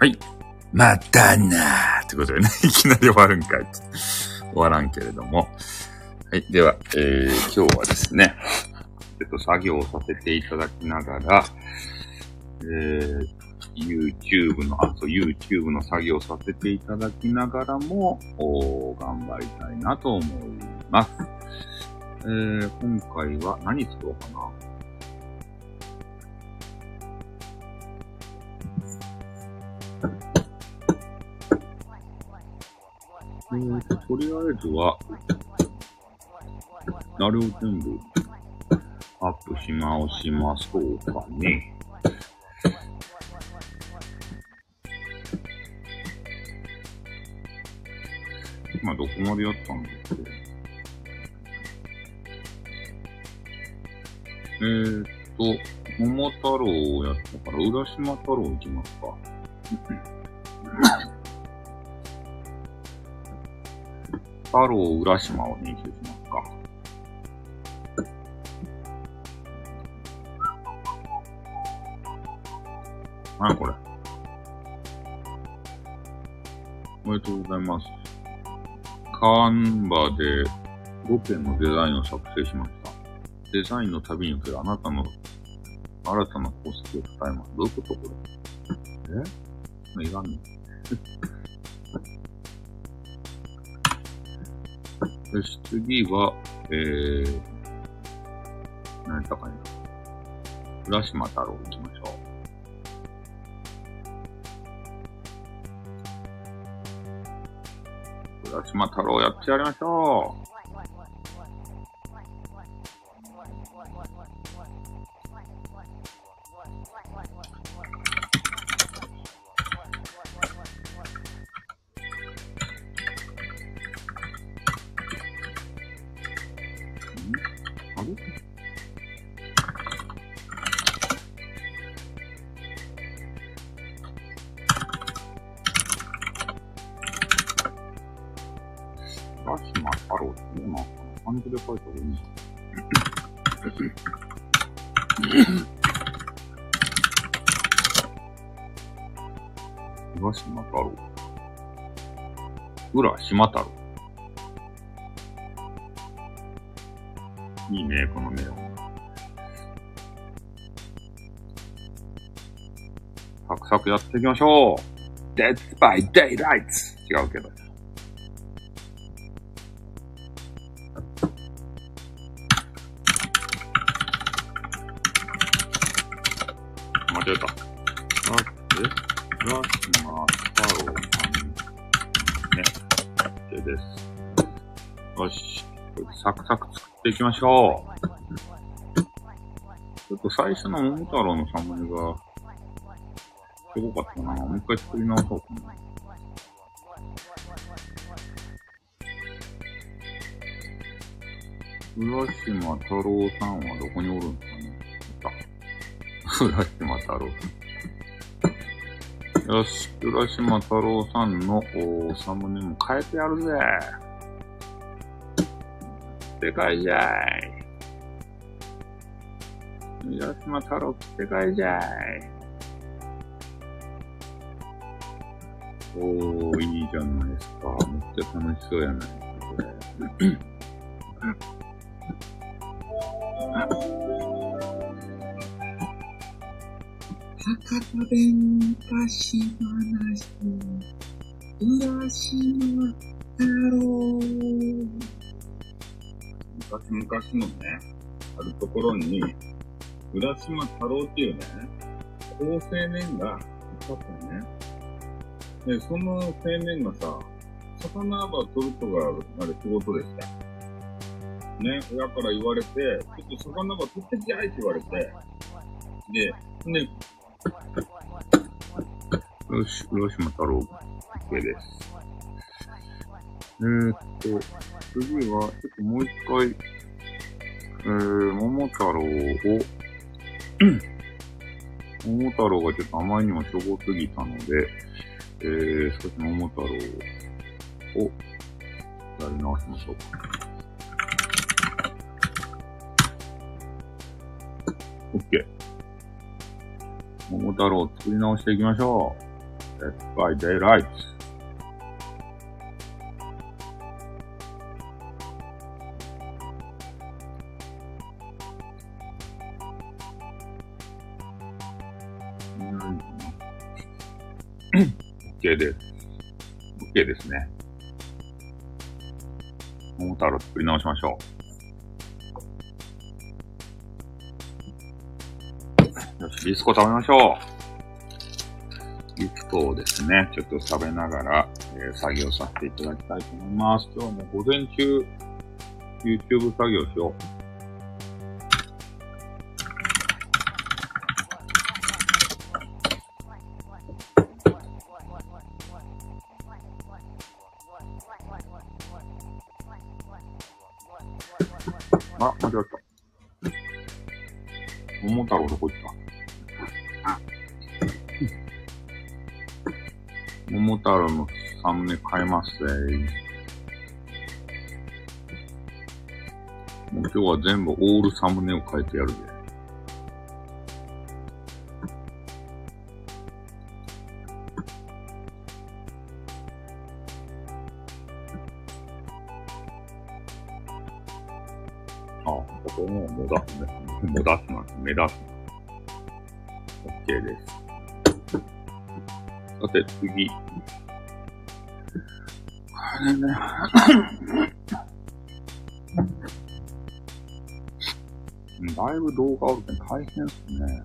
はい。またなーってことでね、いきなり終わるんかいって。終わらんけれども。はい。では、えー、今日はですね、えっと、作業をさせていただきながら、えー、YouTube の、あ、そう、YouTube の作業をさせていただきながらも、お頑張りたいなと思います。えー、今回は何作ろうかな。えーと、とりあえずは、あれを全部アップし直しましょうかね。今どこまでやったんだっけえーっと、桃太郎をやったから、浦島太郎行きますか。太郎浦島を練習しますか。何これ。おめでとうございます。カーンバで5件のデザインを作成しました。デザインの旅におけるあなたの新たな功績を伝えます。どういうことこれえ？いらんのよし、次は、えー、何だかいな。浦島太郎行きましょう。浦島太郎やってやりましょう。浦島太郎。いいね、このネオン。サクサクやっていきましょう !Dead by Daylight! 違うけど。きましょう。ちょっと最初の桃太郎のサムネが、すごかったな。もう一回作り直そうかな。浦島太郎さんはどこにおるんですかねいた。浦島太郎さん。よし、浦島太郎さんのおサムネも変えてやるぜ。世界じゃい。浦島太郎世界じゃい。おー、いいじゃないですか。めっちゃ楽しそうやないですか、これ。博多弁昔話、昔のね、あるところに、浦島太郎っていうね、高青年がいたったよね。で、その青年がさ、魚場取るとが、あれ仕事でした。ね、親から言われて、ちょっと魚場取ってきやいって言われて、で、ね、よし、浦島太郎、OK です。えー、っと、次は、ちょっともう一回、えー、桃太郎を、桃太郎がちょっとあまりにもしょぼすぎたので、えー、少し桃太郎をやり直しましょうか。OK。桃太郎を作り直していきましょう。Death by Daylight. ね。桃太郎作り直しましょう。よし、ビスコ食べましょう。ビスコをですね、ちょっと食べながら、えー作業させていただきたいと思います。今日も午前中、YouTube 作業しよう。太郎どこ行った桃太郎のサムネ変えますぜ。もう今日は全部オールサムネを変えてやるぜ。目立つ。OK です。さて、次。これね。だいぶ動画あるけど大変っすね。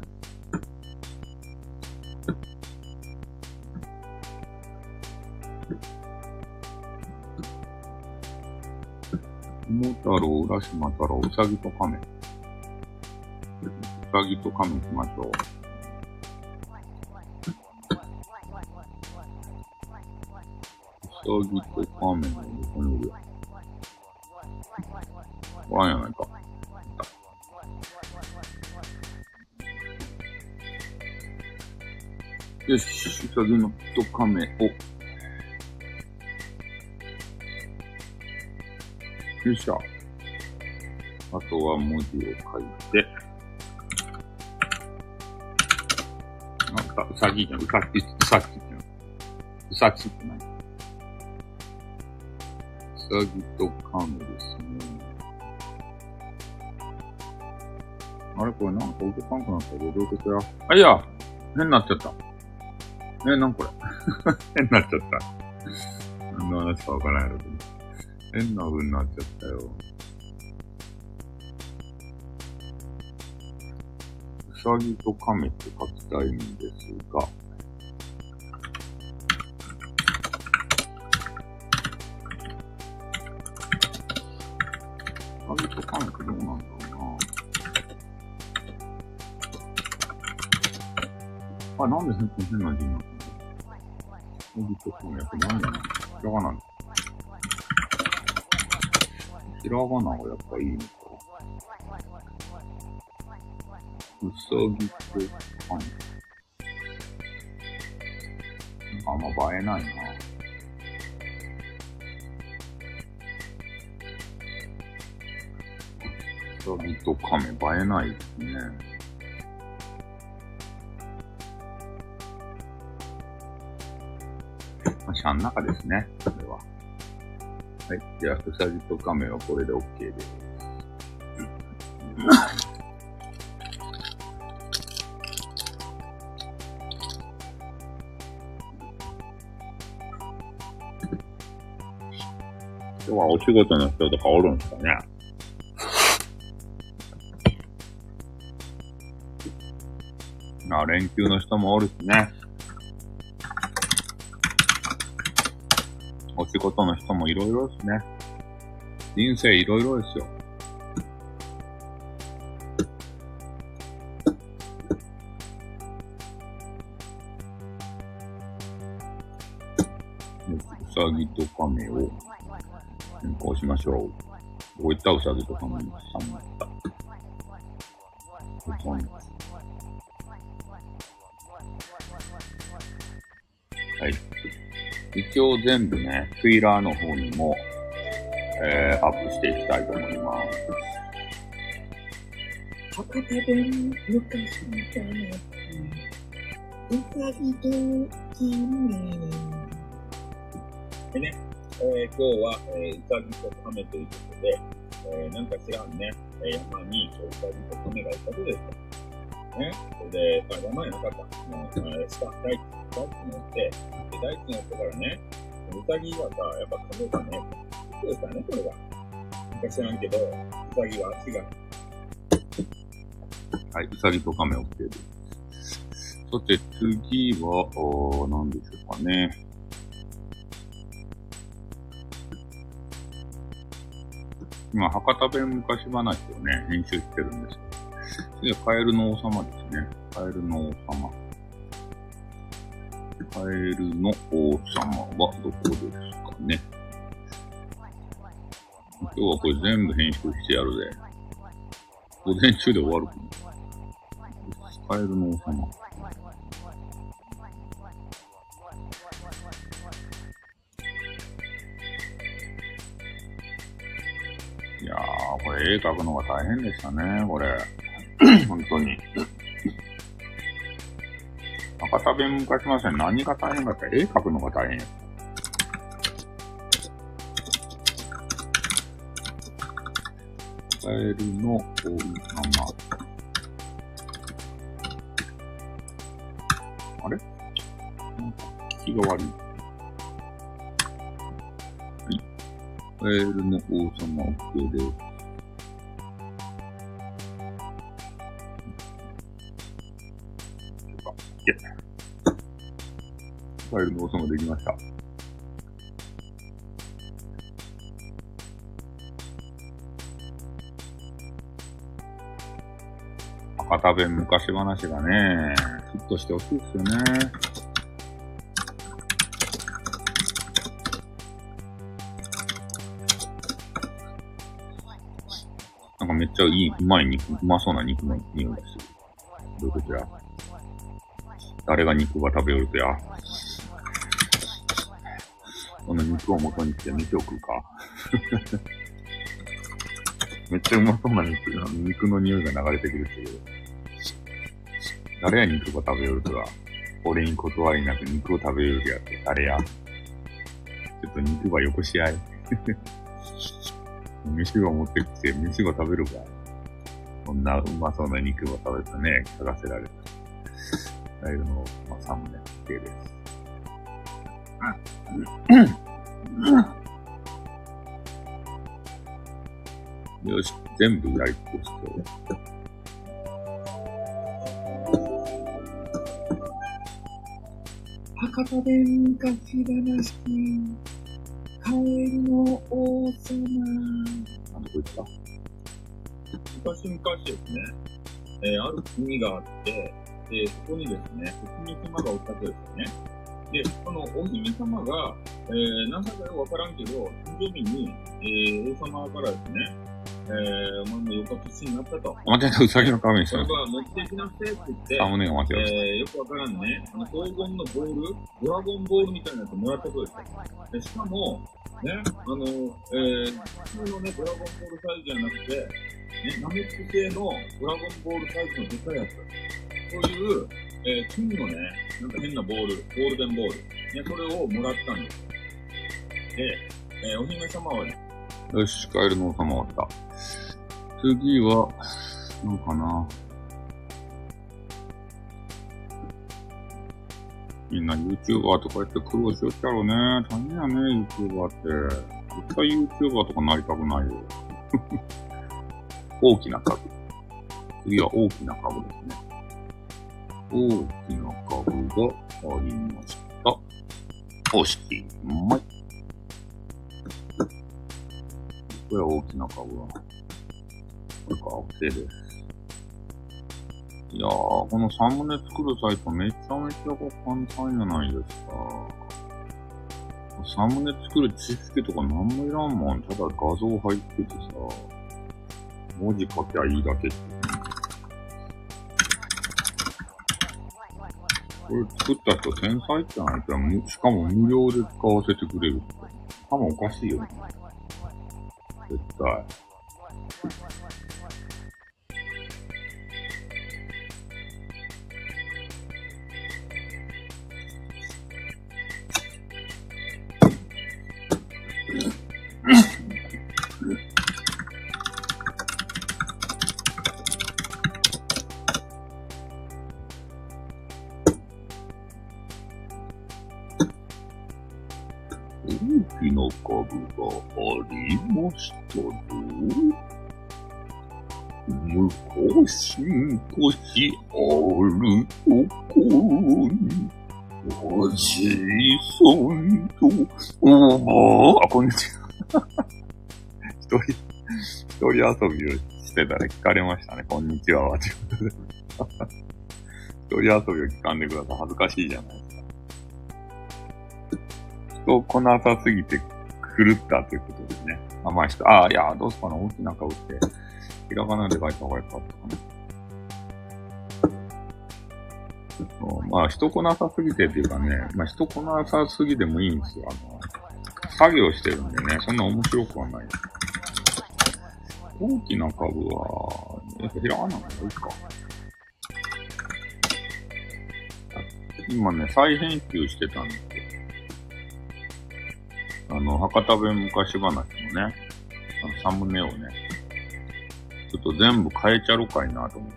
桃太郎、浦島太郎、うさぎと亀。うさぎと亀行きましょう。うさぎと亀の横にいる。おらんやないか。よし、うさぎのと亀を。よいしょ。あとは文字を書いて。うさぎじゃん。うさぎ、うさぎじゃん。うさぎって何うさぎと亀ですね。あれこれなんか動かんくなったけど、どういうことやあ、いや変になっちゃった。え、なんこれ変になっちゃった。何の話かわからないけど。変な風になっちゃったよ。さぎと亀って書きたいんですが。うさぎと亀ってどうなんだろうな。あ、なんで変変な字になったの？うさぎと亀って何やなひらがなのひらがながやっぱいいのか。うさぎと亀。あんま映えないな。うさぎと亀映えないですね。まあ、シャン中ですね、これは。はい。じゃあ、うさぎと亀はこれで OK です。お仕事の人とかおるんですかね？あ、連休の人もおるしね。お仕事の人もいろいろですね。人生いろいろですよ。変更しましょう。どこ行ったうさぎと亀にさんまった。うさぎはい。一応全部ね、ツイラーの方にも、えー、アップしていきたいと思います。博多弁昔みたいなやうさぎと亀。でね、えー、今日は、えー、うさぎと亀ということで、えー、なんか知らんね、えー、山にうさぎと亀がいたとですか。ね、それで、あ山になかった。もう、えー、下、大地、大地に乗って、で、大地に乗ってからね、うさぎはさ、やっぱ亀がね、そうですかね、これが。なんか知らんけど、うさぎは足が、はい、うさぎと亀 OK です。さて、次は、おー何でしょうかね。今、博多弁昔話をね、編集してるんです次はカエルの王様ですね。カエルの王様。カエルの王様はどこですかね。今日はこれ全部編集してやるぜ。午前中で終わるかな。カエルの王様。絵描くのが大変でしたね、これ。本当に。博多弁昔ません。何が大変かって、絵描くのが大変やカエルの王様。あれ？なんか、気が悪い。はい。カエルの王様 OK です。いや。カエルの王様できました。博多弁昔話がね、ヒットしてほしいですよね。なんかめっちゃいい、うまい肉、うまそうな肉の匂いがす。どういうことや？誰が肉が食べよるとや。この肉を元にして肉を食うか。めっちゃうまそうな肉、肉の匂いが流れてくるけど。誰や肉が食べよるとは。俺に断りなく肉を食べよるやって誰や。ちょっと肉がよこし合い。飯が持ってきて、飯が食べるか。こんなうまそうな肉を食べてね、嗅がせられた。カエルの、まあ、サムネ系です。よし、全部ライトして。博多弁昔話、カエルの王様。なんどこ行った昔々ですね、えーある国があって、で、そこにですね、お姫様がおったとですよね。で、そのお姫様が、えー、何歳かよくわからんけど、誕生日に、えー、王様からですね、えー、お前もよか年になったと。間違えた、うさぎの仮面したそれ。は持っていきなさいって言って、サムネが間違えた。えー、よくわからんね、あの黄金のボール、ドラゴンボールみたいなやつもらったそうですよ。でしかも、ね、あの、えー、普通のね、ドラゴンボールサイズじゃなくて、ね、ナメック製のドラゴンボールサイズのでかいやつ。そういう、えー、金のね、なんか変なボール、ゴールデンボール。ね、それをもらったんです。で、えー、お姫様はね、よし、カエルの王様終わった。次は、なんかな。みんな YouTuber とかやって苦労しよっちゃろうね。大変やね、YouTuber って。絶対 YouTuber とかなりたくないよ。大きな株。次は大きな株ですね。大きな株がありました。おしまい。これは大きな株は。これか、OK です。いやー、このサムネ作るサイトめちゃめちゃ簡単じゃないですか。サムネ作る知識とかなんもいらんもん。ただ画像入っててさ、文字書きゃいいだけって。これ作った人天才ってないかむしかも無料で使わせてくれるって。多分おかしいよね。絶対。昔々あるところに、おじいさんとおばあ、こんにちは。一人、一人遊びをしてたら聞かれましたね。こんにちは。は、ということで。一人遊びを聞かんでください。恥ずかしいじゃないですか。人来なさすぎて狂ったということですね。甘い人。ああ、いや、どうすかな大きな顔って。ひらがなで書いた方がよかったかな。まあ、人来なさすぎてっていうかね、まあ、人来なさすぎでもいいんですよ。あの、作業してるんでね、そんな面白くはない。大きな株は、やっぱひらがなの方がいいか。今ね、再編集してたんですよ。あの、博多弁昔話のね、あのサムネをね、ちょっと全部変えちゃろかいなと思って。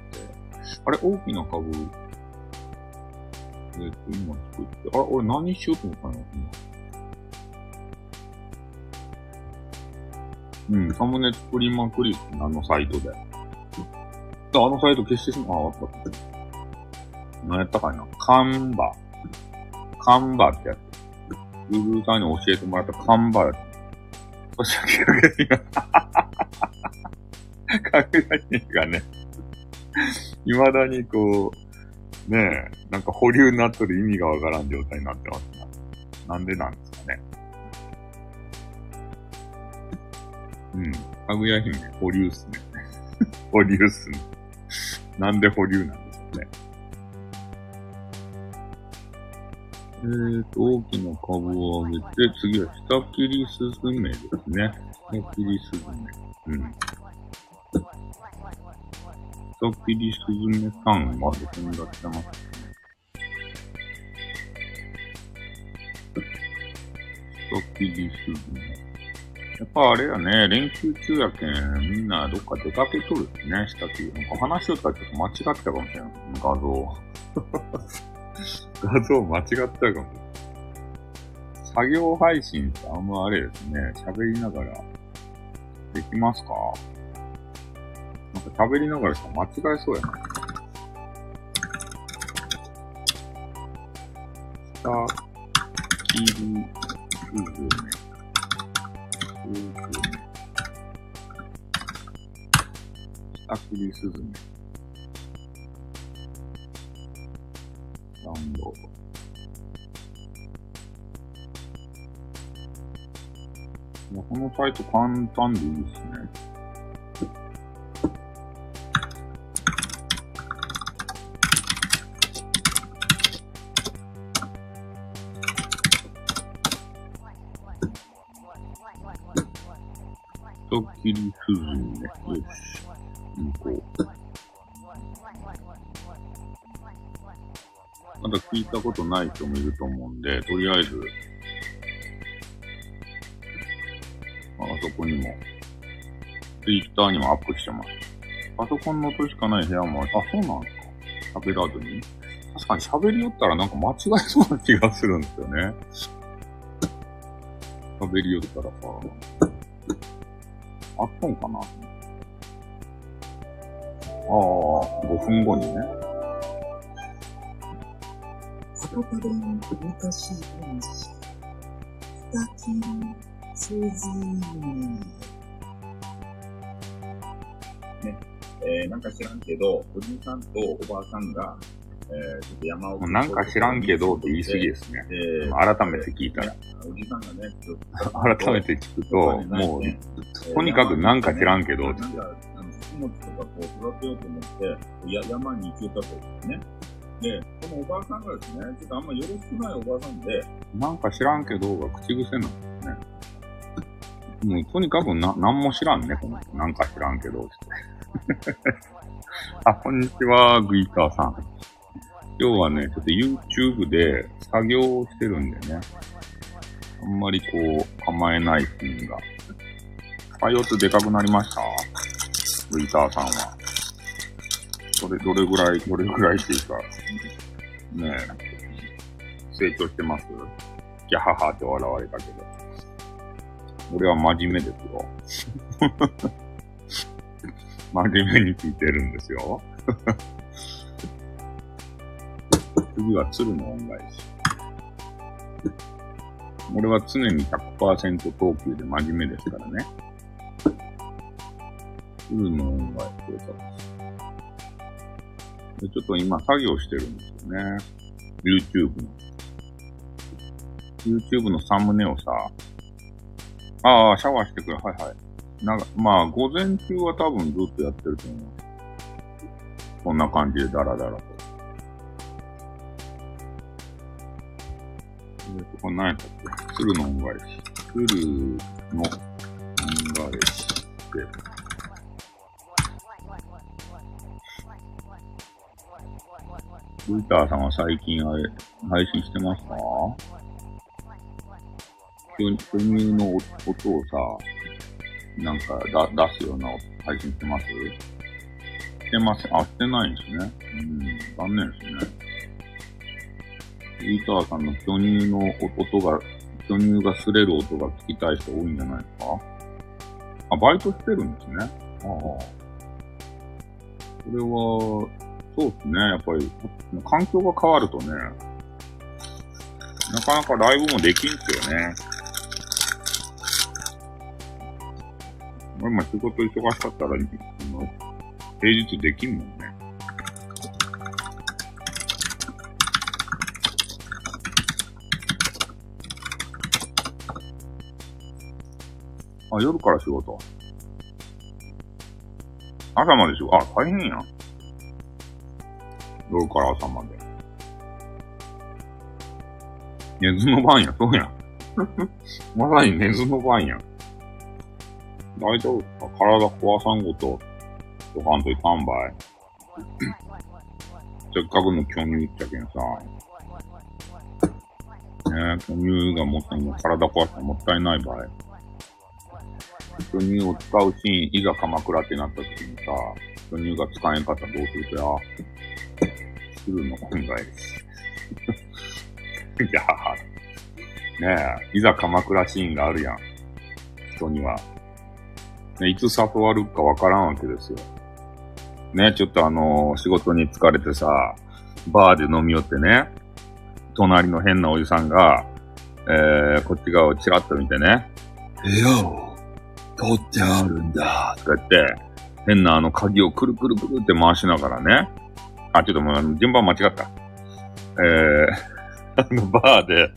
あれ、大きな株、えっ、と、今作って、あれ、俺何しようと思ったの？今。うん、サムネ作りまくりあのサイトで。あのサイト消してしまう。あ、あったあった。何やったかいな？カンバ。カンバってやつ。Google さんに教えてもらったカンバやつ。そしてかけが、かけがね、未だにこう、ねえ、なんか保留になっとる意味がわからん状態になってますな。なんでなんですかね。うん。かぐや姫、保留っすね。保留っすね。なんで保留なんですかね。えーと、大きな株を上げて、次は下切りスズメですね。下切りスズメ。うん。下切りスズメさんはどこにいらっしゃいますか下切りスズメ。やっぱあれやね、連休中やけん、みんなどっか出かけとるってね、下切り。なんか話しとったらちょっと間違ってたかもしれない。画像。画像間違ってたかも。作業配信ってあんまあれですね、喋りながら、できますかなんか喋りながらしか間違えそうやな。下切りすずめ。すずめ。下切りすずめ。ダウンド。もうこのサイト簡単でいいですね。切りすずめ。よし。向こう。まだ聞いたことない人もいると思うんで、とりあえず、あそこにも、ツイッターにもアップしてます。パソコンの音しかない部屋もある。あ、そうなんですか喋らずに。確かに喋りよったらなんか間違えそうな気がするんですよね。喋りよったらさ、あったんかなああ、5分後にね。博多弁昔話。二切りすずめ。えー、なんか知らんけど、おじいさんとおばあさんが、えー、ちょっと山奥なんか知らんけどって言い過ぎですね。で、改めて聞いたら。おじさんがね、ちょっと改めて聞くと、もう、とにかくなんか知らんけどってなんか、あの、作物とかこう育てようと思って、や山に行けたとですね。で、このおばあさんがですね、ちょっとあんまよろしくないおばあさんで、なんか知らんけどが口癖なんですね。もうとにかくな、なんも知らんね、この人。なんか知らんけどって。あ、こんにちは、グイーターさん。今日はね、ちょっと YouTube で作業をしてるんでね。あんまりこう、構えないっていうのが。あ、4つでかくなりました？グイーターさんは。どれ、どれぐらい、どれぐらいっていうか、ねえ、成長してます？ギャハハって笑われたけど。俺は真面目ですよ。真面目に聞いてるんですよ。次は鶴の恩返し。俺は常に100%投球で真面目ですからね。鶴の恩返しをでちょっと今作業してるんですよね。YouTube の。YouTube のサムネをさ、ああ、シャワーしてくれ。はいはい。なんか、まあ、午前中は多分ずっとやってると思う。こんな感じでダラダラこれ何やったっけ鶴の恩返し。鶴の恩返しで。ルーターさんは最近あれ、配信してます。か巨乳の音をさ、なんかだ出す。ような配信してます。してません。あ、してないんです。ね。うん、残念です。ね。ルーターさんの巨乳の音が、巨乳が擦れる音が聞きたい人多いんじゃないですか？あ、バイトしてるんですね。ああ。これは、そうですね。やっぱり、環境が変わるとね、なかなかライブもできんすよね。今仕事忙しかったら、平日できんもんね。あ、夜から仕事。朝まで仕事。あ、大変や。夜から朝まで。寝ずの番や、そうや。まさに寝ずの番や。大丈夫体壊さんごと、とかんといかんばい。せっかくの巨乳っちゃけんさ。ねえ、巨乳がもったいない、体壊したらもったいない場合。巨乳を使うシーン、いざ鎌倉ってなった時にさ、巨乳が使えんかったらどうするかや。するの考えです。いやねえ、いざ鎌倉シーンがあるやん。人には。ね、いつ誘わるかわからんわけですよ。ね、ちょっとあのー、仕事に疲れてさ、バーで飲み寄ってね、隣の変なおじさんが、えー、こっち側をチラッと見てね、部屋を取ってあるんだ、とか言って、変なあの鍵をくるくるくるって回しながらね、あ、ちょっともう順番間違った。えー、あの、バーで、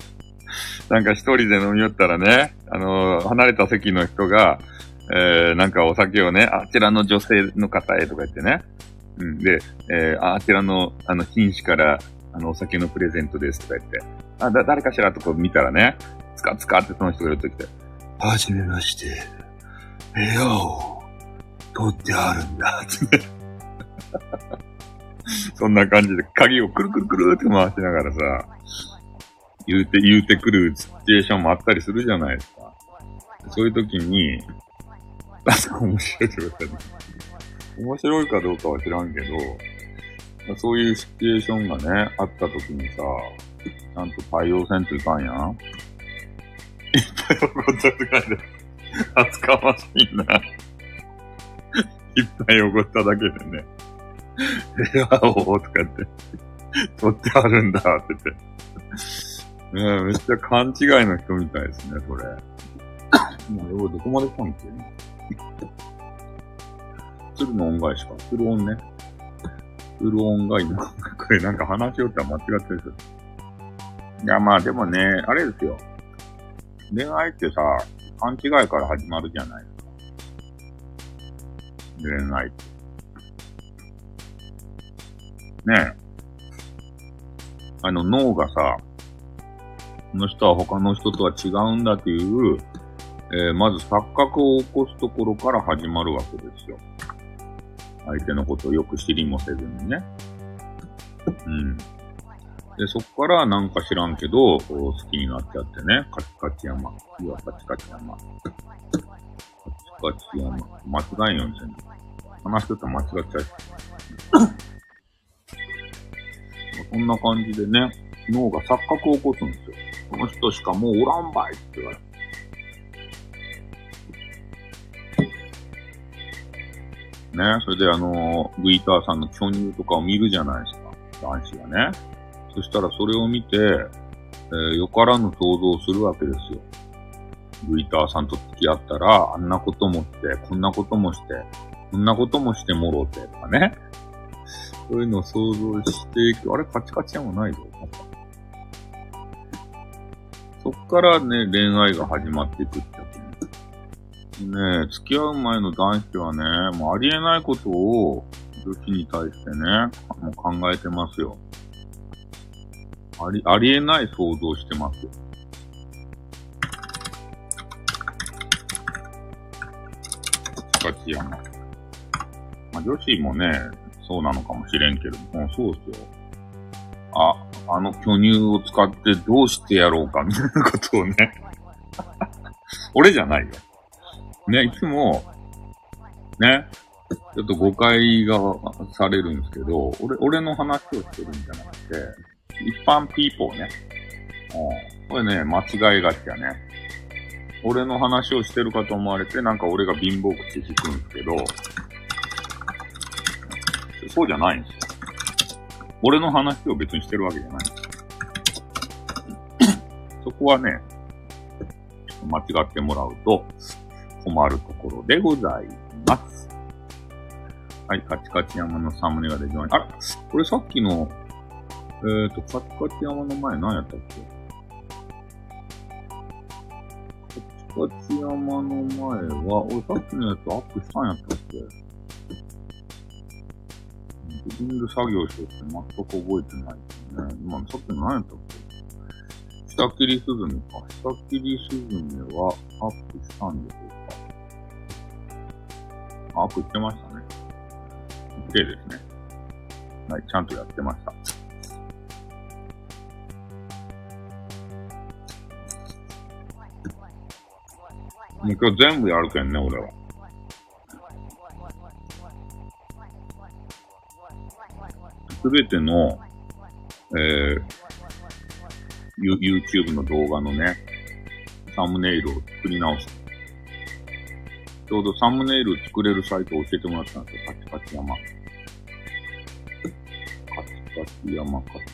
なんか一人で飲み寄ったらね、あのー、離れた席の人が、えー、なんかお酒をね、あちらの女性の方へとか言ってね。うん。で、えー、あちらの、あの、紳士から、あの、お酒のプレゼントですとか言って。あ、だ、誰かしらとこう見たらね、つかつかってその人が言うときて、はじめまして、部屋を取ってあるんだ、そんな感じで鍵をくるくるくるって回しながらさ、言うて、言うてくるシチュエーションもあったりするじゃないですか。そういう時に、なんか面白いってことね。面白いかどうかは知らんけど、そういうシチュエーションがね、あった時にさ、ちゃんと対応せんといかんやん。いっぱい怒ったとかで、厚かましいな。いっぱい怒っただけでね。部屋を、とかって、取ってあるんだ、って言って。ねえ、めっちゃ勘違いの人みたいですね、それ。もう、どこまで来たんけ鶴の恩返しか。鶴音ね。鶴音がいな。これなんか話しよったら間違ってるけど。いや、まあでもね、あれですよ。恋愛ってさ、勘違いから始まるじゃないですか。恋愛って。ねえ。あの脳がさ、この人は他の人とは違うんだという、えー、まず錯覚を起こすところから始まるわけですよ。相手のことをよく知りもせずにね。うん。で、そっからなんか知らんけど、好きになっちゃってね。カチカチ山。いや、カチカチ山。カチカチ山。間違いよんせん。話しとったら間違っちゃう。そんな感じでね、脳が錯覚を起こすんですよ。この人しかもうおらんばいって言われて。ね、それであの、グイーターさんの巨乳とかを見るじゃないですか。男子がね。そしたらそれを見て、えーよからぬ想像をするわけですよ。グイターさんと付き合ったら、あんなこともして、こんなこともして、こんなこともしてもろうてとかね。そういうのを想像していく。あれ、カチカチやもないぞ。そっからね、恋愛が始まっていくってやつね。ね、付き合う前の男子はね、もうありえないことを女子に対してね、もう考えてますよ。あり、ありえない想像してますよ。ガチやな。まあ、女子もね、そうなのかもしれんけども、そうっすよ。あ、あの巨乳を使ってどうしてやろうか、みたいなことをね。俺じゃないよ。ね、いつも、ね、ちょっと誤解がされるんですけど、俺、俺の話をしてるんじゃなくて、一般ピーポーね。うん。これね、間違いがちやね。俺の話をしてるかと思われて、なんか俺が貧乏口引くんですけど、そうじゃないんですよ。俺の話を別にしてるわけじゃないんですよ。そこはね、間違ってもらうと困るところでございます。はい、カチカチ山のサムネが出てまいあら、これさっきの、えーと、カチカチ山の前何やったっけ？カチカチ山の前は、俺さっきのやつアップしたんやったっけ？自分で作業してて全く覚えてないですね。今、さっきの何やったっけ？下切りスズメか。下切りスズメはアップしたんでしょうか？アップしてましたね。OK ですね。はい、ちゃんとやってました。もう今日全部やるけんね、俺は。すべての、えー、YouTube の動画のね、サムネイルを作り直す。ちょうどサムネイル作れるサイトを教えてもらったんですよ。カチカチ山。カチカチ山、カチカ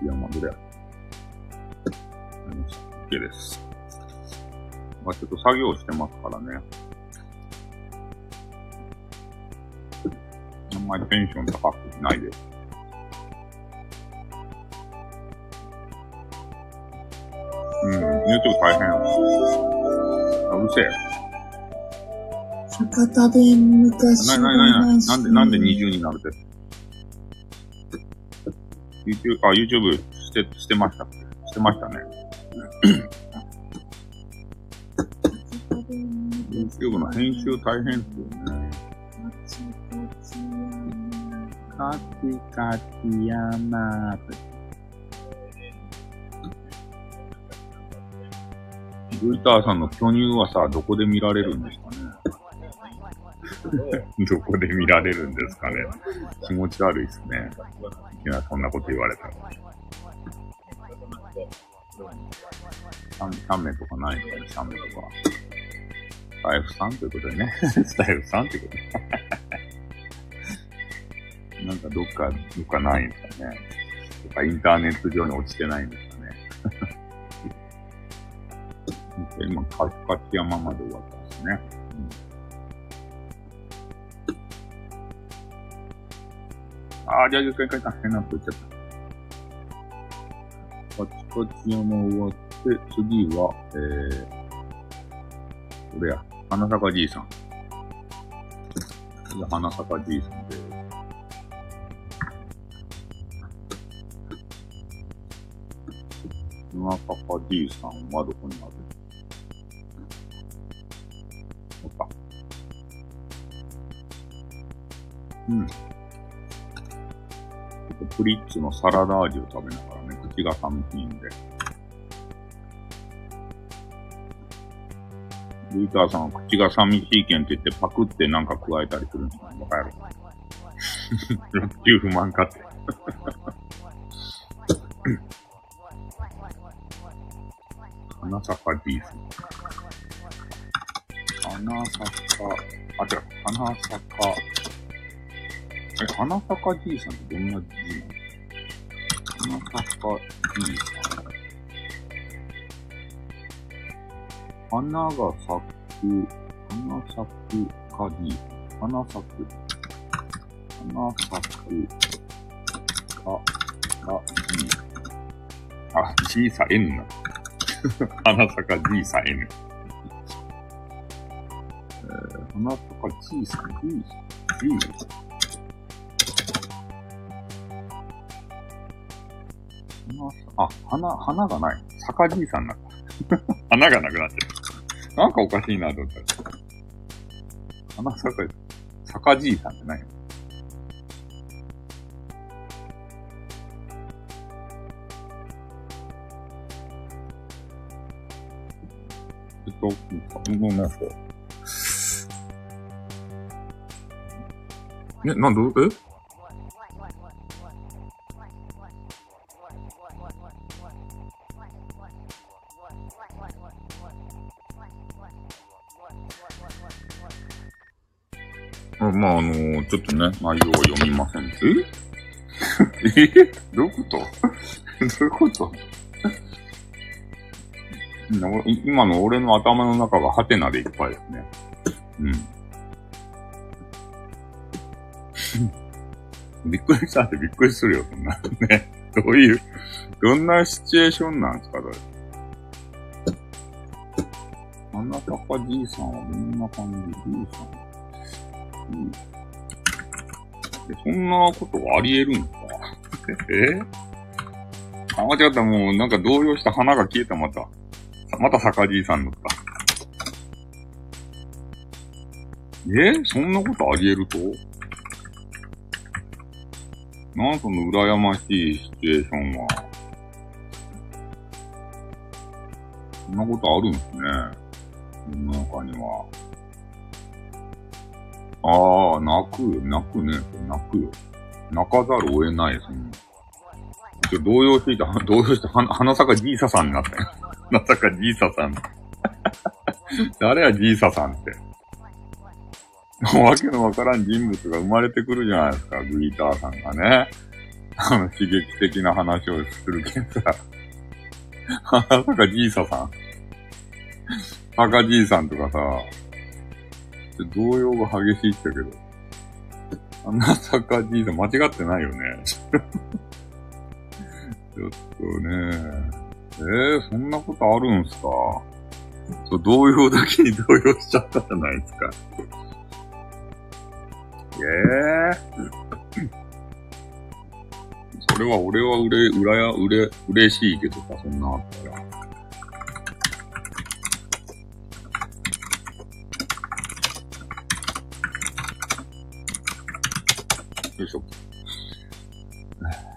チ山、どれや ?OK です。まあちょっと作業してますからね。あんまりテンション高くないです。うん、YouTube 大変やわ。うるせえ。博多弁昔な、な、な、な、なんで、なんで20になるって。YouTube、あ、YouTube して、してましたっけしてましたね。YouTube の編集大変っすよね。カチカチ山って。グイターさんの巨乳はさ、どこで見られるんですかねどこで見られるんですかね気持ち悪い。ですね。い。きなそんなこと言われたら。シャンシャンメとかない。ですかね、シャンメとか。スタイフさんということでね。スタイフさんということで。なんかどっか、どっかないんですかね。とかインターネット上に落ちてないんですかね。今、カチカチ山まで終わったんですね。うん、ああ、じゃあ、一回書いた。変なこと言っちゃった。カチカチ山終わって、次は、えー、これや、花坂じいさん。花坂じいさんで、花坂じいさんはどこにある？おった。うん。ちょっとプリッツのサラダ味を食べながらね、口が寒いんで。ルイターさんは口が寂しいけんって言ってパクってなんか加えたりするんですかわかる。欲求不満かって。花坂 D さん。花坂、あ、違う、花坂、え、花坂 D さんってどんな D なの花坂 D さん。花が咲く、花咲くか D。花咲く。花咲くか、か D。あ、G さ N な。花坂 G さ N。えー、花坂 G さ G、G。花あ、花、花がない。坂 G さんな。花がなくなってる。なんかおかしいなと思った。ら。花坂、坂 G さんって何えっと、もうなんすか。え、なんで、え？ちょっとね、内容は読みません。え？え？どういうこと？どういうこと？今の俺の頭の中がハテナでいっぱいですね。うん。びっくりしたってびっくりするよ、そんな。ね。どういう、どんなシチュエーションなんですか、それ？花坂じいさんはどんな感じ？じいさん。うん。そんなことがあり得るんかえ？あ、間違った、もうなんか動揺した花が消えた、また。また坂じいさんだった。え？そんなことあり得ると？なんその羨ましいシチュエーションは。そんなことあるんですね。世の中には。ああ、泣くよ、泣くね。泣くよ。泣かざるを得ない、そんな。ちょ、動揺していた、動揺して、は花坂ジーサさんになったよ。まさかジーサさん。誰やジーサさんって。わけのわからん人物が生まれてくるじゃないですか、グリーターさんがね。あの、刺激的な話をするけんさ。まさかジーサさん。赤じいさんとかさ、動揺が激しいって言ったけど。あんなサッカーじいさん間違ってないよね。ちょっとね。えー、そんなことあるんすか？そう、動揺だけに動揺しちゃったじゃないですか。ええー。それは俺はうれ、うらや、うれ、嬉しいけどさ、そんなあったら。よいしょ。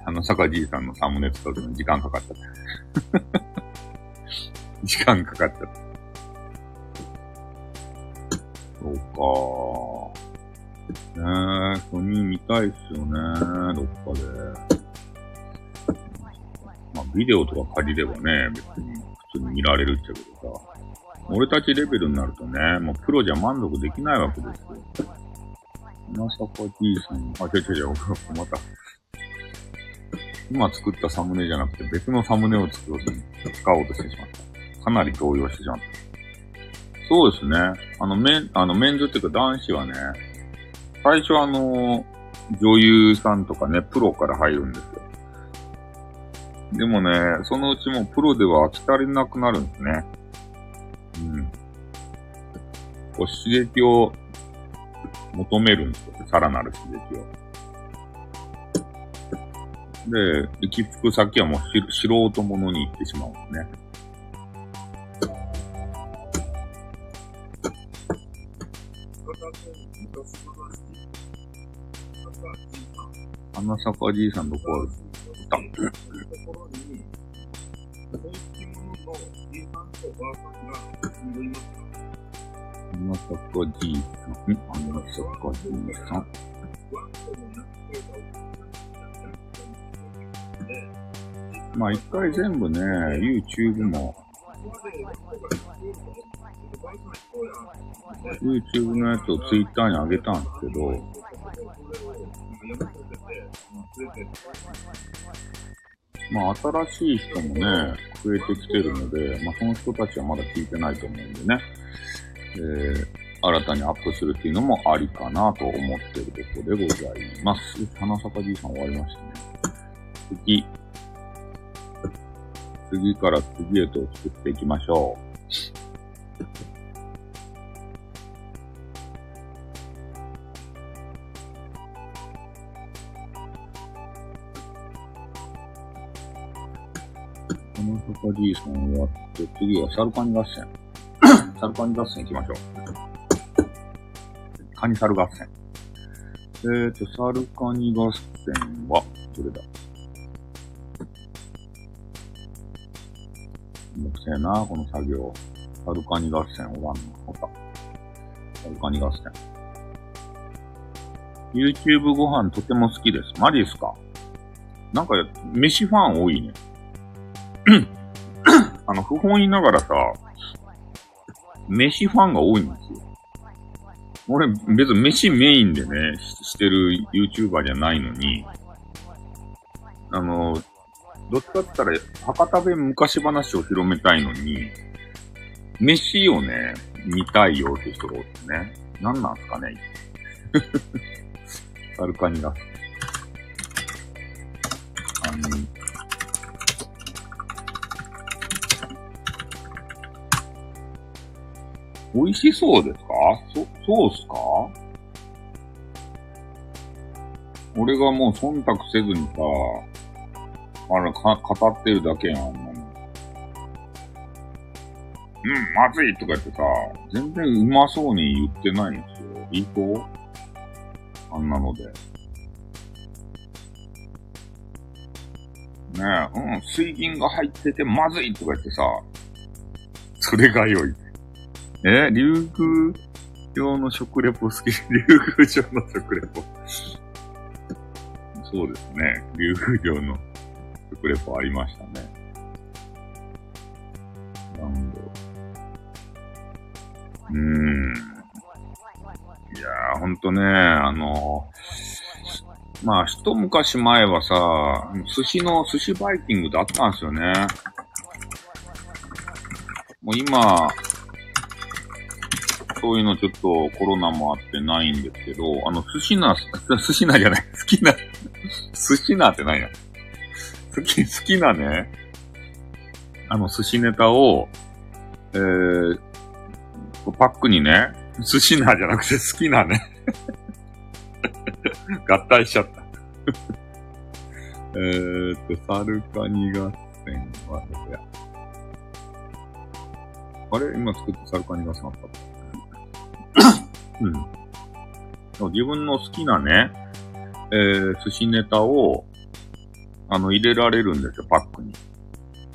あの、坂じいさんのサムネ作るのに時間かかっちゃった。時間かかっちゃった。そうか。ねえ、ソニー見たいっすよね、どっかで。まあ、ビデオとか借りればね、別に普通に見られるっちゃけどさ。俺たちレベルになるとね、もうプロじゃ満足できないわけですよ。まさか T さん、あ、違う違う違う、また。今作ったサムネじゃなくて別のサムネを作ろうと、使おうとしてしまった。かなり動揺してしまった。そうですね。あの、メン、あの、メンズっていうか男子はね、最初あの、女優さんとかね、プロから入るんですよ。でもね、そのうちもプロでは飽き足りなくなるんですね。うん。こう刺激を求めるんですよ。さらなる刺激を。で、行き着く先はもうし素人者に行ってしまうんですね。花坂じいさんどこあるところに、そういうもののじいさんあますか？花坂じいさん。花坂じいさん。まあ一回全部ね、YouTube も YouTube のやつを Twitter に上げたんですけど、まあ、新しい人もね、増えてきてるので、まあ、その人たちはまだ聞いてないと思うんでね、えー、新たにアップするっていうのもありかなと思ってるところでございます。花坂じいさん終わりましたね。次。次から次へと作っていきましょう。花坂じいさん終わって、次はサルカニ合戦。サルカニ合戦行きましょう。カニサル合戦。えーと、サルカニ合戦は、どれだ？めんどくせえな、この作業。サルカニ合戦終わんの。ほ。サルカニ合戦。YouTube ご飯とても好きです。マジですか？なんか、飯ファン多いね。あの、不本言いながらさ、飯ファンが多いんですよ。俺、別に飯メインでね、ししてる YouTuber じゃないのに、あの、どっちかって言ったら、博多弁昔話を広めたいのに、飯をね、見たいよって人がおってね。何なんすかね サルカニが。あの、美味しそうですか？そ、そうっすか？俺がもう忖度せずにさ、あら、か、語ってるだけやん、あんなの。うん、まずいとか言ってさ、全然うまそうに言ってないんですよ。いい子？あんなので。ねえ、うん、水銀が入っててまずいとか言ってさ、それが良い。え竜宮用の食レポ好き？竜宮城の食レポ。そうですね。竜宮城の食レポありましたね。なんだろう。うーん。いやー、ほんとね、あのまあ、一昔前はさ、寿司の、寿司バイキングってあったんですよね。もう今、そういうのちょっとコロナもあってないんですけど、あの、寿司な、寿司なじゃない、好きな、寿司なってないや。好き、好きなね、あの、寿司ネタを、えー、パックにね、寿司なじゃなくて好きなね、合体しちゃった。えーっと、サルカニ合戦はどこや。あれ？今作ったサルカニ合戦あったうん。自分の好きなね、えー、寿司ネタを、あの、入れられるんですよ、パックに。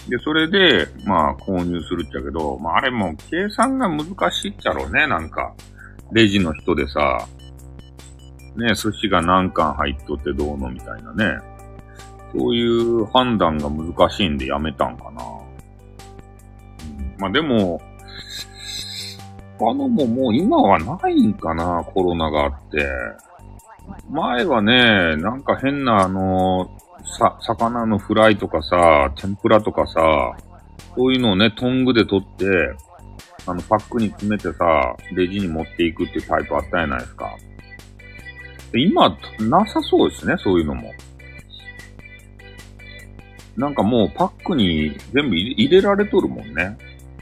で、それで、まあ、購入するっちゃけど、まあ、あれも計算が難しいっちゃろうね、なんか。レジの人でさ、ね、寿司が何貫入っとってどうのみたいなね。そういう判断が難しいんでやめたんかな。うん、まあでも、他のももう今はないんかな、コロナがあって。前はね、なんか変なあの、さ、魚のフライとかさ、天ぷらとかさ、そういうのをね、トングで取って、あの、パックに詰めてさ、レジに持っていくっていうタイプあったじゃないですか。で今、なさそうですね、そういうのも。なんかもうパックに全部入れ入れられとるもんね。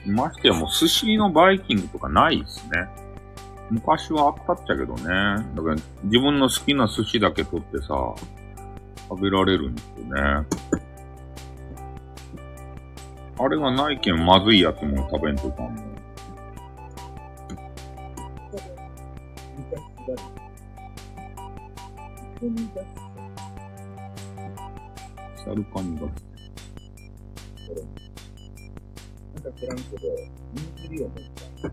ましてやもう寿司のバイキングとかないですね。昔はあったっちゃけどね。だから自分の好きな寿司だけ取ってさ、食べられるんですよね。あれがないけんまずいやつも食べんといかんの。サルカニがか知らんけど、握りを持った、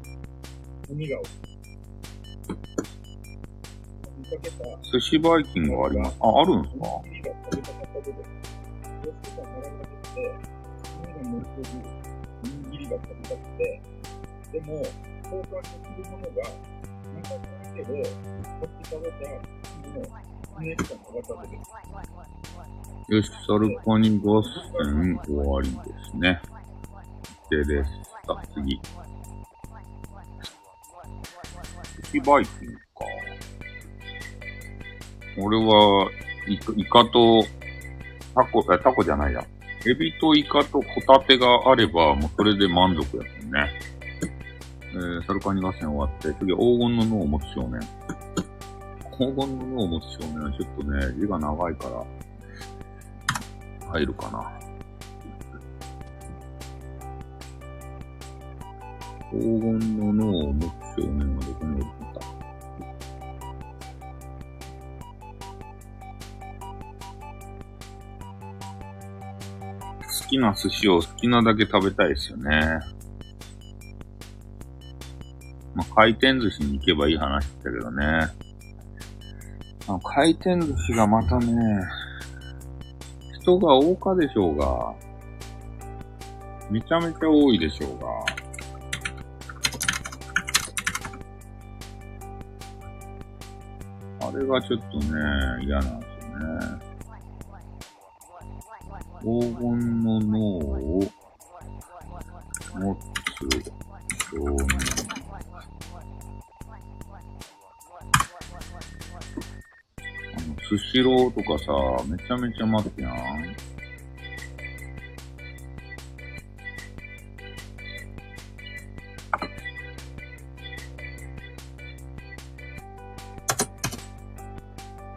海が見かけた、寿司バイキングあります。あ、あるんですか握りが食べたかった部分。そうしてたら並べてて、海が乗ってる握りが食べたくて、でも、交換できるものがなかったけど、こっち食べたもの、スネークさんが食べてる。よし、サルカニ合戦終わりですね。でです。さあ、次。敵バイキングか。俺は、イカイカと、タコ、え、タコじゃないや。エビとイカとホタテがあれば、もうそれで満足やもんね。えー、サルカニ合戦終わって、次、黄金の脳を持つ少年。黄金の脳を持つ少年はちょっとね、字が長いから、入るかな。黄金の脳を持つ少年はどこにおるんだ好きな寿司を好きなだけ食べたいですよね。まあ、回転寿司に行けばいい話だけどね。あ回転寿司がまたね、人が多かでしょうが、めちゃめちゃ多いでしょうが、あれがちょっとね、嫌なんですよね。黄金の脳を持つ少年。あの、スシローとかさ、めちゃめちゃ待つやん。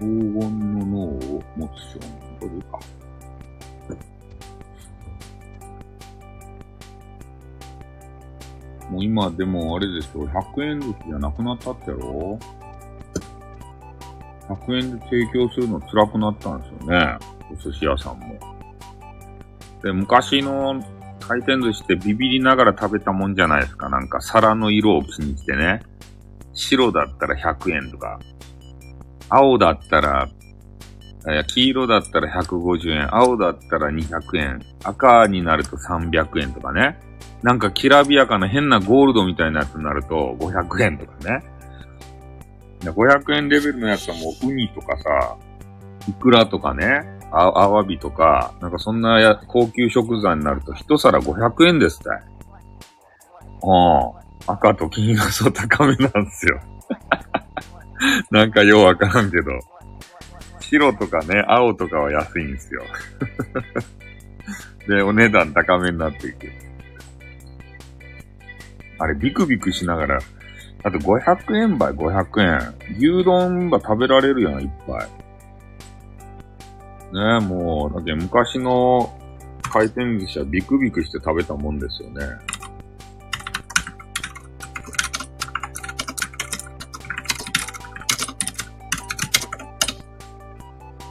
黄金の脳を持つ少年。これでいいか。もう今でもあれですよ、100円寿司じゃなくなったってやろ ?100 円で提供するの辛くなったんですよね。お寿司屋さんも。で、昔の回転寿司ってビビりながら食べたもんじゃないですか。なんか皿の色を気にしてね。白だったら100円とか。青だったら、黄色だったら150円。青だったら200円。赤になると300円とかね。なんかきらびやかな変なゴールドみたいなやつになると500円とかね。500円レベルのやつはもうウニとかさ、イクラとかね、アワビとか、なんかそんなや高級食材になると一皿500円ですって。うん。赤と金がそう高めなんですよ。なんかようわからんけど。白とかね、青とかは安いんですよ。で、お値段高めになっていく。あれ、ビクビクしながら、あと500円ばい500円。牛丼ば食べられるやん、いっぱい。ねえ、もう、だって昔の回転寿司はビクビクして食べたもんですよね。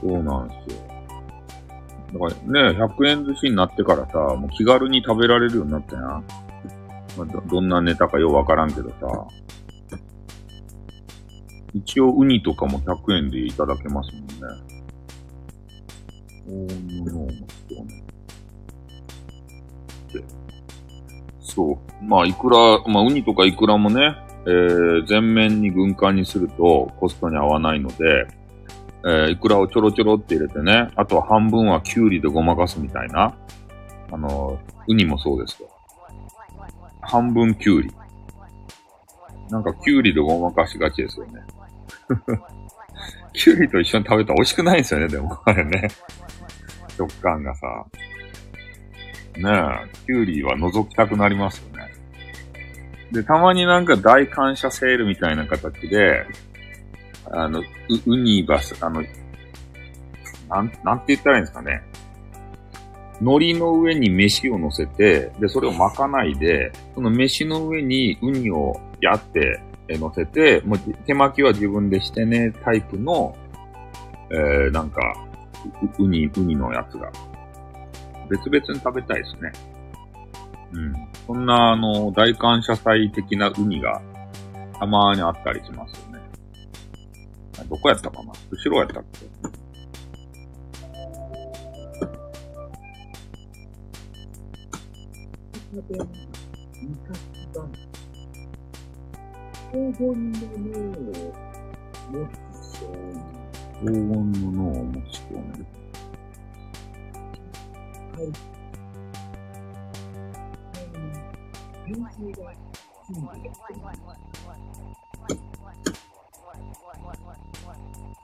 そうなんですよ。だからね、100円寿司になってからさ、もう気軽に食べられるようになったやん。まあ、どどんなネタかようわからんけどさ。一応ウニとかも100円でいただけますもんね。の人ね。でそう。まあ、いくら、まあ、ウニとかイクラもね、えー、全面に軍艦にするとコストに合わないので、えー、イクラをちょろちょろって入れてね、あとは半分はキュウリでごまかすみたいな。あの、ウニもそうですよ。半分キュウリ。なんかキュウリでごまかしがちですよね。キュウリと一緒に食べたら美味しくないんですよね、でも、あれね。食感がさ。ねえ、キュウリは覗きたくなりますよね。で、たまになんか大感謝セールみたいな形で、あの、ウウニバス、あの、なん、なんて言ったらいいんですかね。海苔の上に飯を乗せて、で、それを巻かないで、その飯の上にウニをやって、乗せて、もう手巻きは自分でしてね、タイプの、えー、なんか、うウニ、ウニのやつが。別々に食べたいですね。うん。そんな、あの、大感謝祭的なウニが、たまにあったりしますよどこやったかな？後ろやったっけ？黄金の脳を持つ少黄金の脳を持つ少年。年。はい。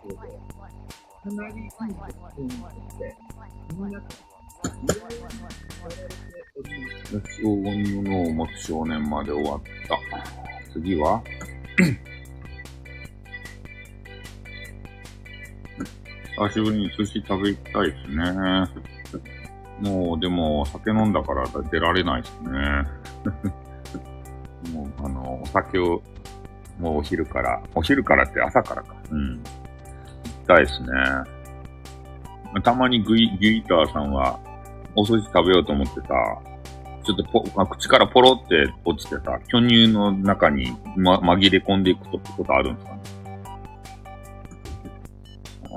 ついてる。かなりいい結婚にして、みんないろいろやられております。黄金の脳を持つ少年まで終わった。次は久しぶりに寿司食べたいですね。もう、でも、酒飲んだから出られないですね。もう、あの、お酒を、もうお昼から、お昼からって朝からか。うん。たいですね。たまにグイ、ギターさんは、お寿司食べようと思ってさ、ちょっとポ、まあ、口からポロって落ちてさ、巨乳の中に、ま、紛れ込んでいくとってことあるんですかね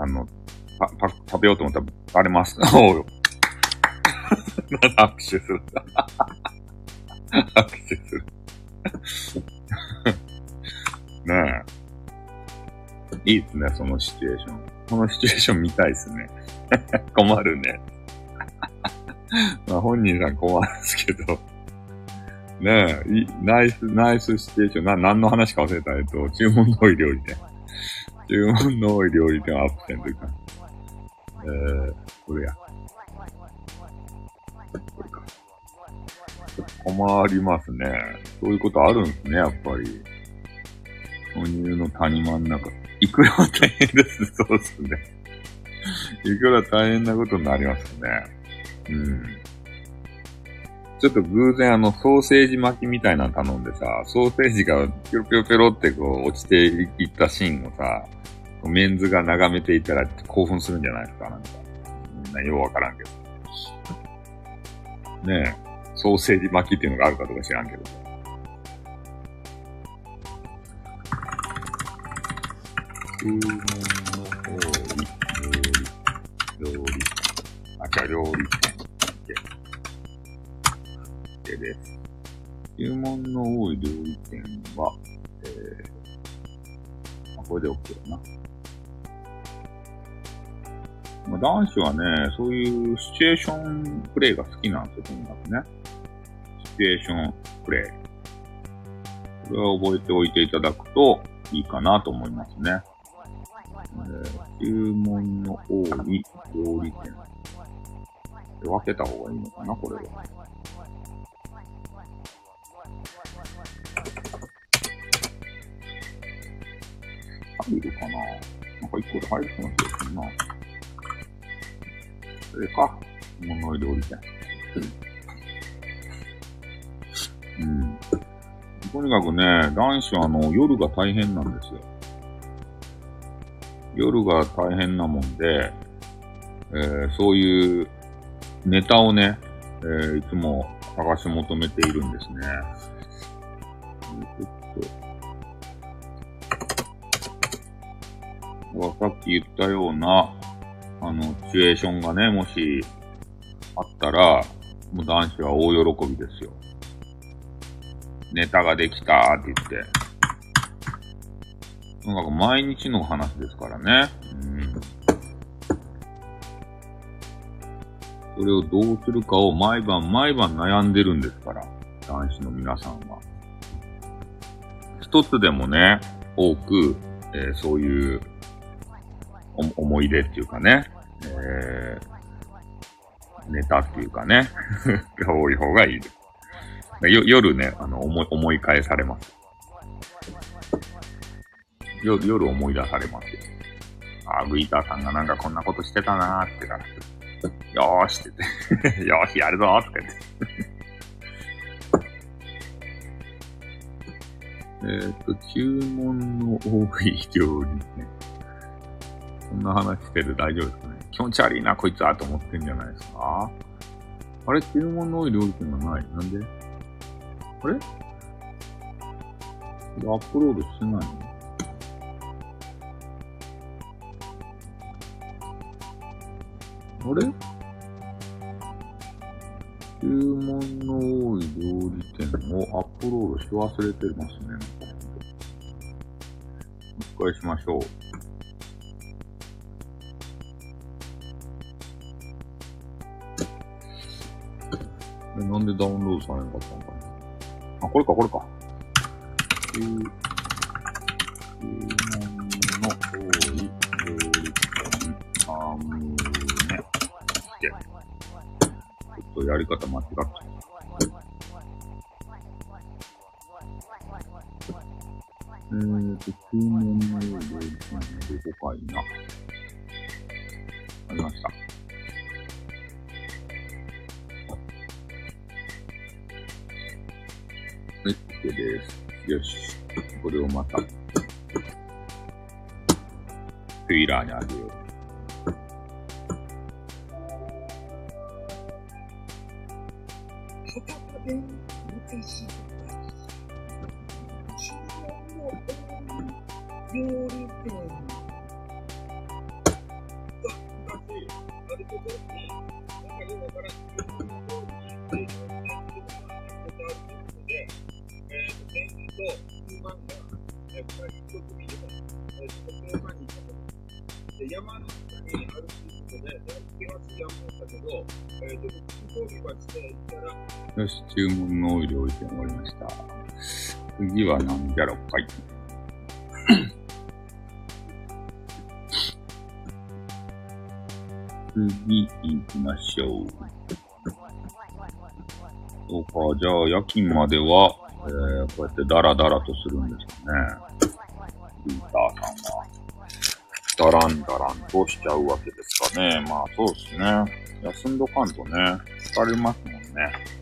あの、パ、パ、食べようと思ったら、バレます。おう 握手する。握手する。ねえ。いいですね、そのシチュエーション。このシチュエーション見たいですね。困るね。まあ本人さん困るんですけど。ねえ、いナイス、ナイスシチュエーション。な、何の話か忘れたえっと、注文の多い料理店。注文の多い料理店アップセントいうか。えー、これや。これか。困りますね。そういうことあるんですね、やっぱり。哺乳の谷間の中。いくら大変です。そうですね。いくら大変なことになりますね。うん。ちょっと偶然あの、ソーセージ巻きみたいなの頼んでさ、ソーセージがピョロピョロピロってこう落ちていったシーンをさ、メンズが眺めていたら興奮するんじゃないですか、なんか。みんなようわからんけど。ねえ、ソーセージ巻きっていうのがあるかどうか知らんけど。注文の多い料理、料理、あ、違う、料理店。OK です。注文の多い料理店は、えー、あ、これで OK だな。まあ、男子はね、そういうシチュエーションプレイが好きなんですよ、とにかくね。シチュエーションプレイ。これは覚えておいていただくといいかなと思いますね。えー注文の多い料理店。分けた方がいいのかな、これは。入るかななんか一個で入るかな気がするな。それか。物の料理店。うん。とにかくね、男子はあの、夜が大変なんですよ。夜が大変なもんで、えーそういうネタをね、えーいつも探し求めているんですね。ちょっと、さっき言ったような、あの、シチュエーションがね、もし、あったら、もう男子は大喜びですよ。ネタができたーって言って。とにか毎日の話ですからね。うん。それをどうするかを毎晩毎晩悩んでるんですから、男子の皆さんは。一つでもね、多く、えーそういう思い出っていうかね、えーネタっていうかね、が多い方がいいです。夜ね、あの思い、思い返されます。よ夜思い出されますよ。あ、グイターさんがなんかこんなことしてたなーってから、よーしって言って、よーしやるぞーとか言って。えっと、注文の多い料理ね。そんな話してる大丈夫ですかね。気持ち悪いな、こいつはと思ってんじゃないですか。あれ、注文の多い料理店がない。なんで？あれ？アップロードしてないの？あれ？注文の多い料理店をアップロードし忘れてますね。お願いしましょう。え、なんでダウンロードされなかったのかな？あ、これか、これか。えー、注文とやり方間違っちゃった。えーと、注文の料理店のどこかいな。ありました。はい、OK です。よし。これをまた、フィーラーにあげよう。次は何じゃろかい。次行きましょう。そうか、じゃあ夜勤までは、えー、こうやってダラダラとするんですかね。リーターさんは。ダランダランとしちゃうわけですかね。まあそうですね。休んどかんとね、疲れますもんね。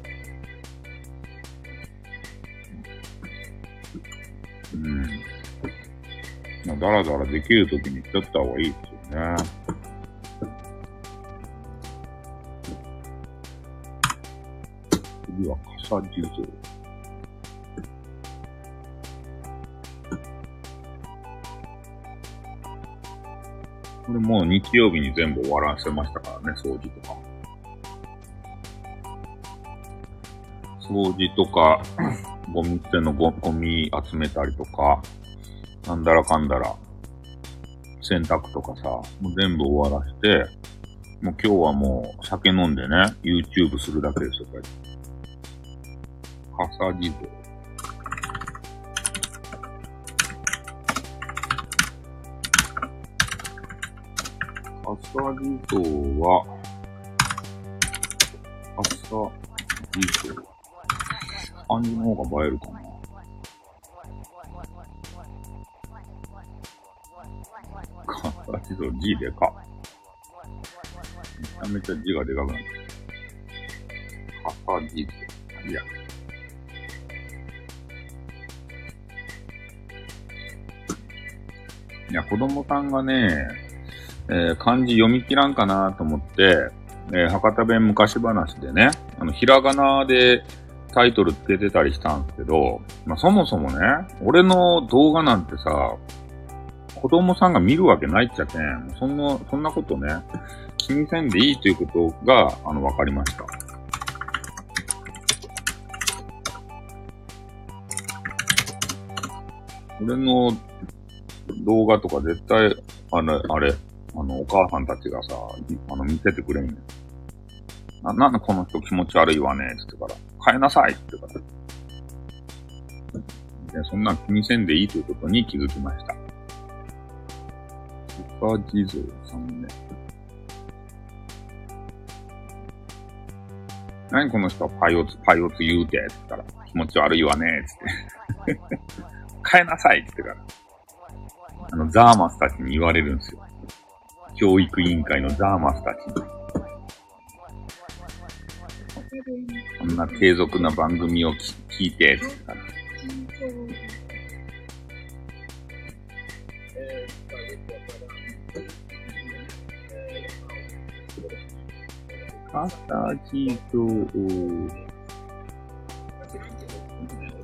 まあ、だらだらできるときにしちゃった方がいいですよね。次は傘地蔵。これもう日曜日に全部終わらせましたからね、掃除とか。掃除とか、ゴミ捨てのゴゴミ集めたりとか、なんだらかんだら、洗濯とかさ、もう全部終わらして、もう今日はもう酒飲んでね、YouTube するだけですよ、これ。傘地蔵。傘地蔵は、傘地蔵。漢字の方が映えるかな。傘地蔵 G でか。めちゃめちゃ字がでかくなってる。傘地蔵。いや。いや、子供さんがね、えー漢字読み切らんかなと思って、えー博多弁昔話でね、あの、ひらがなでタイトルつけてたりしたんですけど、まあ、そもそもね、俺の動画なんてさ、子供さんが見るわけないっちゃけん、そんな、そんなことね、気にせんでいいということが、あの、わかりました。俺の動画とか絶対、あれ、あれ、あの、お母さんたちがさ、あの、見せてくれんよ。な、なんでこの人気持ち悪いわねっ、つってから、変えなさいって言ってから。そんな気にせんでいいということに気づきました。岡地蔵さんね。何この人はパイオツ、パイオツ言うて、つったら、気持ち悪いわね、つって。変えなさいって言ってから。あの、ザーマスたちに言われるんですよ。教育委員会のザーマスたちに。こんな継続な番組を聞いて、つってから。ー、まあ、朝地蔵。知らんけど、ね、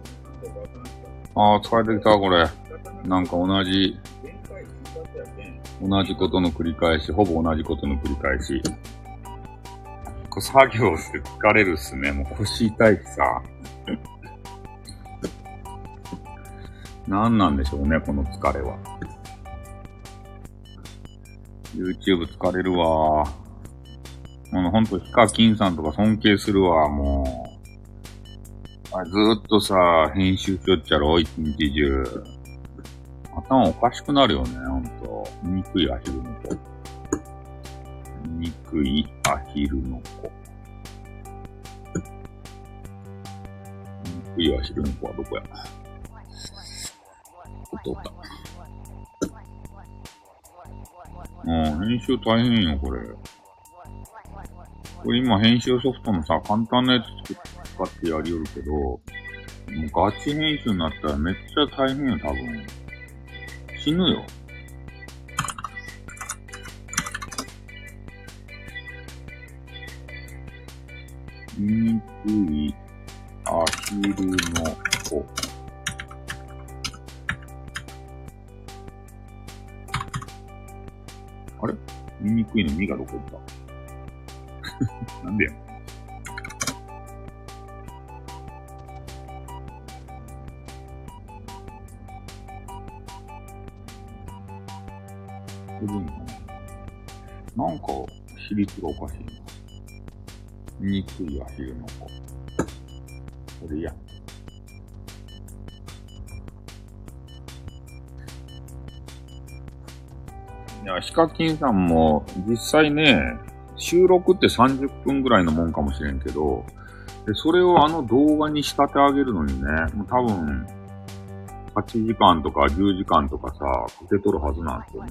俺もなんかわからんけああ、疲れてきた、これ。なんか同じ、同じことの繰り返し、ほぼ同じことの繰り返し。こう作業して疲れるっすね。もう腰痛いしさ。何なんでしょうね、この疲れは。YouTube 疲れるわ。あの、ほんと、ヒカキンさんとか尊敬するわ、もう。あれずーっとさ、編集しよっちゃろ、一日中。頭おかしくなるよね、ほんと。醜いアヒルの子。憎いアヒルの子。憎いアヒルの子はどこやおっとおった。うん、編集大変よ、これ。これ今編集ソフトのさ、簡単なやつ使ってやりよるけど、もうガチ編集になったらめっちゃ大変よ、多分。死ぬよ。醜いアヒルの子。あれ？醜いの実がどこ行った？なんでやこれいななんか、比率がおかしいな。憎いアヒルの子。これや。いや、ヒカキンさんも、実際ね、収録って30分ぐらいのもんかもしれんけど、で、それをあの動画に仕立て上げるのにね、もう多分、8時間とか10時間とかさ、かけとるはずなんですよね。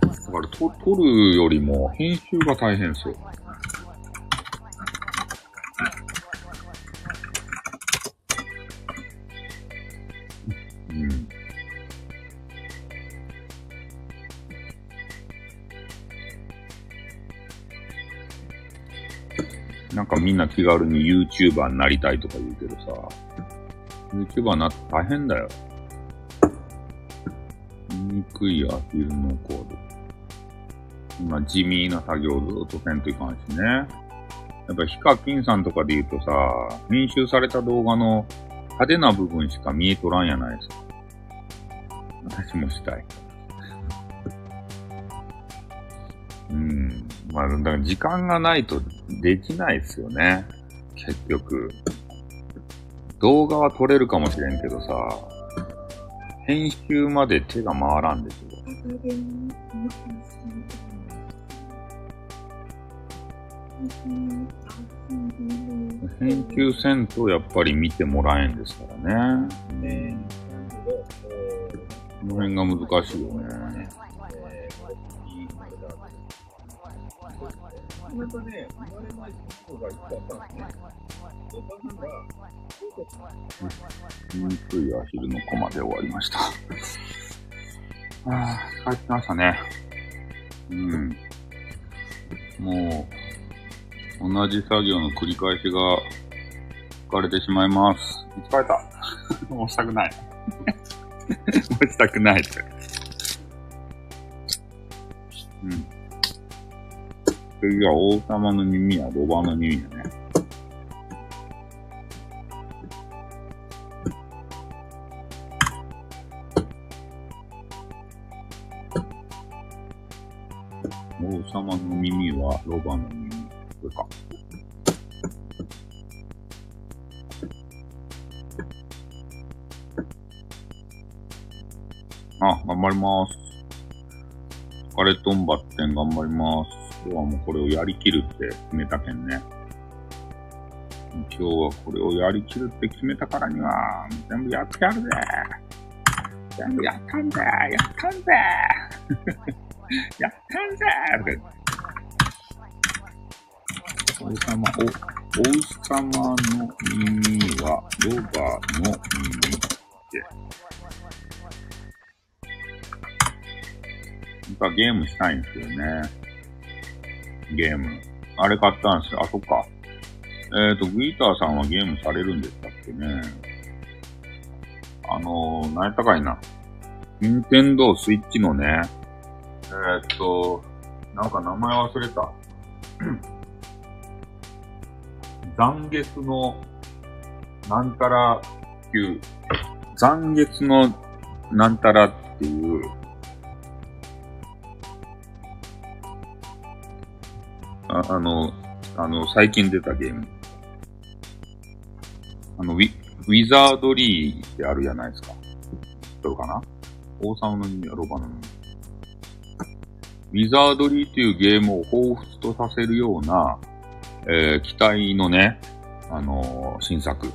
だから、と、撮るよりも編集が大変ですよ。みんな気軽に YouTuber になりたいとか言うけどさ、YouTuber になって大変だよ。憎いアヒルのコード。今地味な作業をずっとせんといかんしね。やっぱヒカキンさんとかで言うとさ、編集された動画の派手な部分しか見えとらんやないですか。私もしたい。うん。まあ、だから時間がないとできないですよね。結局。動画は撮れるかもしれんけどさ、編集まで手が回らんですよ。編集せんとやっぱり見てもらえんですからね。ねえ、この辺が難しいよね。またね、生まれない。人がい。っぱい。あったんですね。お母さんが、憎い。アヒルのコマで終わりました。ああ、帰ってましたね。うん。もう、同じ作業の繰り返しが疲れてしまい。ます。疲れた。もうしたくない。もうしたくない。って。うん。次は王様の耳やロバの耳やね。王様の耳はロバの耳。これか。あ、頑張ります。疲れとんばってん頑張ります。今日はもうこれをやりきるって決めたけんね。今日はこれをやりきるって決めたからには、全部やってやるぜ全部やったんだやったんだ やったんだとか言って王様、お、王様の耳はロバの耳って。やっぱゲームしたいんですよね。ゲーム。あれ買ったんですよ。あ、そっか。えっ、と、グイターさんはゲームされるんでしたっけね。あのー、何やったかいな。任天堂スイッチのね、えっ、と、なんか名前忘れた。残月の、なんたら級、残月のなんたらっていう、ああの、あの、最近出たゲーム。あの、ウィ、ウィザードリーってあるじゃないですか。どうかな？王様の耳はロバの耳。ウィザードリーっていうゲームを彷彿とさせるような、えー、機体のね、あのー新作。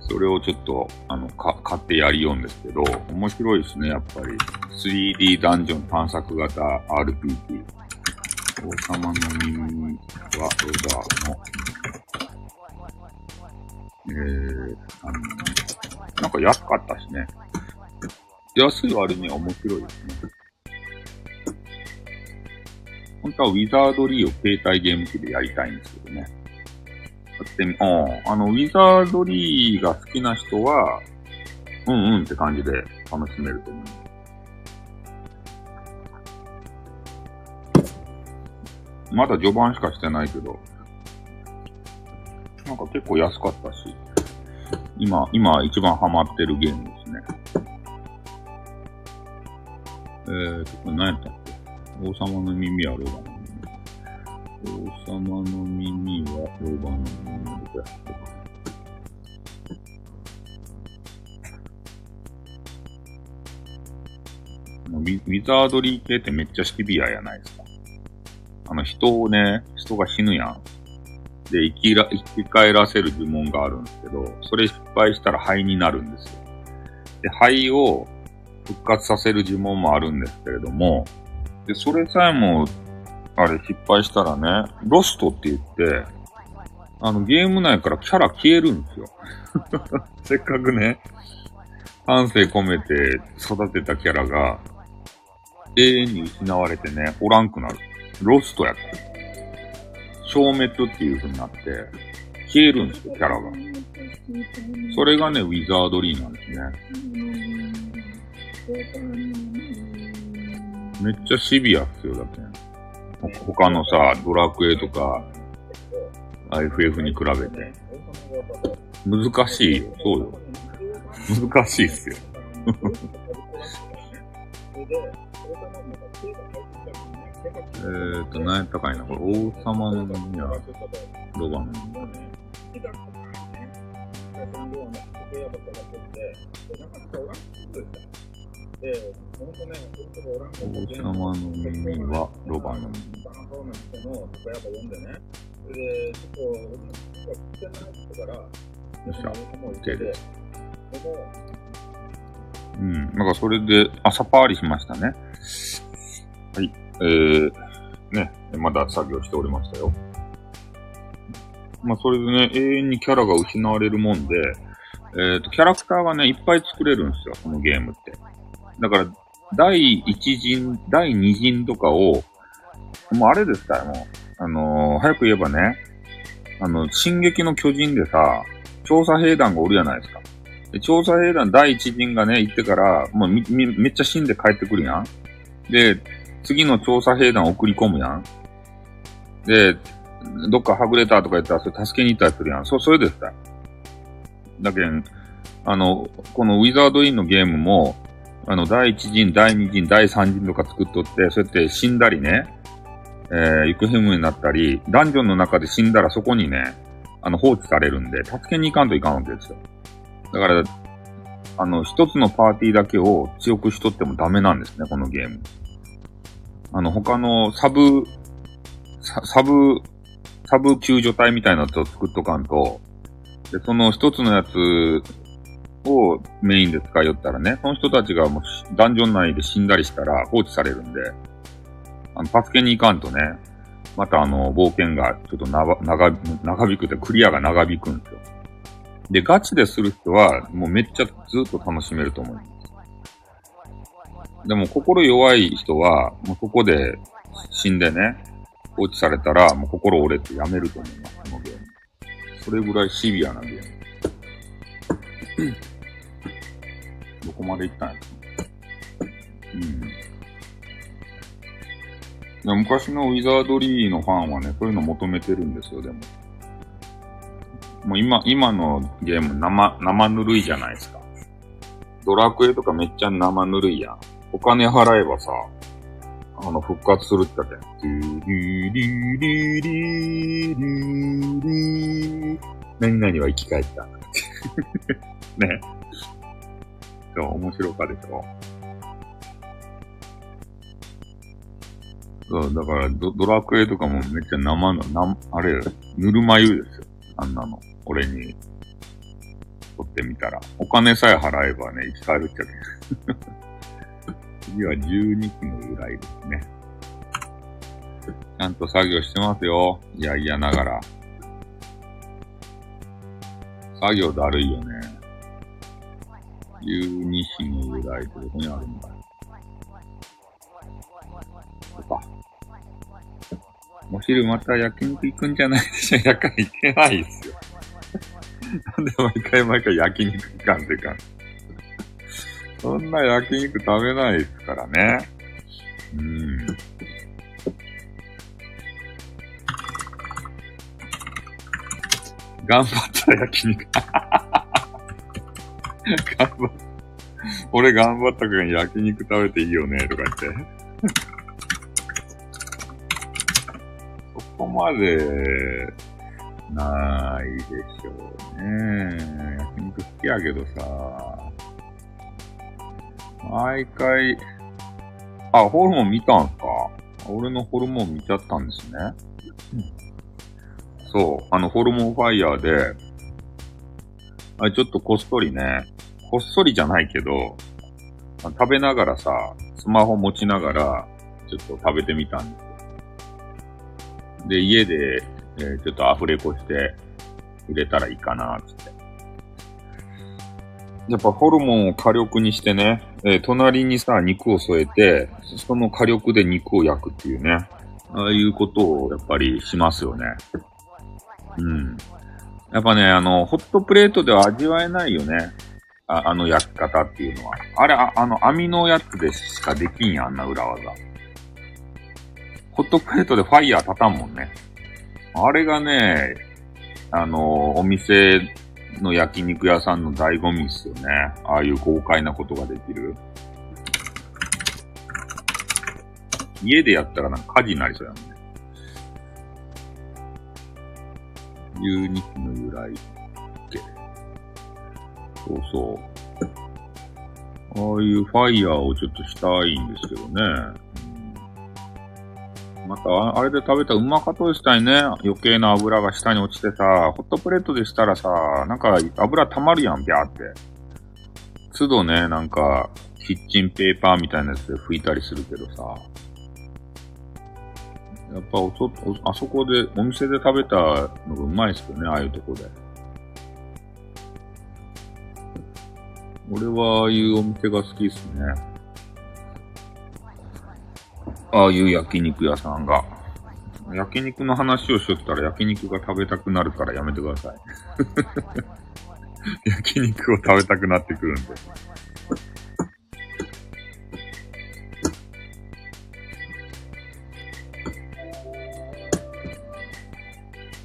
それをちょっと、あの、か、買ってやりようんですけど、面白いですね、やっぱり。3D ダンジョン探索型 RPG。王様の耳はロバーの、えー、あの、なんか安かったしね。安い割には面白いですね。本当はウィザードリーを携帯ゲーム機でやりたいんですけどね。やってみ、うん。あの、ウィザードリーが好きな人は、うんうんって感じで楽しめると思う。ますまだ序盤しかしてないけど、なんか結構安かったし、今、今一番ハマってるゲームですね。えーと、これ何やったっけ？王様の耳はロバの耳。王様の耳はロバの耳で。もうウィウィザードリー系ってめっちゃシビアやないですか。あの人をね、人が死ぬやん。で、生きら、生き返らせる呪文があるんですけど、それ失敗したら灰になるんですよ。で、灰を復活させる呪文もあるんですけれども、で、それさえも、あれ失敗したらね、ロストって言って、あの、ゲーム内からキャラ消えるんですよ。せっかくね、半生込めて育てたキャラが、永遠に失われてね、おらんくなる。ロストやった。消滅っていう風になって、消えるんですよ、キャラが。それがね、ウィザードリーなんですね。めっちゃシビアっすよ、だって。他のさ、ドラクエとか、IFF に比べて。難しいよ、そうよ。難しいっすよ。えーと、何やったかいな、これ、王様の耳は、ロバの耳。王様の耳はロバの耳。よっしゃ、OK です。うん。なんかそれで、朝パーリしましたね。はい。えー、ね、まだ作業しておりましたよ。まあ、それでね、永遠にキャラが失われるもんで、えっ、と、キャラクターがね、いっぱい作れるんですよ、このゲームって。だから、第一陣、第二陣とかを、もうあれですから、もう、あのー早く言えばね、あの、進撃の巨人でさ、調査兵団がおるじゃないですか。で調査兵団第一陣がね、行ってから、もうみ、み、めっちゃ死んで帰ってくるやん。で、次の調査兵団送り込むやん。で、どっかはぐれたとか言ったら、それ助けに行ったりするやん。そ、それですかだけん、あの、このウィザードインのゲームも、あの、第一陣、第二陣、第三陣とか作っとって、そうやって死んだりね、えー、行方不明になったり、ダンジョンの中で死んだらそこにね、あの、放置されるんで、助けに行かんといかんわけですよ。だから、あの、一つのパーティーだけを強くしとってもダメなんですね、このゲーム。あの、他のサブ、サブ、サブ救助隊みたいなやつを作っとかんと、で、その一つのやつをメインで使いよったらね、その人たちがもうダンジョン内で死んだりしたら放置されるんで、あの、助けに行かんとね、またあの、冒険がちょっと長、長、長引くって、クリアが長引くんですよ。で、ガチでする人は、もうめっちゃずっと楽しめると思います。でも、心弱い人は、もうここで死んでね、放置されたら、もう心折れてやめると思います、このゲーム。それぐらいシビアなゲーム。どこまで行ったんやうん。で昔のウィザードリーのファンはね、そういうの求めてるんですよ、でも。もう今、今のゲーム生、生ぬるいじゃないですか。ドラクエとかめっちゃ生ぬるいやん。お金払えばさ、あの、復活するって言ったっけドゥリリリリリリ何々は生き返った。ね。そう、面白かでしょそう、だからド、ドラクエとかもめっちゃ生の、なあれ、ぬるま湯ですよ。あんなの。俺に、取ってみたら。お金さえ払えばね、生き返るっちゃけ。次は12期の由来ですね。ちゃんと作業してますよ。いやいやながら。作業だるいよね。12子の由来ってどこにあるんだそっか。お昼また焼肉行くんじゃない？でしょ。やか行けないっすよ。なんで毎回毎回焼肉行かんでかん。そんな焼肉食べないですからね。うん。頑張った焼肉。頑張っ俺頑張ったから焼肉食べていいよね、とか言って。そこまで、ないでしょうね。焼肉好きやけどさ。毎回、あ、ホルモン見たんすか？俺のホルモン見ちゃったんですね。そう、あの、ホルモンファイヤーで、あちょっとこっそりね、こっそりじゃないけど、食べながらさ、スマホ持ちながら、ちょっと食べてみたんですよ。で、家で、えーちょっとアフレコして、入れたらいいかな、つって。やっぱホルモンを火力にしてね、えー隣にさ、肉を添えて、その火力で肉を焼くっていうね。ああいうことをやっぱりしますよね。うん。やっぱね、あの、ホットプレートでは味わえないよね。ああの焼き方っていうのは。あれ、ああの、網のやつでしかできんや、あんな裏技。ホットプレートでファイヤー立たんもんね。あれがね、あの、お店の焼肉屋さんの醍醐味っすよね。ああいう豪快なことができる。家でやったらなんか火事になりそうやもんね。牛肉の由来って。そうそう。ああいうファイヤーをちょっとしたいんですけどね。また、あれで食べたうまかとしたいね。余計な油が下に落ちてさ、ホットプレートでしたらさ、なんか油溜まるやん、ビャーって。都度ね、なんか、キッチンペーパーみたいなやつで拭いたりするけどさ。やっぱおそ、あそこで、お店で食べたのがうまいっすよね、ああいうとこで。俺はああいうお店が好きっすね。ああいう焼肉屋さんが。焼肉の話をしとったら焼肉が食べたくなるからやめてください。焼肉を食べたくなってくるんで。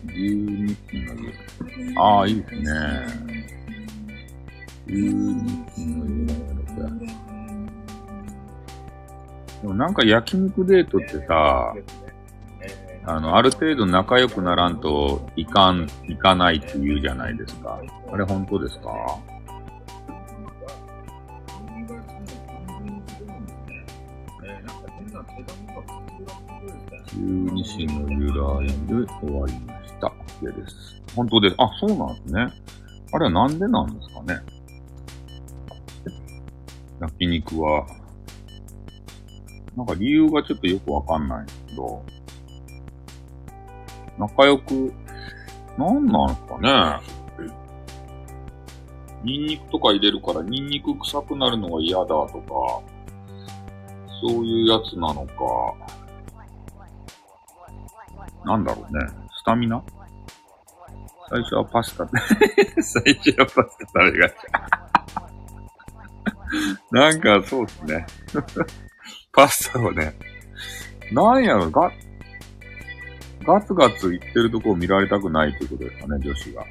牛肉の湯。ああ、いいですね。牛肉の湯のやつや。でもなんか焼肉デートってさ、あの、ある程度仲良くならんといかん、いかないって言うじゃないですか。あれ本当ですか？十二支の由来で終わりました。でです。本当です。あ、そうなんですね。あれはなんでなんですかね？焼肉は、なんか理由がちょっとよくわかんないけど、仲良く、なんなんすかね。ニンニクとか入れるからニンニク臭くなるのが嫌だとか、そういうやつなのか、なんだろうね。スタミナ？最初はパスタ、最初はパスタ食べがち。なんかそうですね。パスタはね、なんやろ、ガ、ガツガツ言ってるとこを見られたくないってことですかね、女子が。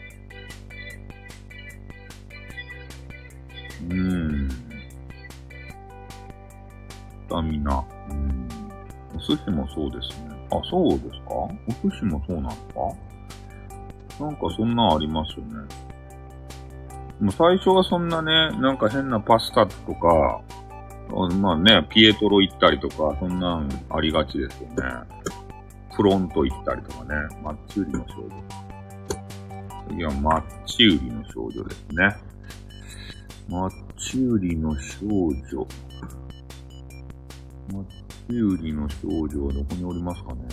うーん。スタミナ。うん。お寿司もそうですね。あ、そうですか？お寿司もそうなのか？なんかそんなんありますよね。もう最初はそんなね、なんか変なパスタとか、あまあね、ピエトロ行ったりとか、そんなんありがちですよね。フロント行ったりとかね、マッチ売りの少女。次はマッチ売りの少女ですね。マッチ売りの少女。マッチ売りの少女はどこにおりますかね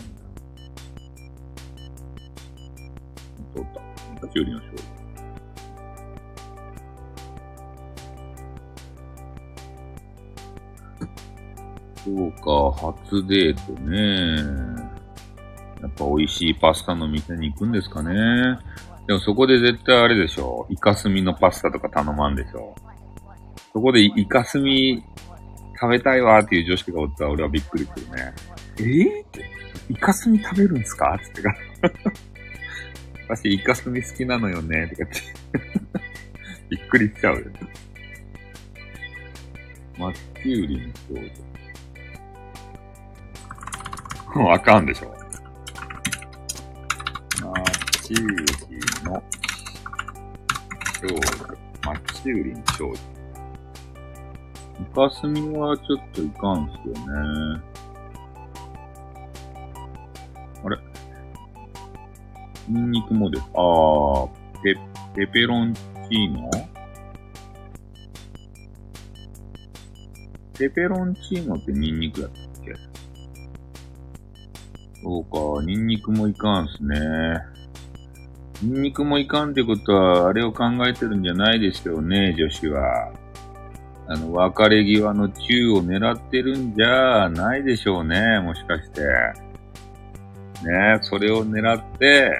通った。マッチ売りの少女。そうか、初デートね。やっぱ美味しいパスタの店に行くんですかね。でもそこで絶対あれでしょ。イカスミのパスタとか頼まんでしょ。そこでイカスミ食べたいわっていう女子がおったら俺はびっくりするね。えー、って、イカスミ食べるんですか？つってか。私イカスミ好きなのよね。とかって。びっくりしちゃうよ。マッチ売りの少女。もうあかんでしょ。マッチ売りの少女。マッチ売りの少女。イカスミはちょっといかんすよね。あれニンニクもです。あー、ペ、ペペロンチーノペペロンチーノってニンニクやったそうか、ニンニクもいかんすね。ニンニクもいかんってことは、あれを考えてるんじゃないですよね、女子は。あの、別れ際の宙を狙ってるんじゃないでしょうね、もしかして。ねそれを狙って、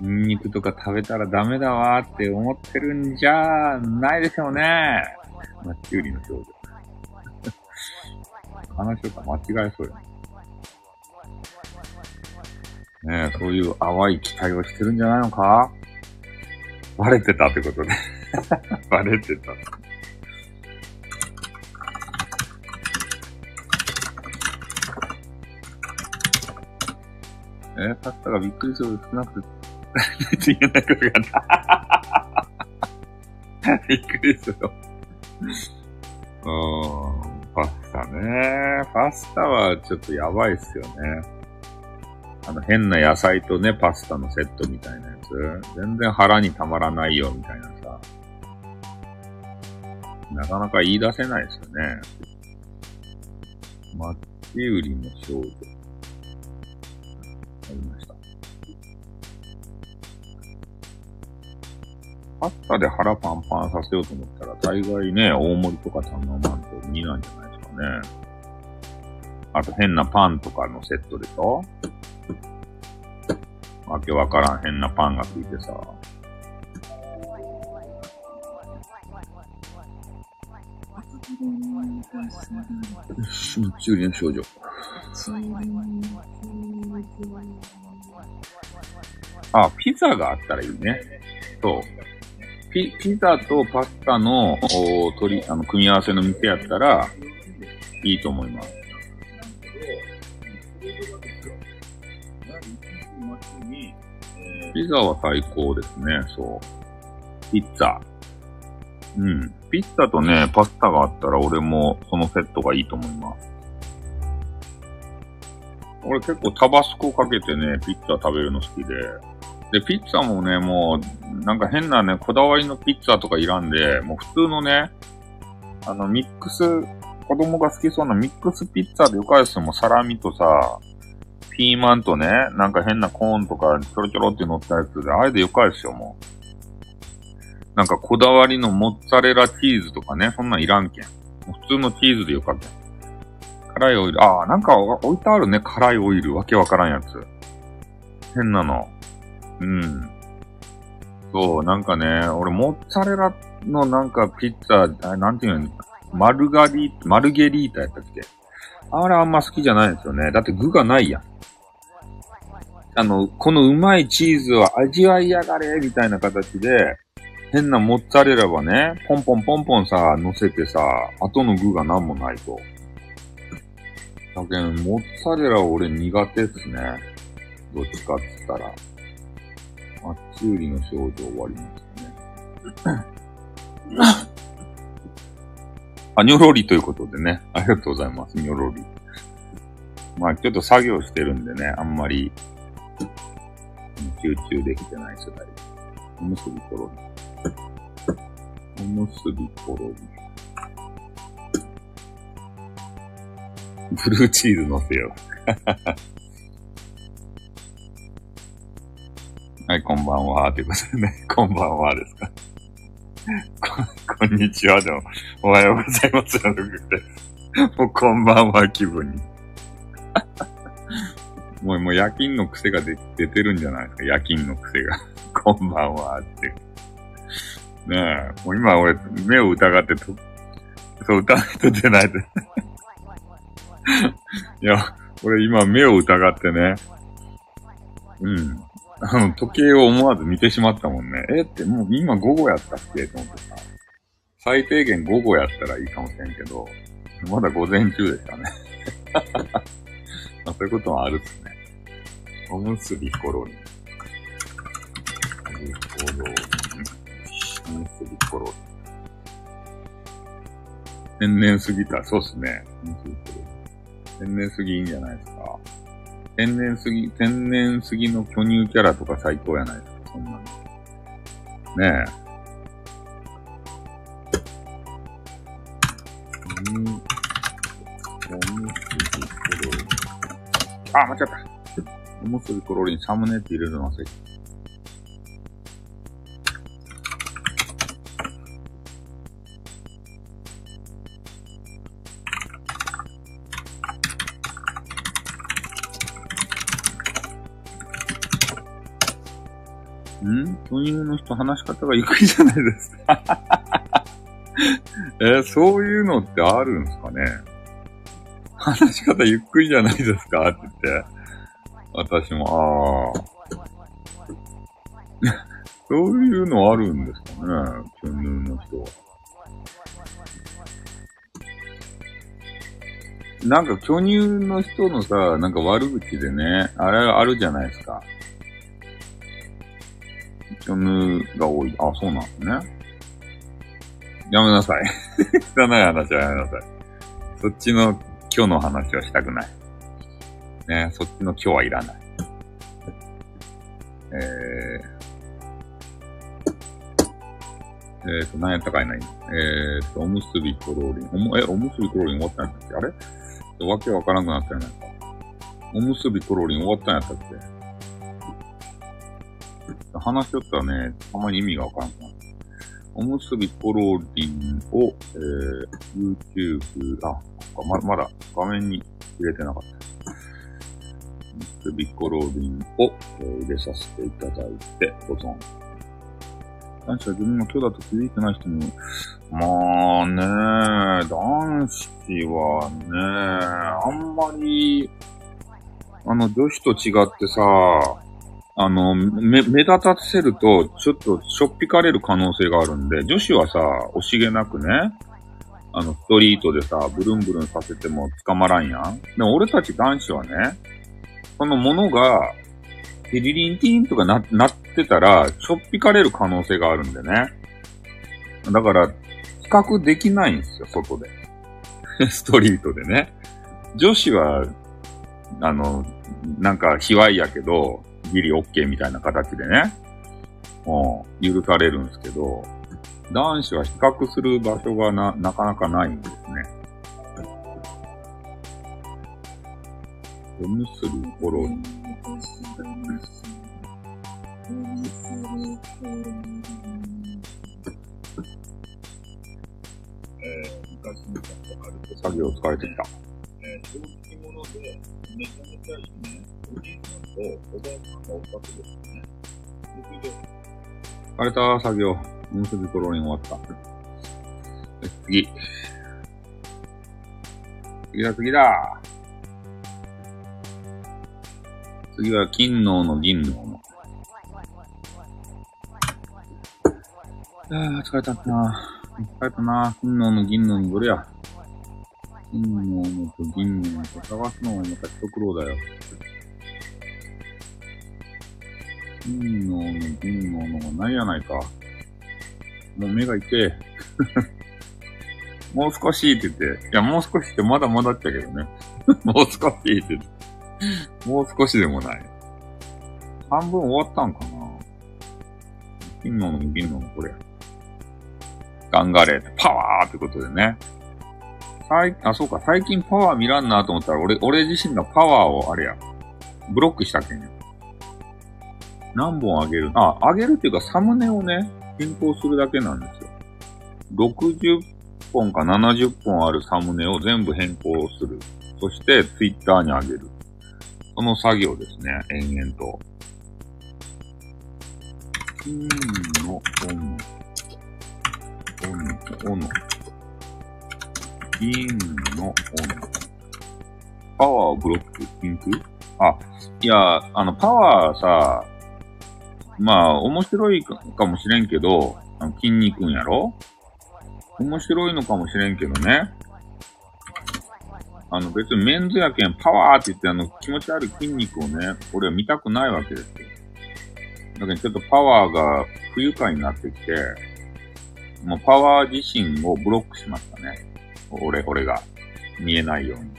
ニンニクとか食べたらダメだわって思ってるんじゃないでしょうね。まあ、キュウリの少女。話とか間違えそうよ。ね、そういう淡い期待をしてるんじゃないのか？バレてたってことね。バレてた。えパスタがびっくりする少なくて、言えないことがあった。びっくりする。うーん、パスタね。パスタはちょっとやばいっすよね。あの、変な野菜とね、パスタのセットみたいなやつ。全然腹にたまらないよ、みたいなさ。なかなか言い出せないですよね。マッチ売りの少女。ありました。パスタで腹パンパンさせようと思ったら、大概ね、大盛りとか頼まんと2なんじゃないですかね。あと変なパンとかのセットでしょわけわからん変なパンがついてさ。中の少女。あ、ピザがあったらいいね。そう。ピ、ピザとパスタの、お取り、あの、組み合わせの店やったら、いいと思います。ピザは最高ですね、そう。ピッツァ。うん。ピッツァとね、パスタがあったら俺もそのセットがいいと思います。俺結構タバスコかけてね、ピッツァ食べるの好きで。で、ピッツァもね、もう、なんか変なね、こだわりのピッツァとかいらんで、もう普通のね、あの、ミックス、子供が好きそうなミックスピッツァでよかですよ。もサラミとさ、ピーマンとね、なんか変なコーンとかちょろちょろって乗ったやつで、あれでよかですよ、もう。なんかこだわりのモッツァレラチーズとかね、そんなんいらんけん。普通のチーズでよかった。辛いオイル、ああ、なんか置いてあるね、辛いオイル。わけわからんやつ。変なの。うん。そう、なんかね、俺、モッツァレラのなんかピッツァ、なんていうの、マルガリー、マルゲリータやったっけ？あれあんま好きじゃないんですよね。だって具がないやん。あの、このうまいチーズを味わいやがれ、みたいな形で、変なモッツァレラはね、ポンポンポンポンさ、乗せてさ、後の具が何もないと。だけど、モッツァレラは俺苦手っすね。どっちかっつったら。マッチ売りの症状終わりましたね。あ、ニョロリということでね。ありがとうございます、ニョロリ。まあ、ちょっと作業してるんでね、あんまり、集中できてない世代。おむすびコロリ。おむすびコロリ。ブルーチーズ乗せよう。はい、こんばんは。ということでね、こんばんはですか。こ こんにちはでも、おはようございますよ、ルグです。もうこんばんは気分に。もう、もう夜勤の癖が出出てるんじゃないですか、夜勤の癖が。こんばんはって。ねえ、もう今俺、目を疑ってと、そう、歌う人出ないで。いや、俺今目を疑ってね。うん。あの、時計を思わず見てしまったもんね。えってもう今午後やったっけ？と思ってさ。最低限午後やったらいいかもしれんけど、まだ午前中でしたね。まあ、そういうこともあるっすね。おむすびコロリ。コロリ。おむすびコロリ。天然すぎた。そうっすね。天然すぎいいんじゃないですか。天然すぎ、天然すぎの巨乳キャラとか最高やないですか、そんなの。ねえ。おむすびコロリ。あ、間違った。おむすびコロリンサムネって入れるの忘れてん？巨乳の人話し方がゆっくりじゃないですか。えそういうのってあるんですかね？話し方ゆっくりじゃないですか？って言って。私も、ああ。そういうのあるんですかね？巨乳の人は。なんか巨乳の人のさ、なんか悪口でね、あれあるじゃないですか。巨乳が多い。あ、そうなんですね。やめなさい。汚い話はやめなさい。そっちの今日の話はしたくない。ね、そっちの今日はいらない。えー、えーと、何やったかいないえーと、おむすびコローリン。おむ、え、おむすびコローリン終わったんやったっけ？あれ？わけわからなくなったよね。おむすびコローリン終わったんやったっけ？話しとったらね、たまに意味がわからん。おむすびコロリンを、えー、YouTube、あ、ま、まだ画面に入れてなかった。おむすびコロリンを、えー入れさせていただいて、保存。男子は自分の今日だと気づいてない人も、まあね、男子はね、あんまり、あの、女子と違ってさ、あの、目、目立たせると、ちょっとしょっぴかれる可能性があるんで、女子はさ、惜しげなくね、あの、ストリートでさ、ブルンブルンさせても捕まらんやん。でも俺たち男子はね、そのものが、テリリンティーンとかな、なってたら、しょっぴかれる可能性があるんでね。だから、比較できないんですよ、外で。ストリートでね。女子は、あの、なんか、卑猥やけど、ギリオッケーみたいな形でね、うん、許されるんですけど、男子は比較する場所がな、なかなかないんですね。おむすびコロリ。えー、昔見たことあると作業疲れてきた。えー、正直者で、めちゃめちゃいいね、おじいさんとおばあさんがおったってですね。それで、疲れた、作業。おむすびコローリン終わった。次。次だ、次だ。次は金脳の銀脳の。ああ、疲れたな。疲れたな。金のの銀ののどれや。金ののと銀ののと探すのもまた一苦労だよ。金の銀ののがないやないか。もう目が痛え。もう少しって言って、いや、もう少しってまだまだっちゃけどね。もう少しって言って。もう少しでもない。半分終わったんかな金のの銀ののこれ。ガンガレー、パワーってことでね。最、あ、そうか、最近パワー見らんなと思ったら、俺、俺自身がパワーをあれや、ブロックしたけんや。何本あげる？あ、あげるっていうかサムネをね、変更するだけなんですよ。60本か70本あるサムネを全部変更する。そして、ツイッターにあげる。その作業ですね、延々と。金の、おの、おの、おの。銀の、おの。パワーブロック、ピンク？あ、いや、あの、パワーさ、まあ、面白いかもしれんけど、あの筋肉んやろ？面白いのかもしれんけどね。あの、別にメンズやけんパワーって言ってあの、気持ち悪い筋肉をね、俺は見たくないわけですよ。だけどちょっとパワーが不愉快になってきて、もうパワー自身をブロックしましたね。俺、俺が。見えないように。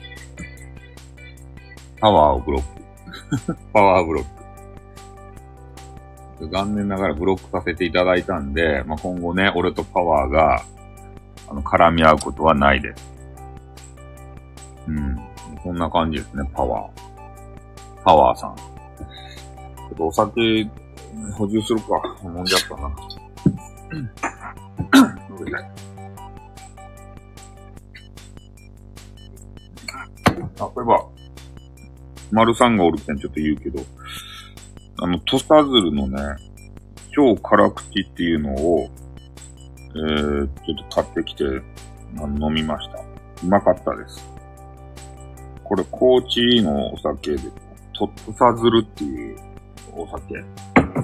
パワーをブロック。パワーブロック。残念ながらブロックさせていただいたんで、まあ、今後ね、俺とパワーが、あの、絡み合うことはないです。うん。こんな感じですね、パワー。パワーさん。ちょっとお酒補充するか。飲んじゃったな。どれだいあ、これは、丸さんがおるけんちょっと言うけど、あの、土佐鶴のね、超辛口っていうのを、えー、ちょっと買ってきて、飲みました。うまかったです。これ、高知のお酒で、と、土佐鶴っていうお酒。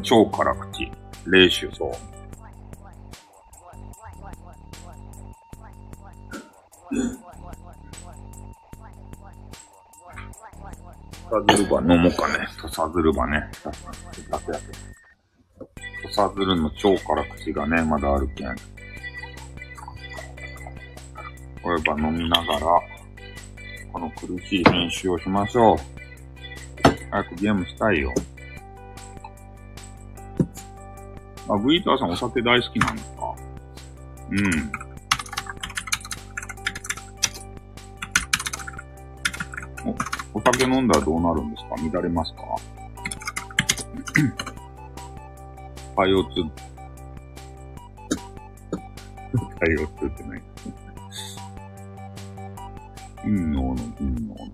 超辛口。冷酒そう。土佐鶴バ飲もうかね。土佐鶴バね。確かに。楽やけど。土佐鶴の超辛口がね、まだあるけん。これば飲みながら、この苦しい編集をしましょう。早くゲームしたいよ。あ、ブイーターさんお酒大好きなんですかうん。お、酒飲んだらどうなるんですか？乱れますか？パイオツ。パイオツってない。銀のの銀のの。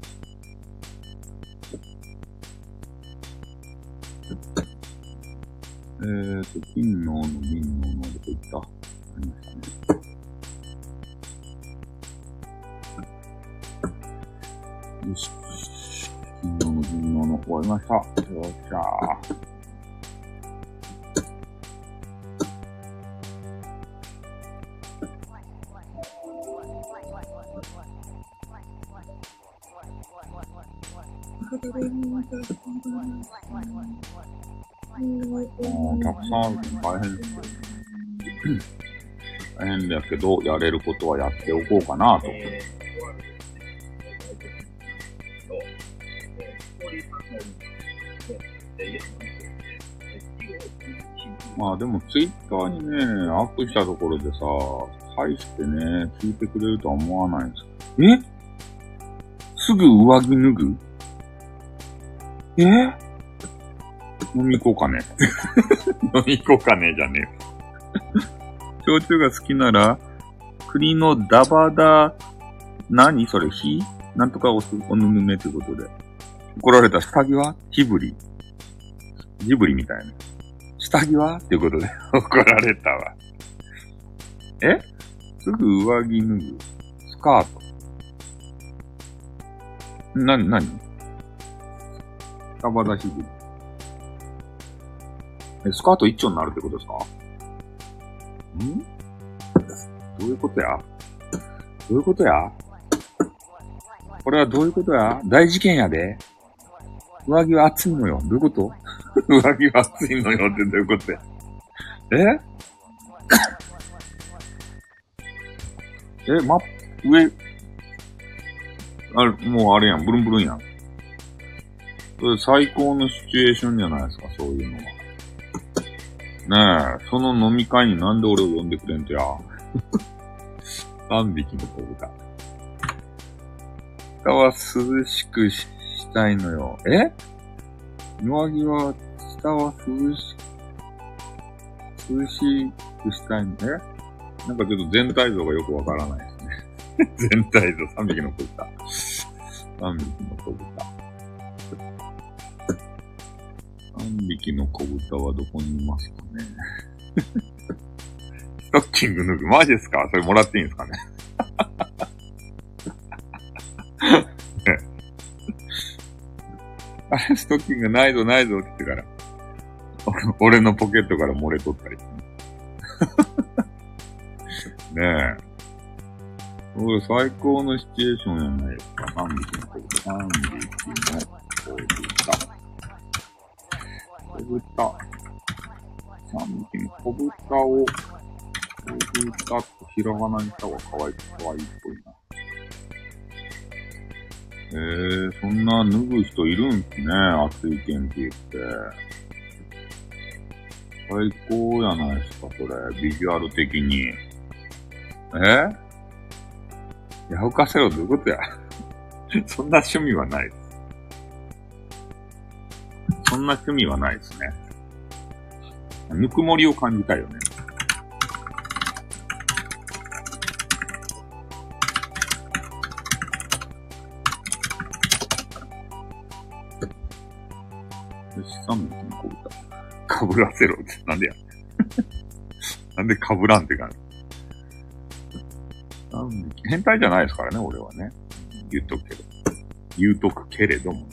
えーと、金のの銀ののどこ行った？ありましたね。よし。金の終わりました。よっしゃー。たくさんあると大変ですけど。大変だけど、やれることはやっておこうかなと。えー、終わると、まあでもツイッターにね、アップしたところでさ、返してね、聞いてくれるとは思わないんですえ？すぐ上着脱ぐ？え？飲み行こうかね。飲み行こうかね、じゃねえよ。焼酎が好きなら、栗のダバダ、何それ、火？なんとかおす、おぬぬめということで。怒られた下着は？ジブリ。ジブリみたいな。下着は？っていうことで 怒られたわ。え？すぐ上着脱ぐ？スカート？な、なにダバダヒブリ。え、スカート一丁になるってことですか？ん？どういうことや？どういうことや？これはどういうことや？大事件やで。上着は暑いのよ。どういうこと？上着は暑いのよってどういうことや？え？え、ま、上、あれ、もうあれやん、ブルンブルンやん。それ最高のシチュエーションじゃないですか、そういうのは。ねえ、その飲み会になんで俺を呼んでくれんとや。3匹の子豚。下は涼しくししたいのよ。え？上着は、下は涼し、涼しくしたいのえなんかちょっと全体像がよくわからないですね。全体像、3匹の子豚。3匹の子豚。3匹の子豚はどこにいますかね。ストッキング脱ぐ。マジですか？それもらっていいんですかね？あれ、ストッキングないぞないぞって言ってから、俺のポケットから漏れとったり。ねえ。これ最高のシチュエーションやないですか。3匹の子豚。3匹の子豚。子豚。3匹の子豚を、子豚とひらがなにした方が可愛い、可愛いっぽいな。えー、そんな脱ぐ人いるんすね。暑い天気って。最高やないですか、それ。ビジュアル的に。え？やふかせろどういうことや？そんな趣味はない。そんな趣味はないですね。ぬくもりを感じたいよね。よし、3匹の子豚。かぶらせろって、なんでや。なんでかぶらんって感じ。3匹。変態じゃないですからね、俺はね。言っとくけど。言うとくけれども。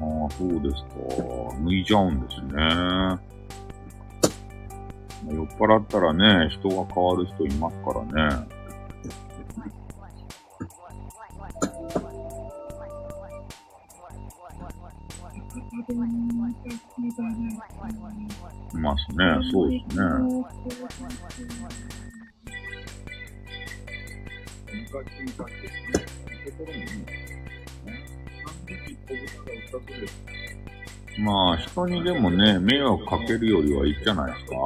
ああ、そうですか。脱いじゃうんですね。酔っ払ったらね、人が変わる人いますからね。ますね。そうですね。昔にかけてね、ところにね、3匹小豚が売ったそうです。まあ、人にでもね、迷惑かけるよりはいいじゃないですか。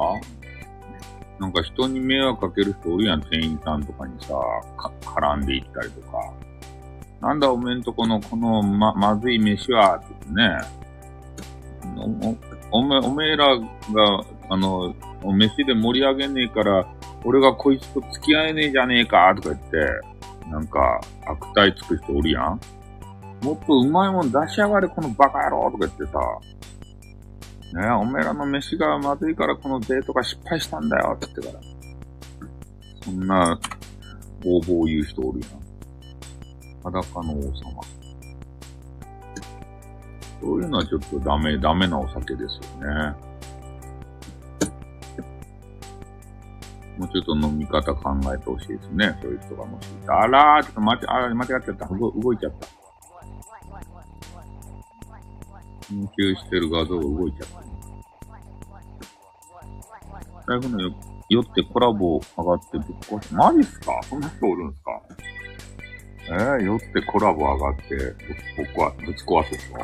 なんか人に迷惑かける人おるやん、店員さんとかにさ、か絡んでいったりとか。なんだおめんとこのこのま、まずい飯は、ってね。お、お、おめ、おめえらが、あの、お飯で盛り上げねえから、俺がこいつと付き合えねえじゃねえか、とか言って、なんか、悪態つく人おるやん。もっとうまいもん出しやがれ、このバカ野郎とか言ってさ。ねえ、おめえらの飯がまずいからこのデートが失敗したんだよって言ってから。そんな、応募を言う人おるやん。裸の王様。そういうのはちょっとダメ、ダメなお酒ですよね。もうちょっと飲み方考えてほしいですね。そういう人がもしいたら。あらー、ちょっと間違、あら、間違っちゃった。動動いちゃった。研究してる画像が動いちゃった。最後の、酔ってコラボ上がってぶっ壊す。マジっすか？そんな人おるんすか？えー、酔ってコラボ上がってぶっ壊ぶち壊すでしょ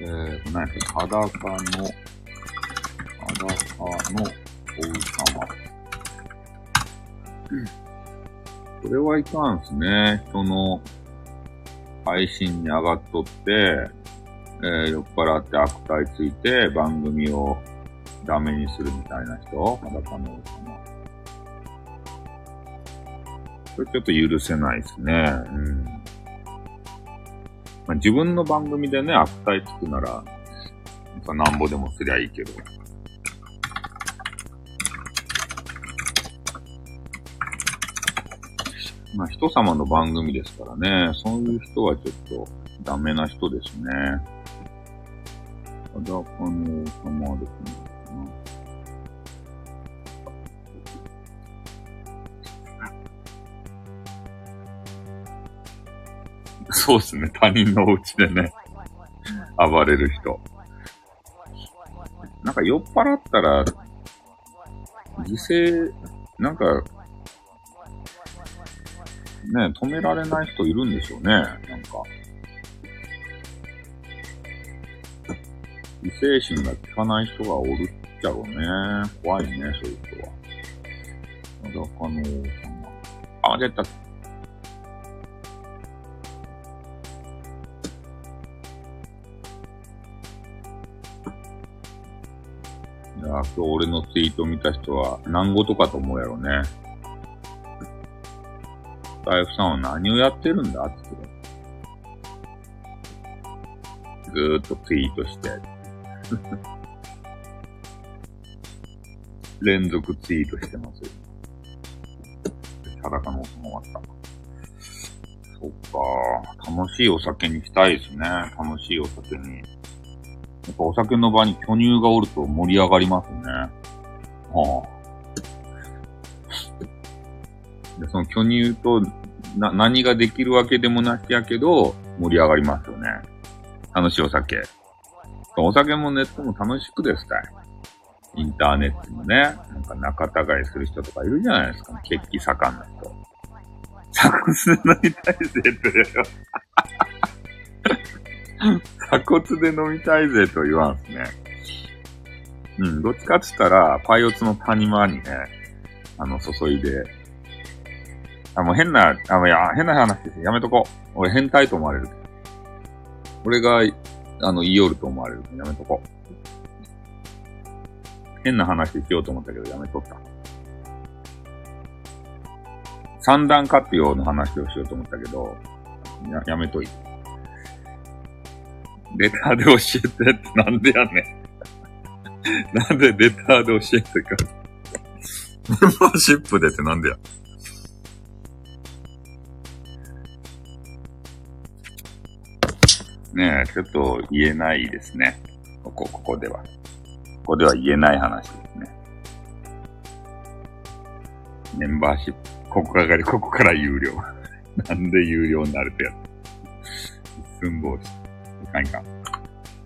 えー、何やった裸の、裸のおう様。これはいかんすね。人の配信に上がっとって、えー、酔っ払って悪態ついて番組をダメにするみたいな人裸の王様。これちょっと許せないですね。うん。まあ、自分の番組でね、悪態つくなら、なんぼでもすりゃいいけど。まあ、人様の番組ですからね、そういう人はちょっとダメな人ですね。裸の王様ですね。そうですね。他人のお家でね、暴れる人。なんか酔っ払ったら、犠牲、なんか、ね、止められない人いるんでしょうね。なんか。犠牲心が効かない人がおるっちゃろうね。怖いね、そういう人は。裸の王様。あ、出た。いや、今日俺のツイート見た人は何事かと思うやろね。スタイフさんは何をやってるんだって。ずーっとツイートして。連続ツイートしてます。裸の王様終わった。そっか。楽しいお酒にしたいですね。楽しいお酒に。やっぱお酒の場に巨乳がおると盛り上がりますね。はあ。で、その巨乳とな、何ができるわけでもなしやけど、盛り上がりますよね。楽しいお酒。お酒もネットも楽しくですたい。インターネットもね、なんか仲違いする人とかいるじゃないですか。血気盛んな人。鎖骨で飲みたいぜって。鎖骨で飲みたいぜと言わんすね。うん、どっちかっつったら、パイオツの谷間にね、あの、注いで、あ、もう変な、あ、もういや、変な話ですやめとこう。俺変態と思われる。俺が、あの、言いよると思われる。やめとこう。変な話しようと思ったけど、やめとった。三段活用の話をしようと思ったけど、や、やめといて。レターで教えてってなんでやねん。なんでレターで教えてか。メンバーシップでってなんでや？ねえ、ちょっと言えないですね。ここ、ここでは。ここでは言えない話ですね。メンバーシップ。ここから、ここから有料。なんで有料になるってやつ。一寸法師。いかんいかん。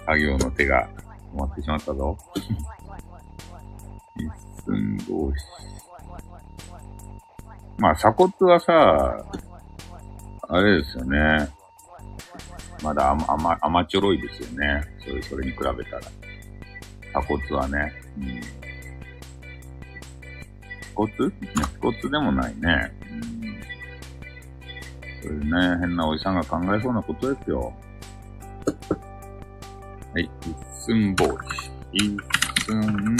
作業の手が止まってしまったぞ。一寸法師。まあ、鎖骨はさ、あれですよね。まだ甘、甘、甘ちょろいですよね。それ、それに比べたら。鎖骨はね。うん。骨？骨でもないね。うん。それね、変なおじさんが考えそうなことですよ。はい。一寸法師。一寸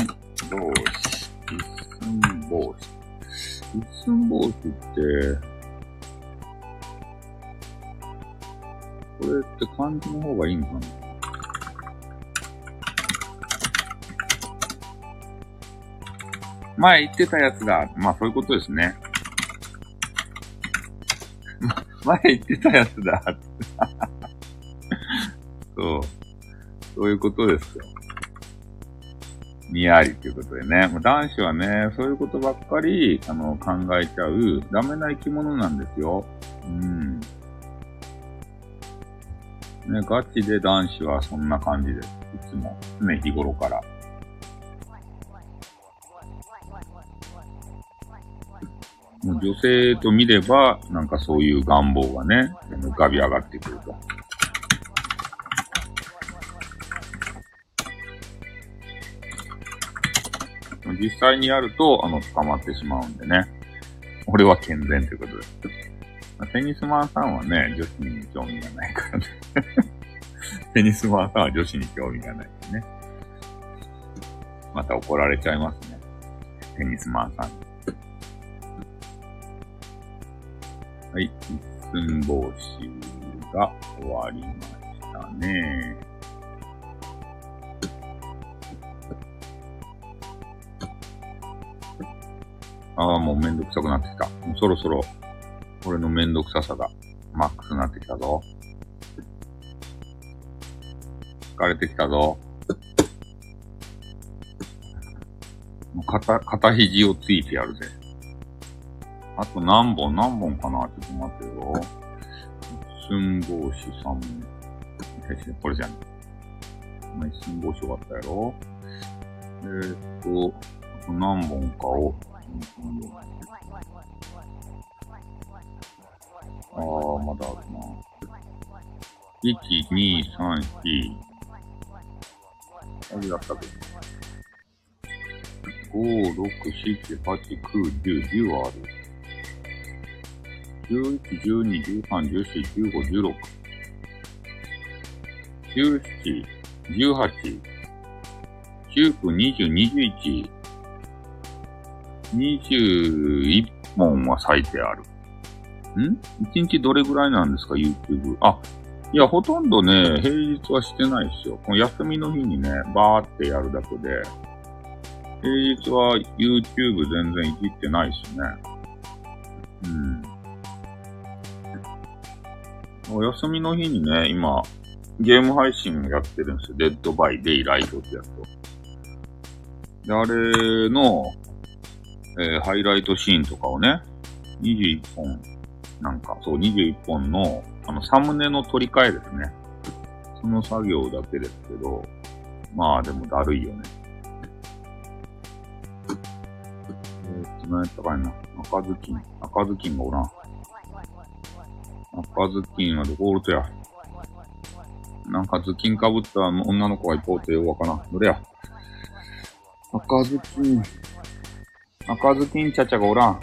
法師。一寸法師。一寸法師って、これって漢字の方がいいのかな？前言ってたやつだ。まあそういうことですね。前言ってたやつだ。そう。そういうことですよ。にやりということでね。男子はね、そういうことばっかり、あの、考えちゃう、ダメな生き物なんですよ。うん。ね、ガチで男子はそんな感じです。いつも。常日頃から。もう女性と見れば、なんかそういう願望がね、浮かび上がってくると。実際にやると、あの、捕まってしまうんでね。俺は健全ということです。まあテニスマンさんはね、女子に興味がないからね。テニスマンさんは女子に興味がないですね。また怒られちゃいますね。テニスマンさん。はい。一寸法師が終わりましたね。ああ、もうめんどくさくなってきた。もうそろそろ、俺のめんどくささが、マックスになってきたぞ。疲れてきたぞ。もう肩、肩肘をついてやるぜ。あと何本何本かな？ちょっと待ってよ。寸法師さん。これじゃん。寸法師終わったやろえー、っと、あと何本かをああ、まだあるな。1、2、3、4。あれだったけど。5、6、7、8、9、10、10はある。11、12、13、14、15、16。17、18、19、20、21、21本は咲いてある。ん ?1 日どれぐらいなんですか ?YouTube。あ、いや、ほとんどね、平日はしてないですよ。この休みの日にね、バーってやるだけで、平日は YouTube 全然いじってないしね。うん。お休みの日にね、今、ゲーム配信やってるんですよ。デッドバイデイライトってやつと。で、あれの、えー、ハイライトシーンとかをね、21本、なんか、そう、21本の、あの、サムネの取り替えですね。その作業だけですけど、まあ、でもだるいよね。えー、っと、何やったかいな。赤ずきん。赤ずきんがおらん。赤ずきんはどこおるとや。なんか頭巾かぶった女の子がいこうってようわからん。どれや。赤ずきん。赤ずきんちゃちゃがおらん。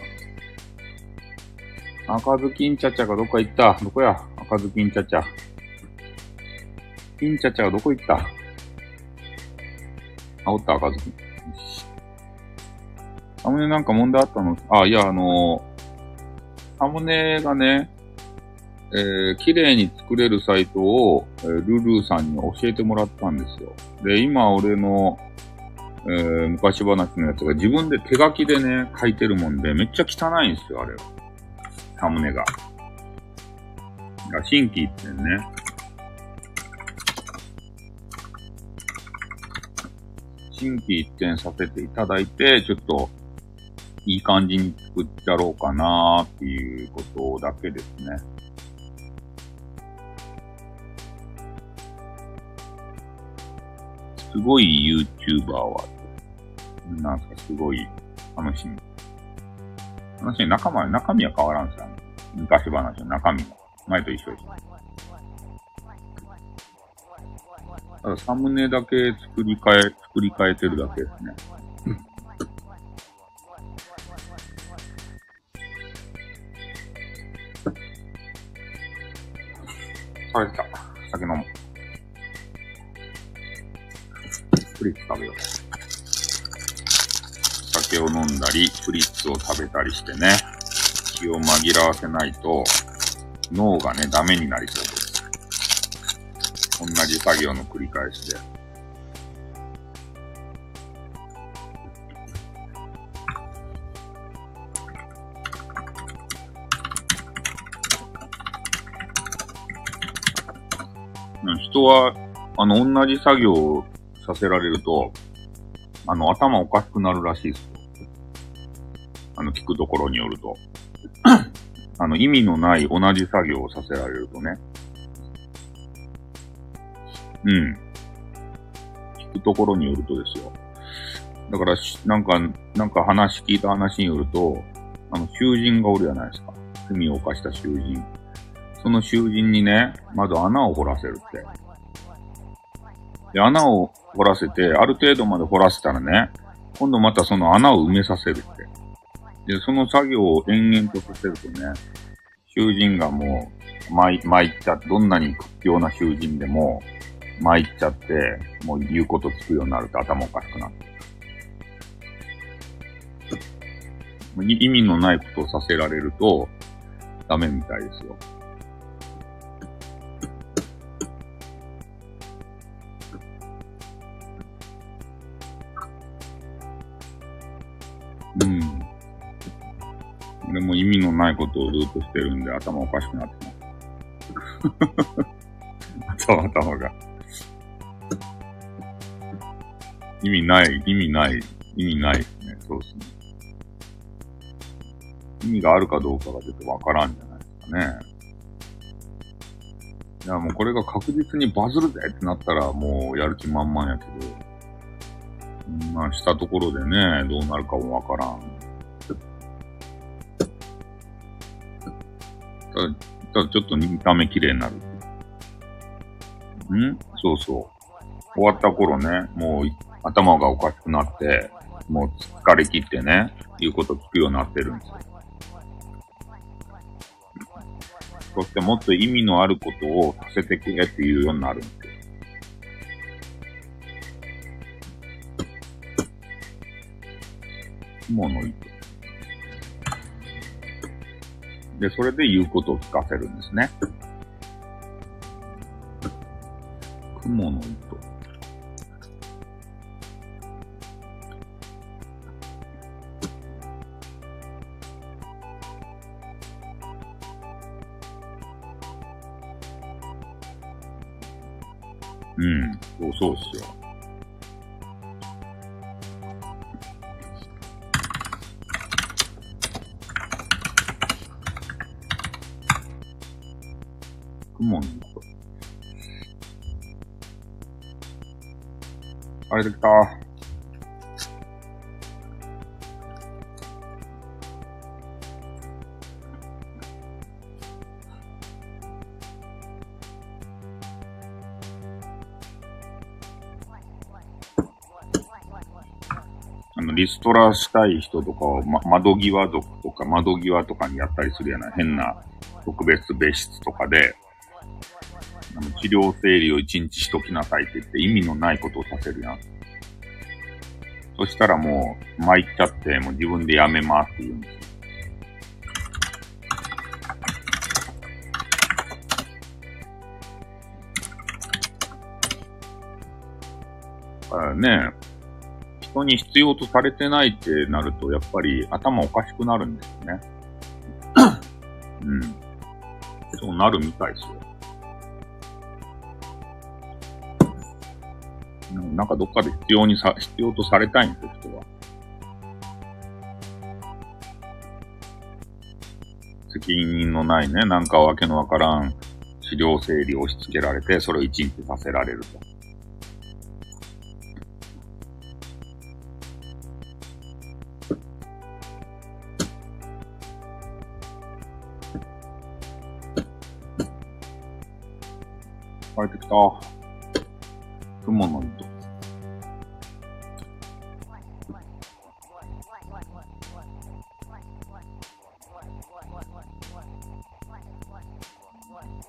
赤ずきんちゃちゃがどっか行ったどこや？赤ずきんちゃちゃ。きんちゃちゃがどこ行った？あ、おった赤ずきん。サムネなんか問題あったの？あ、いや、あのー、サムネがね、えー、綺麗に作れるサイトを、えー、ルルーさんに教えてもらったんですよ。で、今俺の、えー、昔話のやつが自分で手書きでね、書いてるもんで、めっちゃ汚いんですよ、あれは。サムネが。が、新規一点ね。新規一点させていただいて、ちょっと、いい感じに作っちゃろうかなーっていうことだけですね。すごい YouTuber は、なんすか、すごい楽しみ。楽しみ、中身、中身は変わらんすよ、ね。昔話の中身も。前と一緒です。ただサムネだけ作り変え、作り変えてるだけですね。疲れた。酒飲もう。プリッツ食べよう。酒を飲んだり、プリッツを食べたりしてね、気を紛らわせないと、脳がね、ダメになりそうです。同じ作業の繰り返しで。人は、あの、同じ作業をさせられると、あの、頭おかしくなるらしいですよ。あの、聞くところによると。あの、意味のない同じ作業をさせられるとね。うん。聞くところによるとですよ。だから、なんか、なんか話、聞いた話によると、あの、囚人がおるじゃないですか。罪を犯した囚人。その囚人にね、まず穴を掘らせるって。で、穴を掘らせて、ある程度まで掘らせたらね、今度またその穴を埋めさせるって。で、その作業を延々とさせるとね、囚人がもう、巻い、巻いちゃって、どんなに屈強な囚人でも、巻いちゃって、もう言うことつくようになると頭おかしくなって。意味のないことをさせられると、ダメみたいですよ。ないことをずっとしてるんで頭おかしくなってます。頭、頭が。意味ない、意味ない、意味ないですね。そうですね。意味があるかどうかがちょっとわからんじゃないですかね。いや、もうこれが確実にバズるぜってなったらもうやる気満々やけど、まあしたところでね、どうなるかもわからん。ただちょっと見た目綺麗になる。ん？そうそう。終わった頃ね、もう頭がおかしくなって、もう疲れ切ってね、言うこと聞くようになってるんですよ。そしてもっと意味のあることをさせてけっていうようになるんですよ。雲の糸。で、それで言うことを聞かせるんですね。雲の糸。うん、そうそうっすよ。れできた。あの、リストラしたい人とかを、ま、窓際族とか窓際とかにやったりするような変な特別別室とかで、あの治療整理を一日しときなさいって言って意味のないことをさせるやん。そしたらもう、参っちゃって、もう自分でやめますって言うんですよ。だからね、人に必要とされてないってなると、やっぱり頭おかしくなるんですよね。うん。そうなるみたいですよ。なんかどっかで必要にさ、必要とされたいんですよ、人は。責任のないね、なんかわけのわからん資料整理を押し付けられて、それを一日させられると。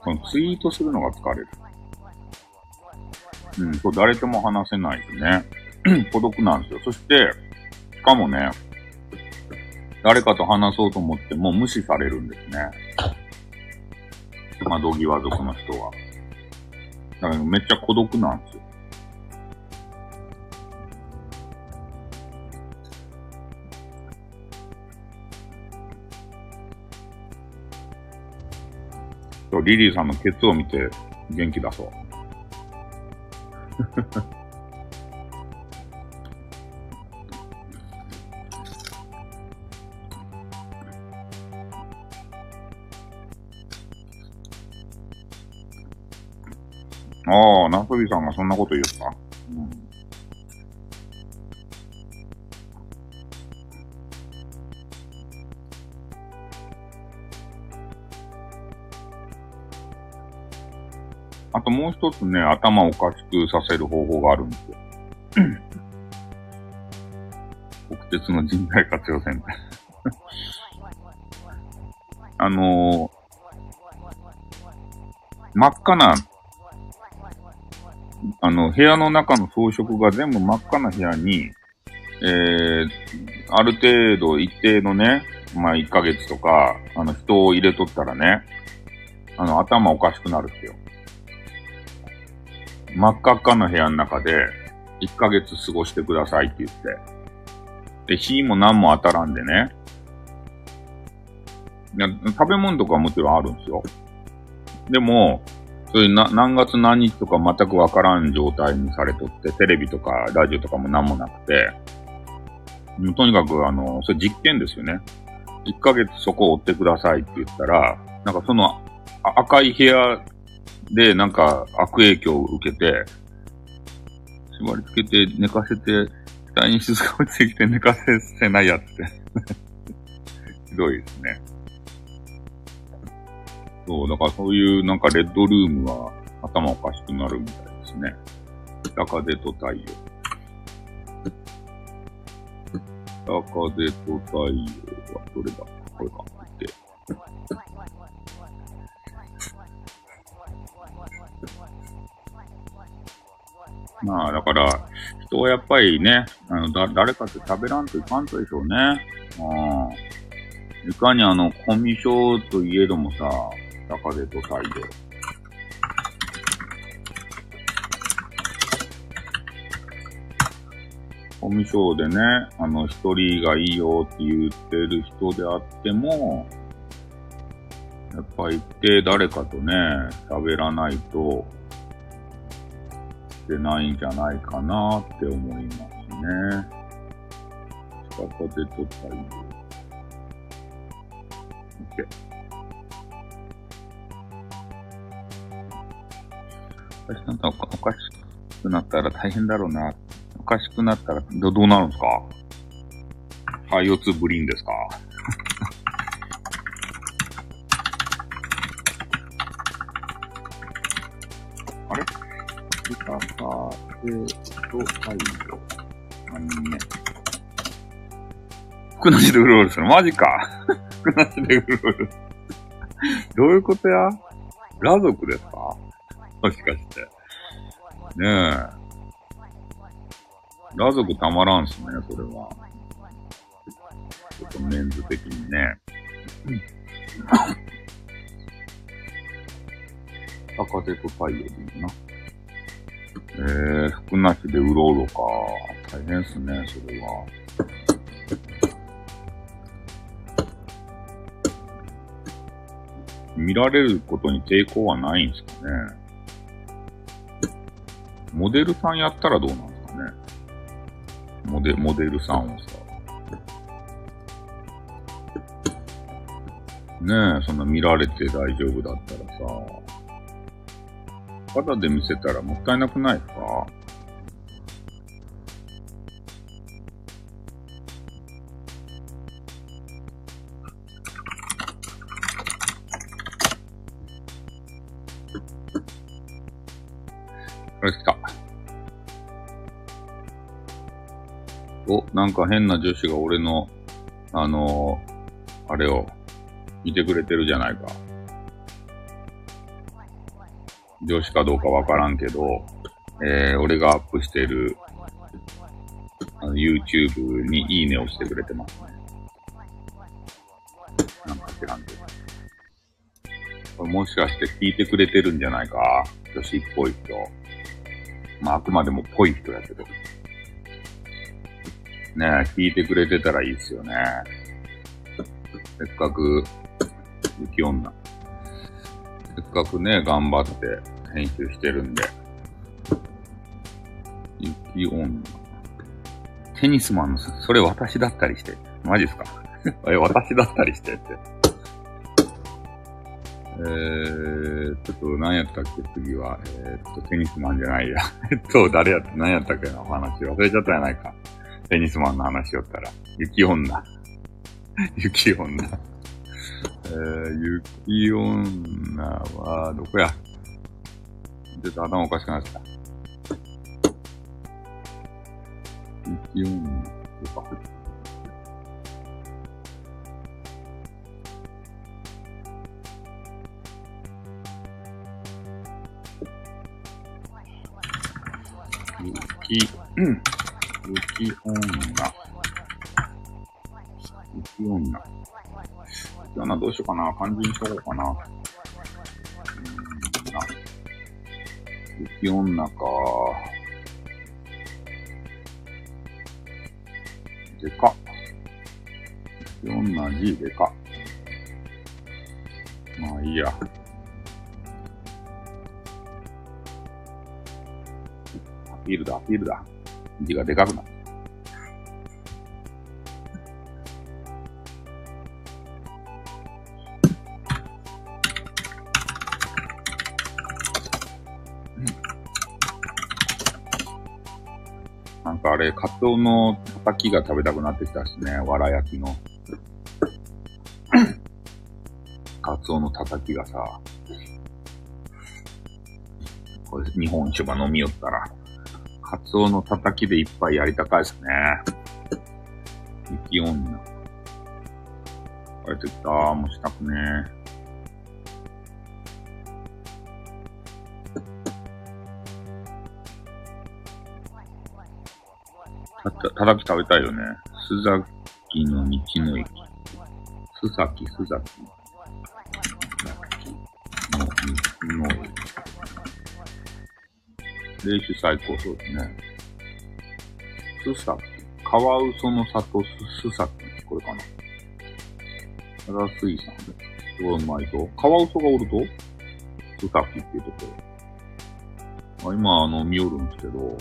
このツイートするのが疲れる。うん、そう誰とも話せないでね。孤独なんですよ。そして、しかもね、誰かと話そうと思っても無視されるんですね。窓際族の人は。だからめっちゃ孤独なんですリリーさんのケツを見て元気出そう。ああ、ナスビさんがそんなこと言った。もう一つね、頭おかしくさせる方法があるんですよ。国鉄の人材活用センター。あのー、真っ赤なあの、部屋の中の装飾が全部真っ赤な部屋に、えー、ある程度一定のね、まあ1ヶ月とか、あの人を入れとったらね、あの頭おかしくなるってよ。真っ赤っかな部屋の中で、1ヶ月過ごしてくださいって言って。で、火も何も当たらんでね。いや食べ物とかもちろんあるんですよ。でも、そういうな何月何日とか全くわからん状態にされとって、テレビとかラジオとかも何もなくて、もうとにかく、あの、それ実験ですよね。1ヶ月そこを追ってくださいって言ったら、なんかその赤い部屋でなんか悪影響を受けて、縛り付けて寝かせて、額に静か落ちてきて寝かせせないやつって。ひどいですね。そう、だからそういうなんかレッドルームは頭おかしくなるみたいですね。北風と太陽。北風と太陽はどれだ？これか。で。まあ、だから、人はやっぱりね、あの、だ、誰かと喋らんといかんとでしょうね。うん。いかにあの、コミュ障といえどもさ、高出と太陽。コミュ障でね、あの、一人がいいよって言ってる人であっても、やっぱり一定誰かとね、喋らないと、てないんじゃないかなって思いますね。下風と太陽。OK。おかしくなったらおかしくなったら大変だろうな。おかしくなったらどどうなるんですか？はい、四つぶりんですか？北風と太陽。何ね。服なしでうろうろする。マジか。服なしでうろうろ。どういうことや裸族ですかもしかして。ねえ。裸族たまらんっすね、それは。ちょっとメンズ的にね。赤手と太陽でいいな。えー、服なしでうろうろか。大変っすね、それは。見られることに抵抗はないんですかね。モデルさんやったらどうなんですかね。モデ、モデルさんをさ。ねえ、そんな見られて大丈夫だったらさ。肌で見せたらもったいなくないですか？これ来た。お、なんか変な女子が俺の、あのー、あれを見てくれてるじゃないか。女子かどうかわからんけど、えー、俺がアップしてる、あの、YouTube にいいねをしてくれてますね。なんか知らんけど。これもしかして聞いてくれてるんじゃないか？女子っぽい人。まあ、あくまでもぽい人やけど。ねえ、聞いてくれてたらいいっすよね。せっかく、雪女。せっかくね、頑張って編集してるんで。雪女。テニスマンの、それ私だったりして。マジっすか？え、私だったりしてって。えー、ちょっと何やったっけ？次は。えー、っと、テニスマンじゃないや。えっと、誰やった、何やったっけ？なお話。忘れちゃったやないか。テニスマンの話をったら。雪女。雪女。えー、雪女は、どこや？ちょっと頭おかしくなってた。雪女、どこか。雪、うん。雪女。雪女。雪女どうしようかな。漢字にしとこうかな。雪女か。でか。雪女じでか。まあいいや。アピールだ、アピールだ。字がでかくなっかあれ、カツオの叩きが食べたくなってきたしね、わら焼きの。カツオの叩きがさ、これ日本酒が飲み寄ったら、カツオの叩きで一杯やりたかいですね。雪女。これてきたもしたくねた、た、たたき食べたいよね。須崎の道の駅。須崎、須崎。の道の駅。練習最高そうですね。須崎。カワウソの里須須崎。これかな。ただ水産で。すごいうまいと。カワウソがおると？須崎っていうところ。まあ今、あの、見よるんですけど、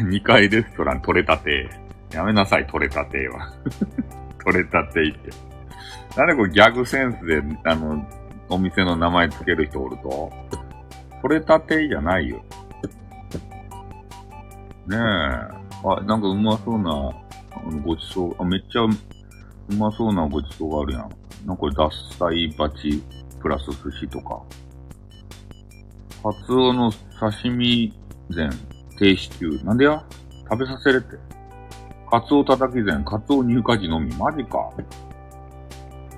2階レストラン取れたて。やめなさい、取れたては。取れたてって。なんでこれギャグセンスで、あの、お店の名前つける人おると、取れたてじゃないよ。ねえ。あ、なんかうまそうな、あのごちそう、あ、めっちゃうまそうなごちそうがあるやん。なんかこれ、脱菜鉢プラス寿司とか。カツオの刺身膳、低シチュー。なんでや？食べさせれって。カツオ叩き膳、カツオ入荷時のみ。マジか。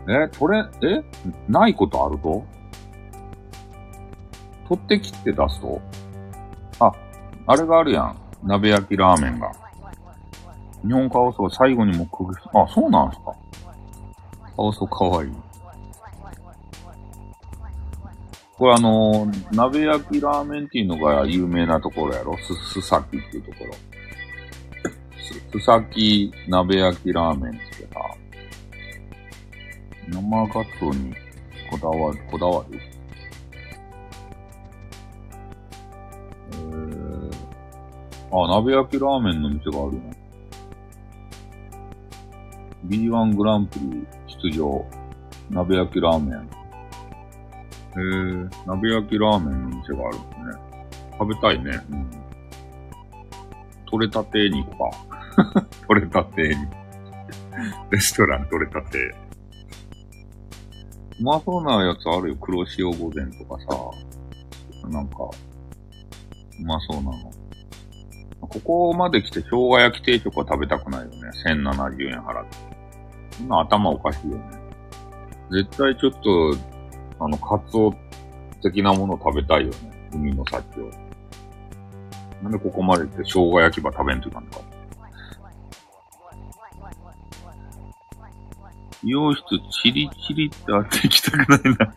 え、取れ、え？ないことあると？取ってきて出すと？あ、あれがあるやん。鍋焼きラーメンが。日本カワウソが最後にもくぐあ、そうなんすか。カワウソかわいい。これあの鍋焼きラーメンっていうのが有名なところやろ？す、すさきっていうところ。す、すさき鍋焼きラーメンってさ、生ガツオにこだわる、こだわる？えー、あ、鍋焼きラーメンの店があるの B1 グランプリ出場。鍋焼きラーメン。へー、鍋焼きラーメンの店があるんね。食べたいね。うん。取れたてに行こうか。取れたてに。レストラン取れたて。うまそうなやつあるよ。黒潮御膳とかさ。なんか、うまそうなの。ここまで来て生姜焼き定食は食べたくないよね。1070円払って。そんな頭おかしいよね。絶対ちょっと、あの、カツオ的なもの食べたいよね。海の幸を。なんでここまで来て生姜焼き場食べんといかんのか。美容室チリチリってあって行きたくないな。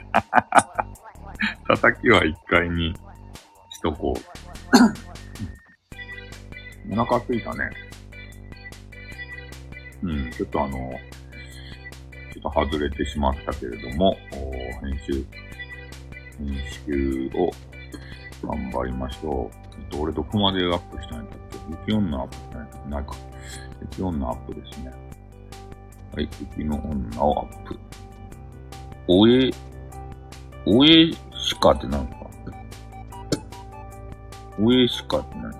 叩きは1階にしとこう。お腹すいたね。うん、ちょっとあの、ちょっと外れてしまったけれども、編集、編集を頑張りましょう。えっと、俺どこまでアップしたいんやっけ？雪女アップしたんやったっけ？ないか。雪女アップですね。はい、雪の女をアップ。おえ、おえしかってなんか？おえしかって何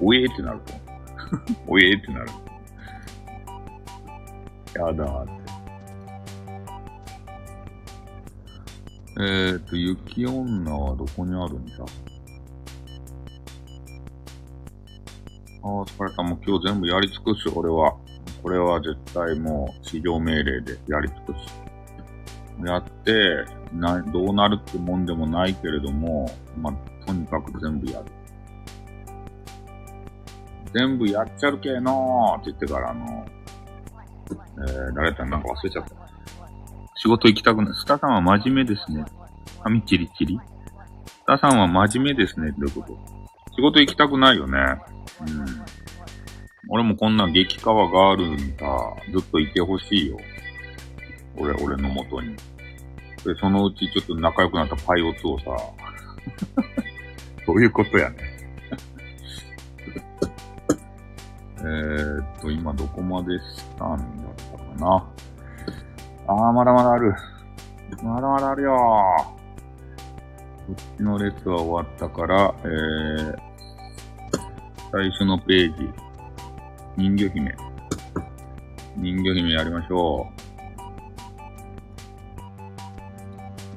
おえってなると。おえってなる。やだーって。えーと、雪女はどこにあるんじゃああ、疲れた。もう今日全部やり尽くす、俺は。これは絶対もう、市場命令でやり尽くす。やって、な、どうなるってもんでもないけれども、まあ、とにかく全部やる。全部やっちゃるけーのーって言ってから、あの、えー、誰だったなんか忘れちゃった。仕事行きたくない。スタさんは真面目ですね。髪チリチリ。スタさんは真面目ですね。どういうこと？仕事行きたくないよね。うん。俺もこんな激川ガールにさ、ずっといてほしいよ。俺、俺の元に。で、そのうちちょっと仲良くなったパイオツをさ、どういうことやね。えっと、今どこまでしたんだったかな？あー、まだまだある。まだまだあるよ。こっちの列は終わったから、えー、最初のページ。人魚姫。人魚姫やりましょ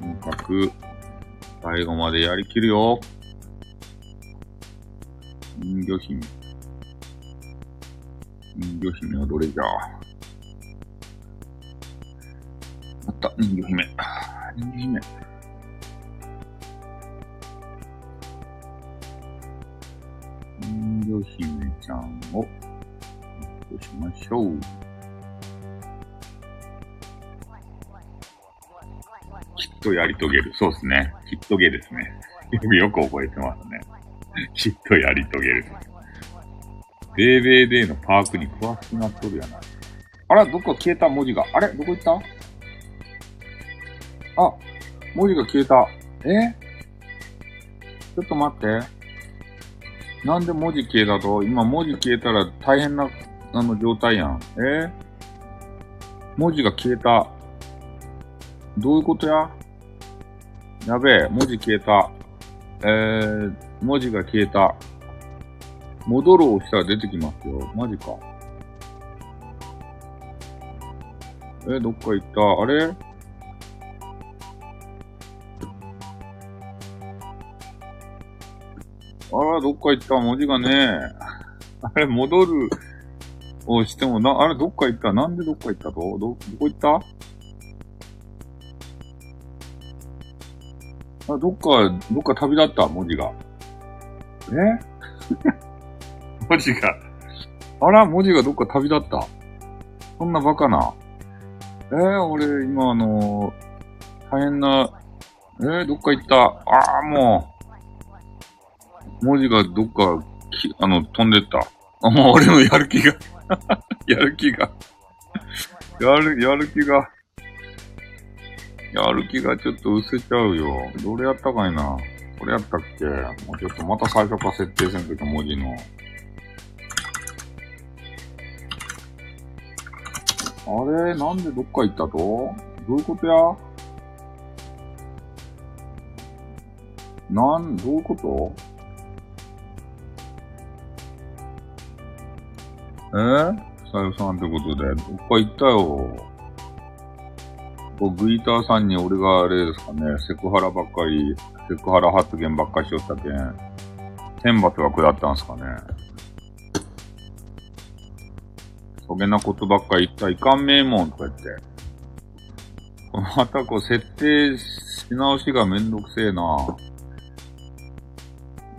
う。とにかく、最後までやりきるよ。人魚姫。人魚姫はどれじゃ？った、人魚姫。人魚姫。人魚姫ちゃんを、どうしましょう。きっとやり遂げる。そうですね。きっとげですね。よく覚えてますね。きっとやり遂げる。ベーベーデーのパークに詳しくなっとるやない。あら、どっか消えた文字が。あれ？どこ行った？あ、文字が消えた。え？ちょっと待って。なんで文字消えたと？今文字消えたら大変な、あの、状態やん。え？文字が消えた。どういうことや？やべえ、文字消えた。えー、文字が消えた。戻ろう押したら出てきますよ。マジか。え、どっか行ったあれ？どっか行った文字がねあれ、戻るをしてもな、あれ、どっか行った？なんでどっか行ったと？ど、どこ行った？あ、どっか、どっか旅立った？文字が。え？文字が。あら、文字がどっか旅立った？そんなバカな。えー、俺、今あのー、大変な、えー、どっか行った？ああ、もう、文字がどっか、きあの、飛んでった。あ、もう俺のやる気が、やる気が、やる、やる気が、やる気がちょっと失せちゃうよ。どれやったかいな。これやったっけ？もうちょっとまた最初から設定せんとき文字の。あれ？なんでどっか行ったと？どういうことや？なん、どういうこと？えー、さよさんってことで、どっか行ったよ。こうグイターさんに俺があれですかね、セクハラばっかり、セクハラ発言ばっかりしよったけん、天罰が下ったんすかね。そげなことばっかり言ったらいかんめえもんとか言って。またこう設定し直しがめんどくせえな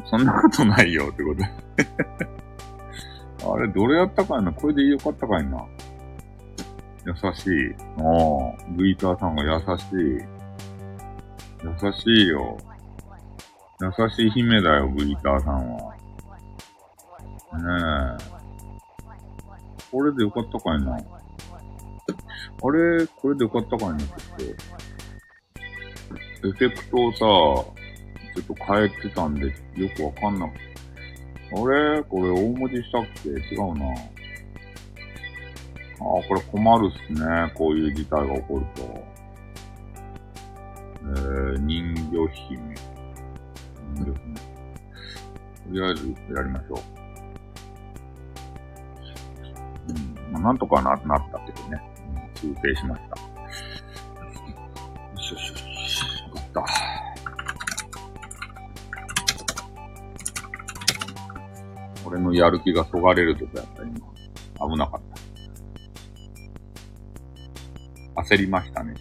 そんなことないよってことであれ、どれやったかいな？これでよかったかいな優しい。ああ、グイターさんが優しい。優しいよ。優しい姫だよ、グイターさんは。ねえ。これでよかったかいな。あれ、これでよかったかいな、ちょっと。エフェクトをさ、ちょっと変えてたんで、よくわかんなくて。あれ？これ大文字したっけ？違うな。ああ、これ困るっすね。こういう事態が起こると。えー、人魚姫。人魚姫。とりあえずやりましょう。うん。まあ、なんとかな、なったけどね。うん、修正しました。よしよしよし。俺のやる気がそがれるとこやった、今。危なかった。焦りましたね、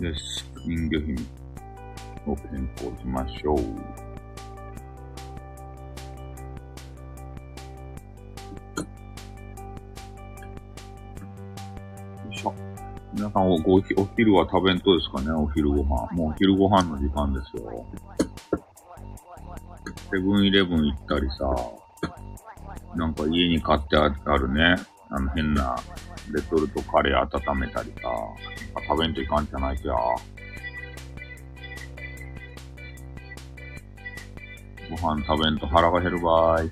よし、人魚姫を変更しましょう。皆さんお、ご、お昼は食べんとですかね？お昼ご飯。もうお昼ご飯の時間ですよ。セブンイレブン行ったりさ、なんか家に買ってあるね、あの変なレトルトカレー温めたりさ、食べんといかんじゃないきゃ。ご飯食べんと腹が減るばーい。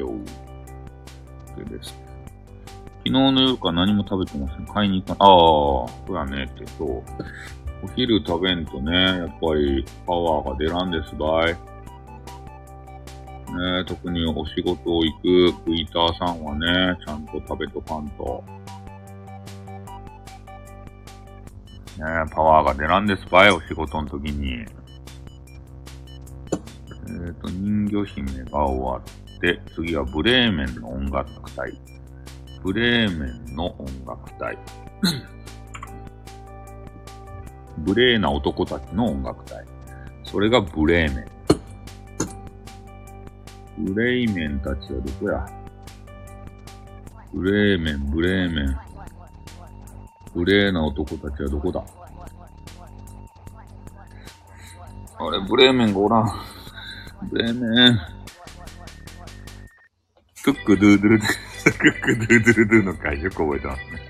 しょう。でです。日の夜から何も食べてません。買いに行かああ、そうやねって、そう。お昼食べんとね、やっぱりパワーが出らんですばい。ね特にお仕事を行くクイーターさんはね、ちゃんと食べとかんと。ねパワーが出らんですばい、お仕事の時に。えっ、ー、と、人魚姫が終わっ、次はブレーメンの音楽隊。ブレーメンの音楽隊。無礼な男たちの音楽隊。それがブレーメン。ブレイメンたちはどこや？ブレーメン、ブレーメン。無礼な男たちはどこだ？あれ、ブレーメンがおらん。ブレーメン。クックドゥードゥルドゥ、クックドゥードゥルドゥの回よく覚えてますね。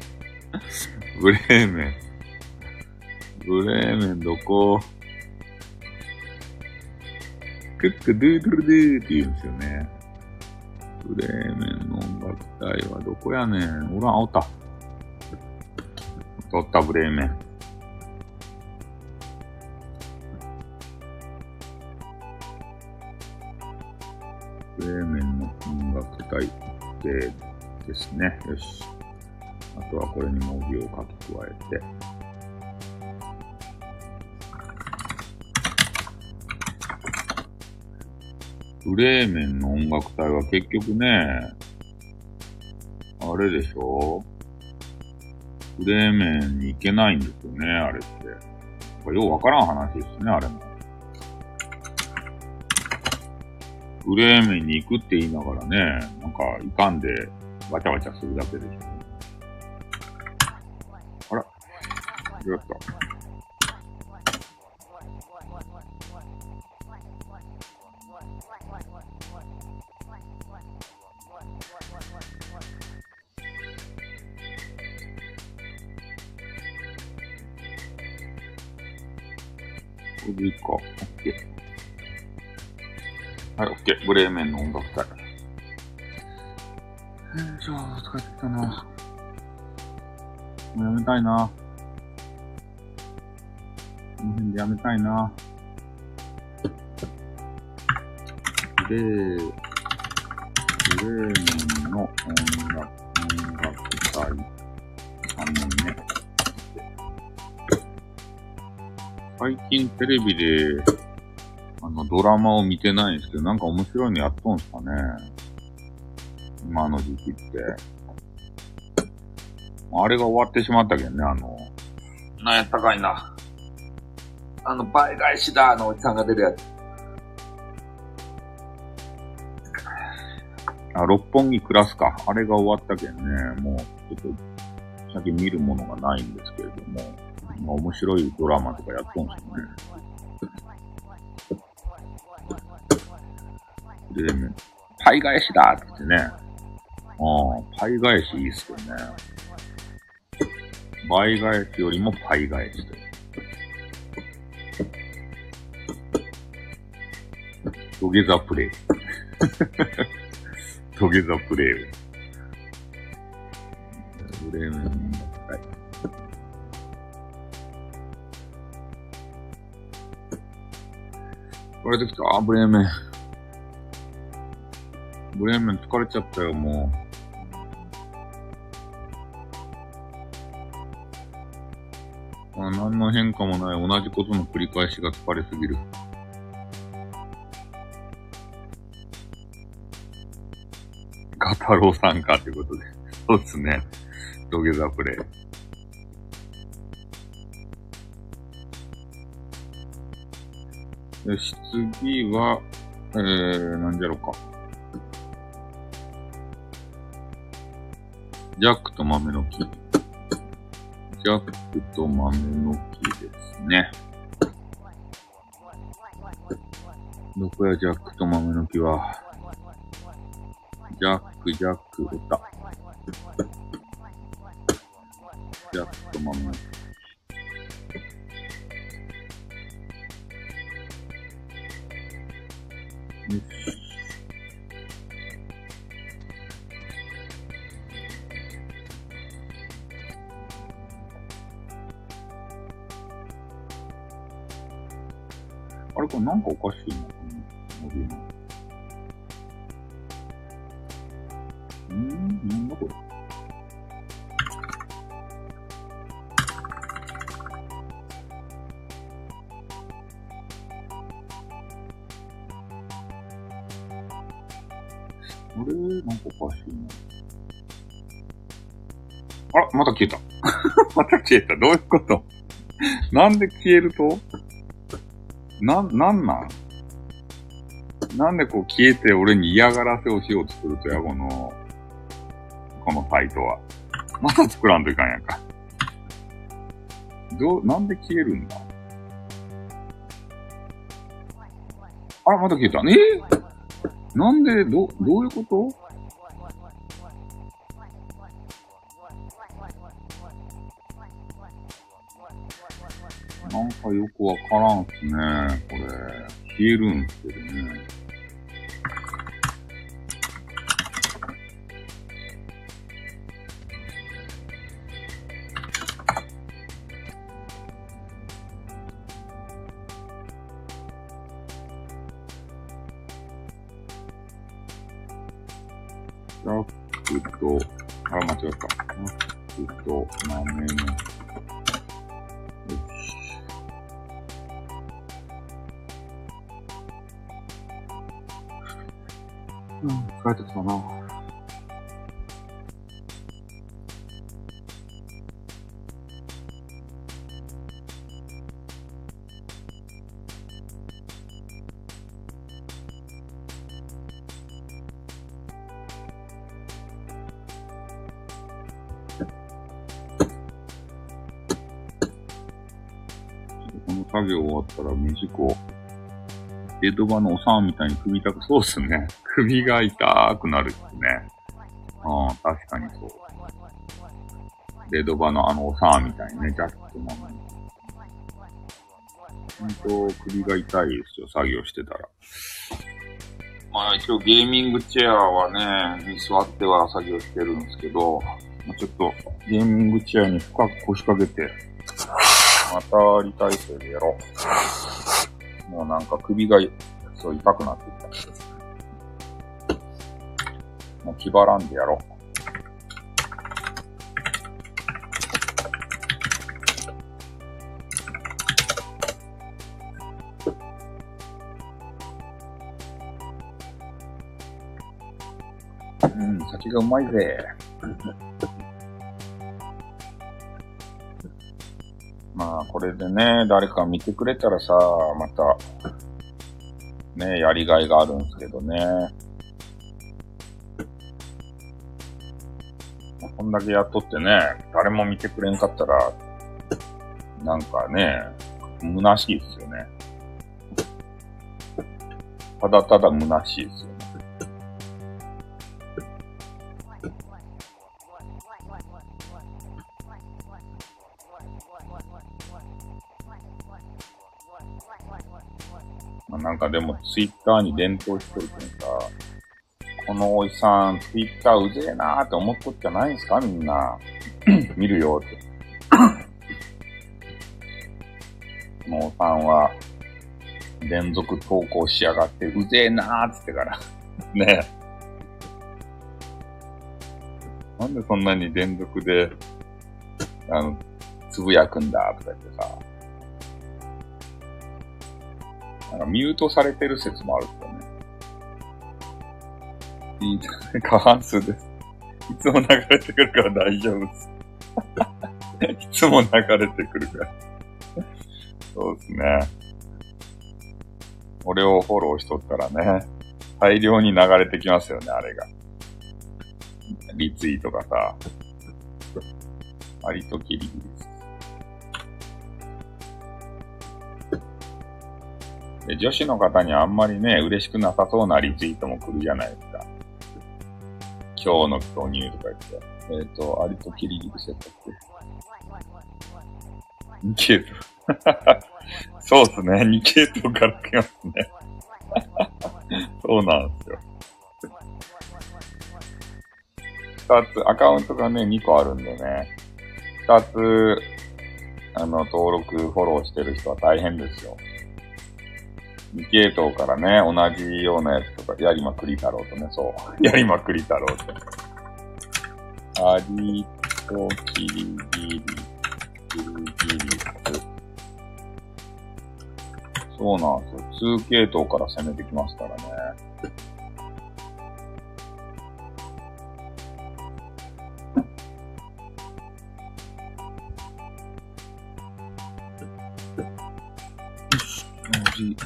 ブレーメン。ブレーメンどこクックドゥードゥルドゥって言うんですよね。ブレーメンの音楽隊はどこやねん。おらん、おった。おった、ブレーメン。ブレーメンの音楽隊でですね。よし。あとはこれに文字を書き加えて。ブレーメンの音楽隊は結局ね、あれでしょ？ブレーメンに行けないんですよね、あれって。ようわからん話ですね、あれも。ブレーメンに行くって言いながらね、なんかいかんでわちゃわちゃするだけでしょ。あら、よかった。はい、オッケー。ブレーメンの音楽隊。えー、じゃあ、疲れてきたな。もうやめたいな。この辺でやめたいな。ブレー、ブレーメンの音楽、音楽隊。あのね。最近テレビで、ドラマを見てないんですけど、なんか面白いのやっとんすかね。今の時期って。あれが終わってしまったけどね、あの、なんやったかいな。あの、倍返しだ、あのおじさんが出るやつ。あ、六本木クラスか。あれが終わったけんね、もう、ちょっと、先見るものがないんですけれども。まあ、面白いドラマとかやっとんすよね。で、パイ返しだって言ってね。ああ、パイ返しいいっすよね。倍返しよりもパイ返しという。土下座プレイ。土下座プレイ。ブレーメンのはい。疲れてきた？あ、ブレーメン。ブレーメン疲れちゃったよ、もう。あ何の変化もない同じことの繰り返しが疲れすぎる。ガタロウさんかってことで。そうですね。土下座プレイ。よし、次は、えー、なんじゃろうか。ジャックと豆の木。ジャックと豆の木ですね。どこや、ジャックと豆の木は。ジャック、ジャック、おった。ジャックと豆の木。よし。おかしいな、この伸びの。うーん、なんだこれ。あれなんかおかしいな。あら、また消えた。また消えた。どういうこと？なんで消えると？な、なんなん？なんでこう消えて俺に嫌がらせをしようとするとや、この、このサイトは。また作らんといかんやんか。ど、なんで消えるんだ？あら、また消えた。え？ーなんで、ど、どういうこと？かよくわからんっすね、これ。消えるんすけどね。わったら短く、江戸場のおさんみたいに首痛く、そうっすね。首が痛くなるっすね。ああ、確かにそう。江戸場のあのおさんみたいにね、ジャックの。ほんと、首が痛いですよ、作業してたら。まあ一応ゲーミングチェアはね、に座っては作業してるんですけど、まあ、ちょっとゲーミングチェアに深く腰掛けて、また立体勢でやろう。もうなんか首がそう痛くなってきた。もう気張らんでやろう。うん、先がうまいぜ。れでね、誰か見てくれたらさ、また、ね、やりがいがあるんですけどね。こんだけやっとってね、誰も見てくれんかったら、なんかね、虚しいっすよね。ただただ虚しいっすよでもツイッターに伝統しといてさ、このおじさんツイッターうぜえなーって思っとっちゃないんすか？みんな。見るよって。このおさんは連続投稿しやがってうぜえなーっつってから。ねえ。なんでそんなに連続で、あの、つぶやくんだとか言ってさ。なんかミュートされてる説もあるんですよね。いい、過半数です。いつも流れてくるから大丈夫です。いつも流れてくるから。そうですね。俺をフォローしとったらね、大量に流れてきますよね、あれが。リツイートがさ、割とギリギリです。女子の方にあんまりね、嬉しくなさそうなリツイートも来るじゃないですか。今日の巨乳とか言って。えっ、ー、と、アリとキリギリセットって。2系統。そうっすね。2系統から来ますね。そうなんですよ。2つ、アカウントがね、2個あるんでね。2つ、あの、登録、フォローしてる人は大変ですよ。二系統からね、同じようなやつとか、やりまくり太郎とね、そう。やりまくり太郎って。アリとキリギリ、キリギリス。そうなんですよ。2系統から攻めてきますからね。アリ、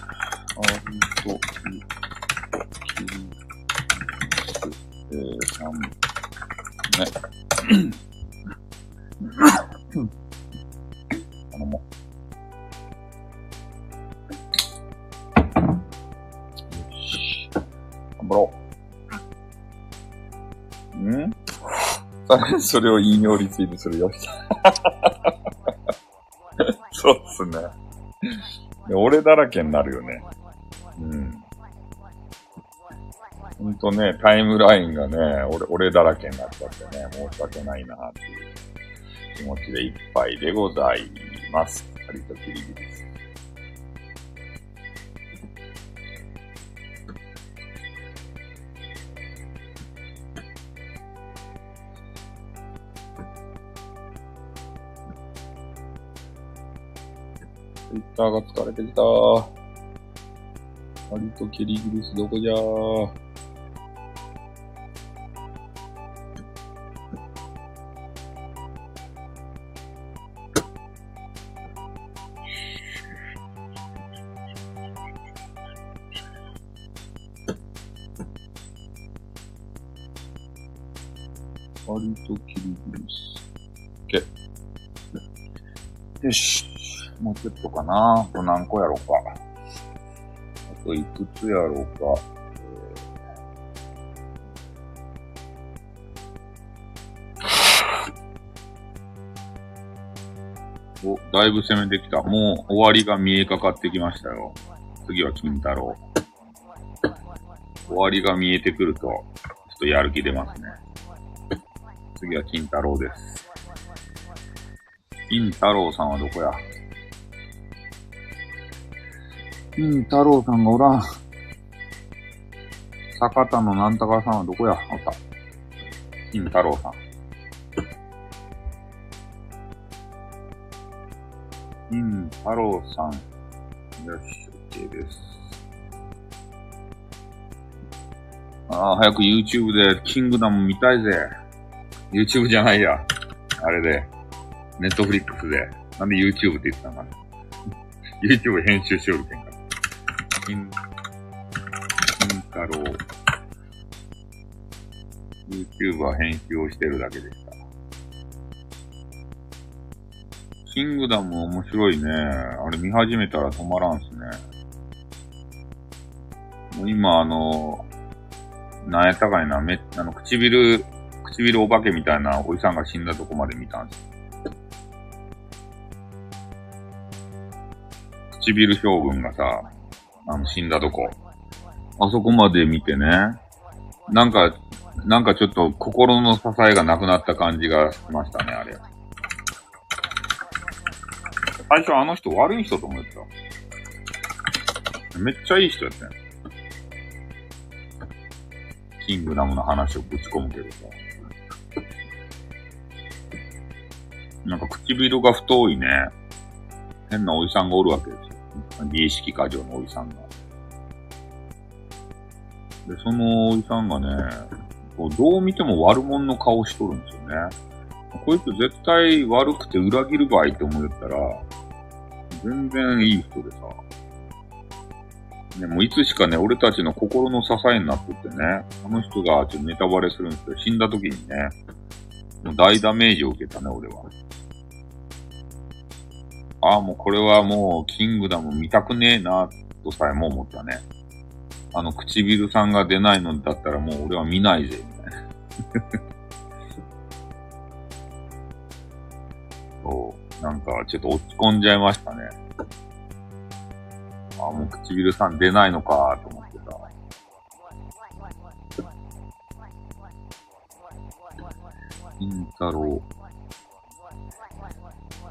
アリとキリギリス。えー、三ね。頼も。よし。頑張ろう。んさらにそれを引用リツイートするよ。そうっすね。俺だらけになるよね。とね、タイムラインがね、俺、俺だらけになっちゃってね、申し訳ないなっていう気持ちでいっぱいでございます。ハリとキリギリス。ツイッターが疲れてきた。ハリとキリギリスどこじゃーもうちょっとかな。あと何個やろうか。あといくつやろうか。お、だいぶ攻めてきた。もう終わりが見えかかってきましたよ。次は金太郎。終わりが見えてくると、ちょっとやる気出ますね。次は金太郎です。金太郎さんはどこや？金太郎さんがおらん。坂田のなんたかさんはどこや？あった。金太郎さん。金太郎さん。よし、OK です。ああ、早く YouTube でキングダム見たいぜ。YouTube じゃないや。あれで。Netflix で。なんで YouTube って言ってたの？かな。YouTube 編集しよるけんか。金、金太郎。YouTube は編集をしてるだけでした。キングダム面白いね。あれ見始めたら止まらんすね。もう今あの、なんやったかいな、め、あの、唇、唇お化けみたいなおじさんが死んだとこまで見たんす。唇将軍がさ、あの、死んだとこ。あそこまで見てね。なんか、なんかちょっと心の支えがなくなった感じがしましたね、あれ。最初あの人悪い人と思ってた。めっちゃいい人やったよ。キングダムの話をぶち込むけどさ。なんか唇が太いね。変なおじさんがおるわけですよ。美意識過剰のおじさんが。で、そのおじさんがね、こうどう見ても悪者の顔しとるんですよね。こいつ絶対悪くて裏切る場合って思ったら、全然いい人でさ。ね、もういつしかね、俺たちの心の支えになっててね、あの人がちょっとネタバレするんですけど、死んだ時にね、もう大ダメージを受けたね、俺は。ああ、もうこれはもう、キングダム見たくねえな、とさえも思ったね。あの、唇さんが出ないのだったらもう俺は見ないぜ、みたいな。そう。なんか、ちょっと落ち込んじゃいましたね。ああ、もう唇さん出ないのか、と思ってた。金太郎。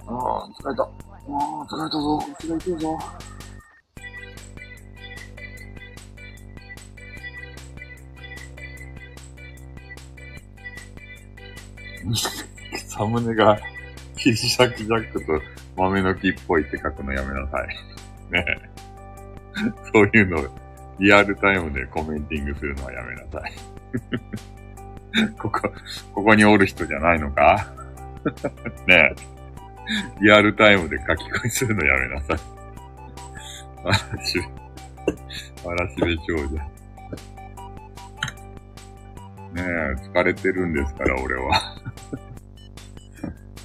ああ、疲れた。ああ、取られたぞ。うちが行くぞ。サムネが、キシャキジャックと豆の木っぽいって書くのやめなさい。ねそういうの、リアルタイムでコメンティングするのはやめなさい。ここ、ここにおる人じゃないのか？ねえ。リアルタイムで書き込みするのやめなさい。嵐、嵐部長者。ねえ、疲れてるんですから、俺は。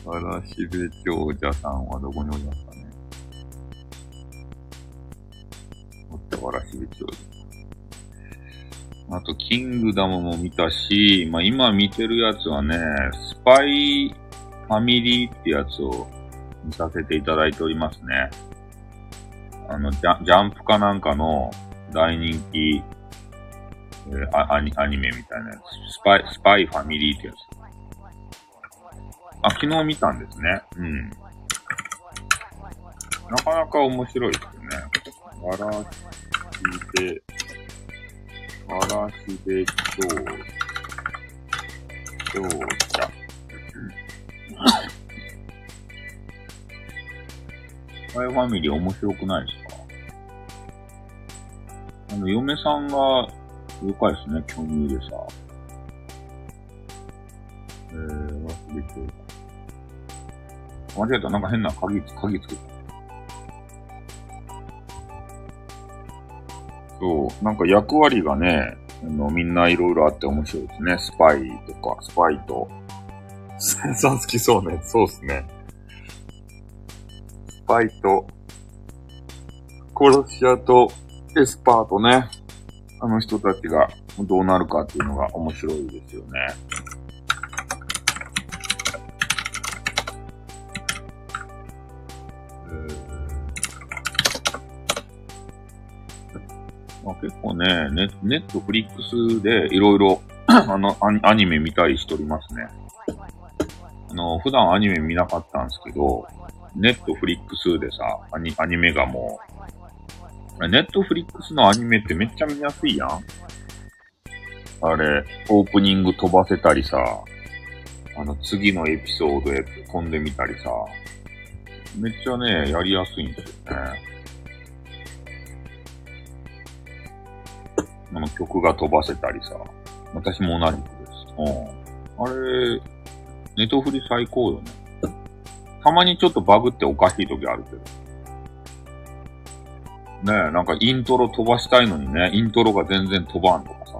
嵐部長者さんはどこにおりますかね。おっと、嵐部長者。あと、キングダムも見たし、まあ、今見てるやつはね、スパイファミリーってやつを見させていただいておりますね。あの、ジャジャンプかなんかの大人気、えーアアニアニメみたいなやつ。スパイ、スパイファミリーってやつ。あ、昨日見たんですね。うん。なかなか面白いですね。わらしべ、わらしべ長、長者。スパイファミリー面白くないですか？あの、嫁さんが、了解ですね、巨乳でさ。えー、忘れて間違えた、なんか変な鍵つ、鍵つけた。そう、なんか役割がね、あの、みんないろいろあって面白いですね。スパイとか、スパイと。さん好きそうね。そうですね。スパイと、殺し屋と、エスパーとね、あの人たちがどうなるかっていうのが面白いですよね。まあ、結構ね、ネネットフリックスでいろいろあのアニアニメ見たりしておりますね。の、普段アニメ見なかったんですけど、ネットフリックスでさ、アニアニメがもう、ネットフリックスのアニメってめっちゃ見やすいやんあれ、オープニング飛ばせたりさ、あの、次のエピソードへ飛んでみたりさ、めっちゃね、やりやすいんですよね。あの、曲が飛ばせたりさ、私も同じくです。うん。あれ、ネトフリ最高よね。たまにちょっとバグっておかしい時あるけど。ねえ、なんかイントロ飛ばしたいのにね、イントロが全然飛ばんとかさ。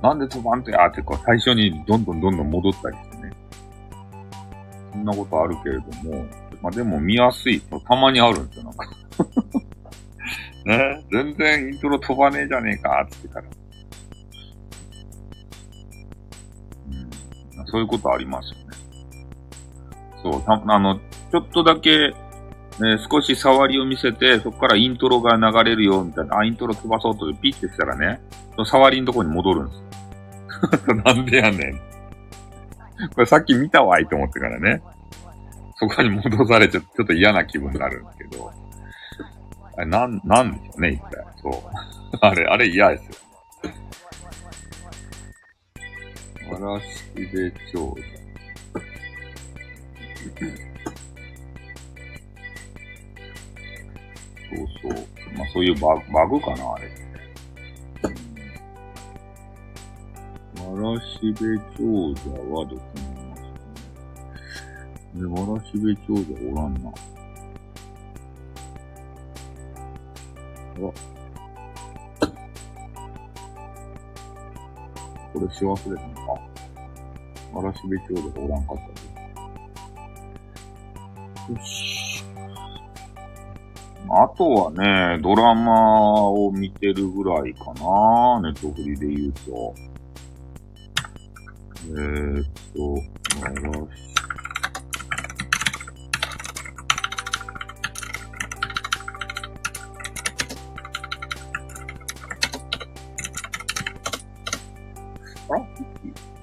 なんで飛ばんとやーってこう最初にどんどんどんどん戻ったりしてね。そんなことあるけれども、まあでも見やすいとたまにあるんですよ、なんか。ね全然イントロ飛ばねえじゃねえか、つってから。そういうことありますよね。そう、あの、ちょっとだけ、ね、少し触りを見せて、そこからイントロが流れるよ、みたいな、あ、イントロ飛ばそうとピッてしたらね、その触りのとこに戻るんですよ。なんでやねん。これさっき見たわいと思ってからね。そこに戻されちゃってちょっと嫌な気分になるんですけど。あれ、なん、なんでしょうね、一体。そう。あれ、あれ嫌ですよ。わらしべ長者。そうそう。まあそういうバグバグかな、あれ。わらしべ長者はどこにいますかね。わらしべ長者おらんな。あら。これし忘れたのか。わらしべ長者おらんかったで。よし。あとはね、ドラマを見てるぐらいかな。ネットフリで言うと。えーっと、わらし。あら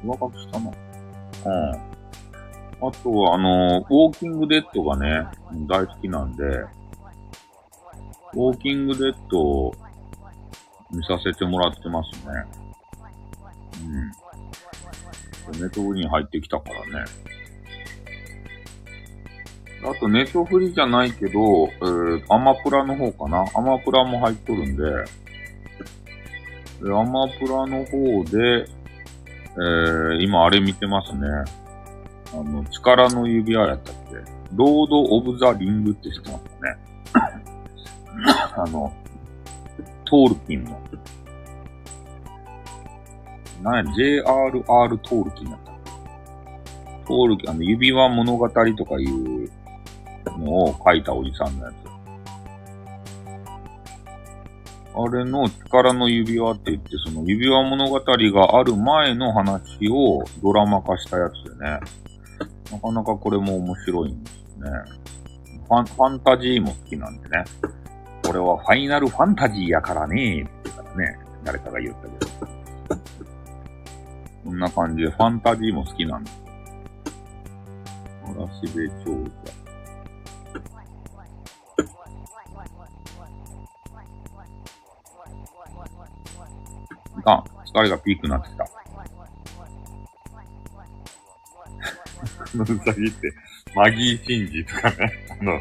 上書きしたな。うん。あとは、あの、ウォーキングデッドがね、大好きなんで、ウォーキングデッドを見させてもらってますね。うんネトフリに入ってきたからね。あと、ネトフリじゃないけど、えー、アマプラの方かな。アマプラも入っとるん、でアマプラの方で、えー、今あれ見てますね。あの、力の指輪やったっけ？ロード・オブ・ザ・リングって知ってますかね あの、トールキンの。なんや、JRR トールキンやったっけ？トールキン、あの、指輪物語とかいうのを書いたおじさんのやつ。あれの力の指輪って言って、その指輪物語がある前の話をドラマ化したやつでね。なかなかこれも面白いんですよね。ファン、ファンタジーも好きなんでね。これはファイナルファンタジーやからねって言ったらね、誰かが言ったけど。こんな感じでファンタジーも好きなんです。村しべ長者。あ、疲れがピークになってきた。このうさぎって、マギー・シンジとかね、あの、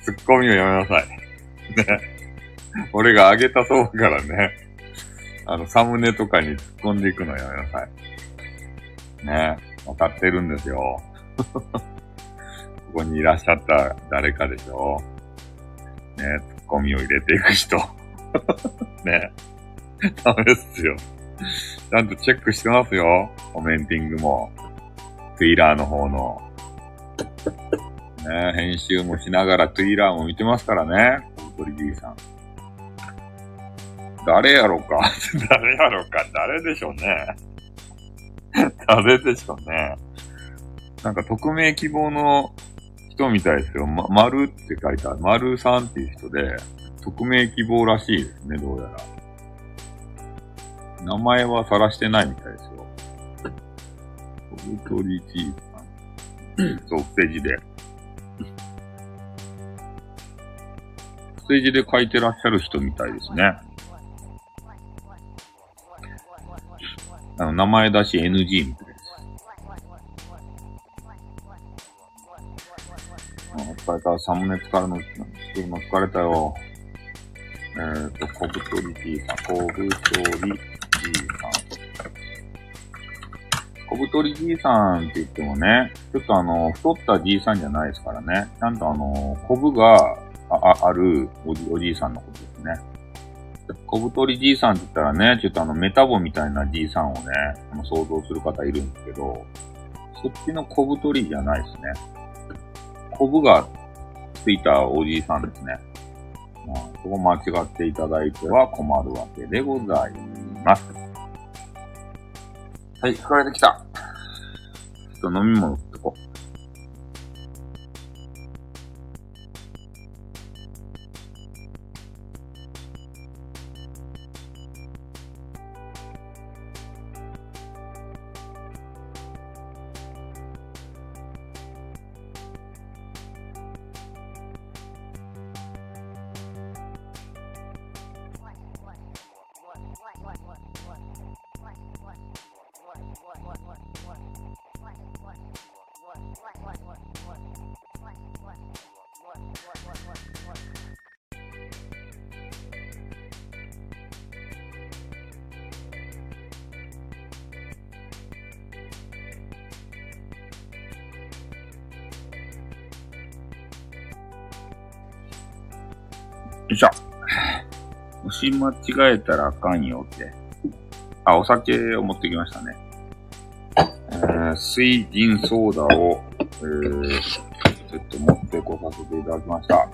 ツッコミをやめなさい。ね。俺があげたそうからね、あの、サムネとかに突っ込んでいくのやめなさい。ね。わかってるんですよ。ここにいらっしゃった誰かでしょね、ツッコミを入れていく人。ね。ダメっすよ。ちゃんとチェックしてますよ。コメンティングも。ツイラーの方の。ね編集もしながらツイラーも見てますからね。小鳥じいさん。誰やろか 誰やろか誰でしょうね。誰でしょうね。なんか匿名希望の人みたいですよ。ま、丸って書いてある。丸さんっていう人で、匿名希望らしいですね、どうやら。名前はさらしてないみたいですよ。小鳥じいさん。そう、ステージで。ステージで書いてらっしゃる人みたいですね。あの、名前出し NG みたいです。あ疲れた。サムネ使うの、作るの疲れたよ。えっ、ー、と、小太りじいさん、小太りじいさん。小太りじいさんって言ってもね、ちょっとあの、太ったじいさんじゃないですからね。ちゃんとあの、コブがああるおじおじいさんのことですね。小太りじいさんって言ったらね、ちょっとあの、メタボみたいなじいさんをね、あの想像する方いるんですけど、そっちの小太りじゃないですね。コブがついたおじいさんですね。まあ、そこ間違っていただいては困るわけでございます。はい、疲れてきた。ちょっと飲み物ってこう。間違えたらあかんよって。あ、お酒を持ってきましたね。えー、水銀ソーダを、えー、ちょっと持ってこさせていただきました。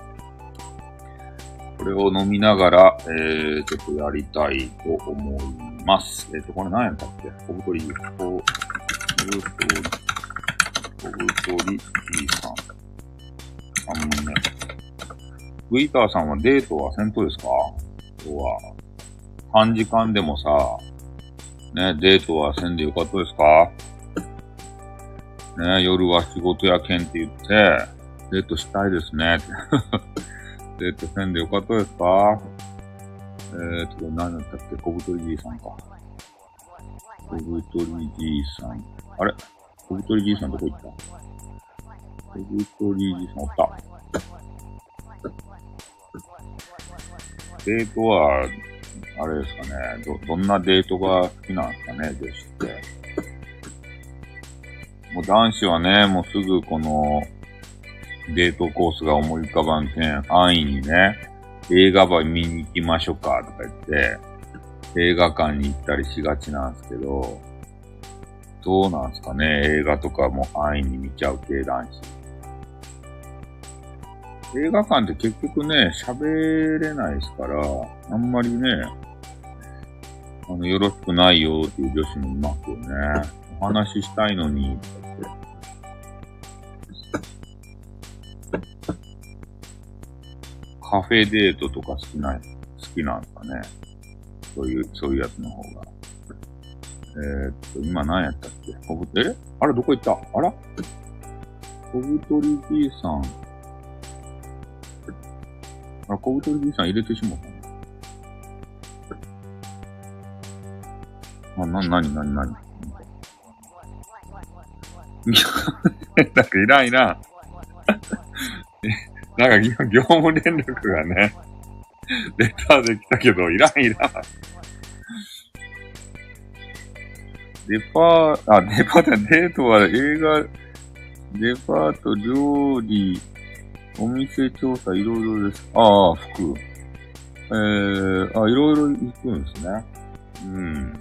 これを飲みながら、えー、ちょっとやりたいと思います。えっ、ー、と、これ何やったっけ？小太り、小太り、小太りじいさん。あのね、ウイターさんはデートはせんとですか？今日は。短時間でもさ、ね、デートはせんでよかったですか？ね、夜は仕事やけんって言って、デートしたいですね。デートせんでよかったですか？えーと、何だったっけ？小太りじいさんか。小太りじいさん。あれ？小太りじいさんどこ行った？小太りじいさんおった。デートは、あれですかね、ど、どんなデートが好きなんですかね、女子って。もう男子はね、もうすぐこの、デートコースが思い浮かばんけん、安易にね、映画場見に行きましょうかとか言って、映画館に行ったりしがちなんですけど、どうなんですかね映画とかも安易に見ちゃう系男子。映画館って結局ね、喋れないですから、あんまりね、あの、よろしくないよっていう女子もいますよね。お話ししたいのに、とかってカフェデートとか好きな、好きなんですかね。そういう、そういうやつの方が。えー、っと、今何やったっけ？小ぶえ？あれどこ行った？あら？小太りじいさん。あ、小太りじいさん入れてしまったあ、な、なになになにいや、なんかいらんいらん。なんか業業務連絡がね、レターで来たけど、いらんいらん。デパー、あ、デパート、デートは映画、デパート、料理、お店調査、いろいろです。ああ、服。えー、あ、いろいろ行くんですね。うん。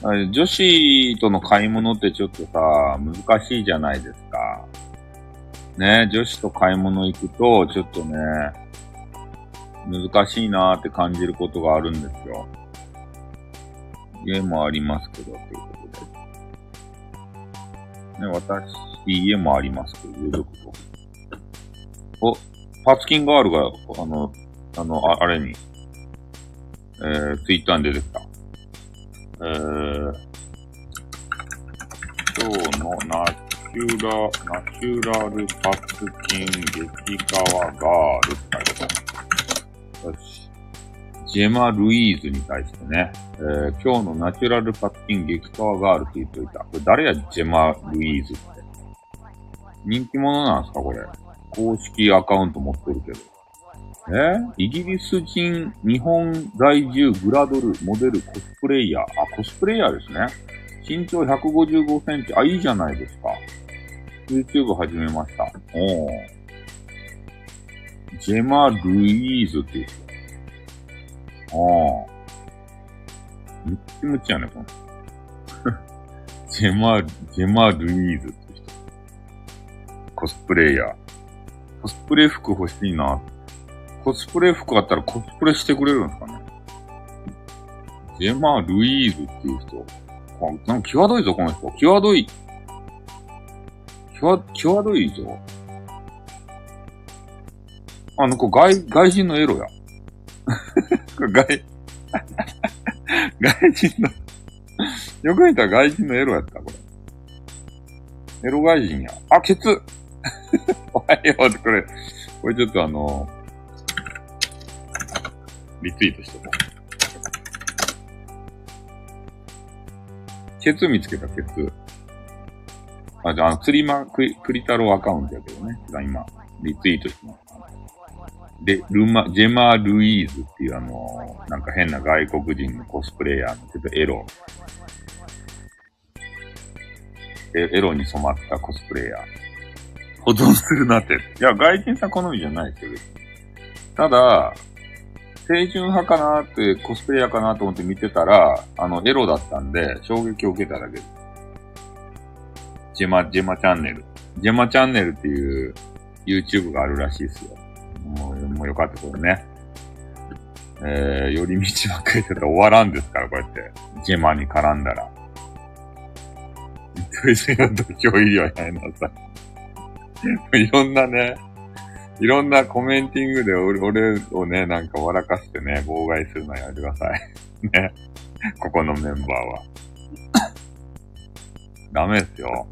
あれ女子との買い物ってちょっとさ、難しいじゃないですか。ね、女子と買い物行くと、ちょっとね、難しいなーって感じることがあるんですよ。家もありますけど、ということで。ね、私、家もありますけど、有力と。お、パツキンガールが、あの、あの、ああれに、えー、ツイッターに出てきた。えー、今日のナチュラ、ナチュラルパツキン激川ガールって書いてある。よし。ジェマ・ルイーズに対してね、えー今日のナチュラルパツキン激川ガールって言っといた。これ誰や、ジェマ・ルイーズって。人気者なんすか、これ？公式アカウント持ってるけど。え？イギリス人、日本在住、グラドル、モデル、コスプレイヤー。あ、コスプレイヤーですね。身長155センチ。あ、いいじゃないですか。YouTube 始めました。おー。ジェマ・ルイーズっていう人。ああ。ムッチムチやね、この。ジェマ、ジェマ・ルイーズ。コスプレイヤー。コスプレ服欲しいな。コスプレ服あったらコスプレしてくれるんですかね。ジェマ・ルイーズっていう人。あなんか際どいぞ、この人。際どい。際、際どいぞ。あ、なんか外、外人のエロや。外、外人の、よく見たら外人のエロやった、これ。エロ外人や。あ、ケツ おはよう、これ、これちょっとあの、リツイートしとこう。ケツ見つけた、ケツ。あ、じゃあ、釣りま、クリ、クリタロアカウントやけどね。が今、リツイートしてます。で、ルマ、ジェマー・ルイーズっていうあのなんか変な外国人のコスプレイヤーのちょっとエロ。えエロに染まったコスプレイヤー。保存するなって。いや、外人さん好みじゃないですよ、別にただ、清純派かなって、コスプレイヤーかなと思って見てたら、あの、エロだったんで、衝撃を受けただけです。ジェマ、ジェマチャンネル。ジェマチャンネルっていう YouTube があるらしいですよ。もう、もうよかった、これね。えー、寄り道ばっかりしてたら終わらんですから、こうやって。ジェマに絡んだら。糸井さんの土俵入りはやめなさい。いろんなね、いろんなコメンティングで俺をね、なんか笑かしてね、妨害するのやめてください。ね。ここのメンバーは。ダメですよ。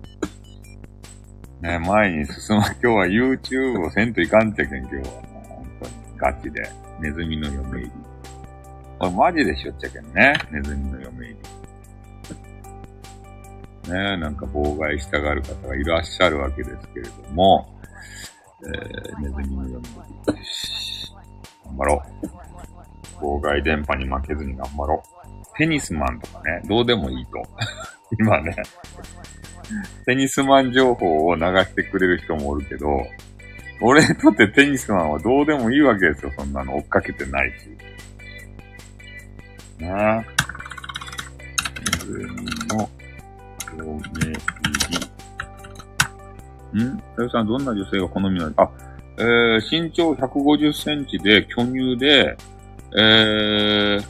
ね、前に進む。今日は YouTube をせんといかんちゃけん、今日は。本当に。ガチで。ネズミの嫁入り。これマジでしょっちゃけんね。ネズミの嫁入り。ね、なんか妨害したがる方がいらっしゃるわけですけれども、えー、ネズミのように、頑張ろう。妨害電波に負けずに頑張ろう。テニスマンとかね、どうでもいいと。今ね、テニスマン情報を流してくれる人もおるけど、俺にとってテニスマンはどうでもいいわけですよ。そんなの追っかけてないし。なあ。自分の表明入り。ん？さゆさん、どんな女性が好みなの？あ、えー、身長150センチで、巨乳で、えー、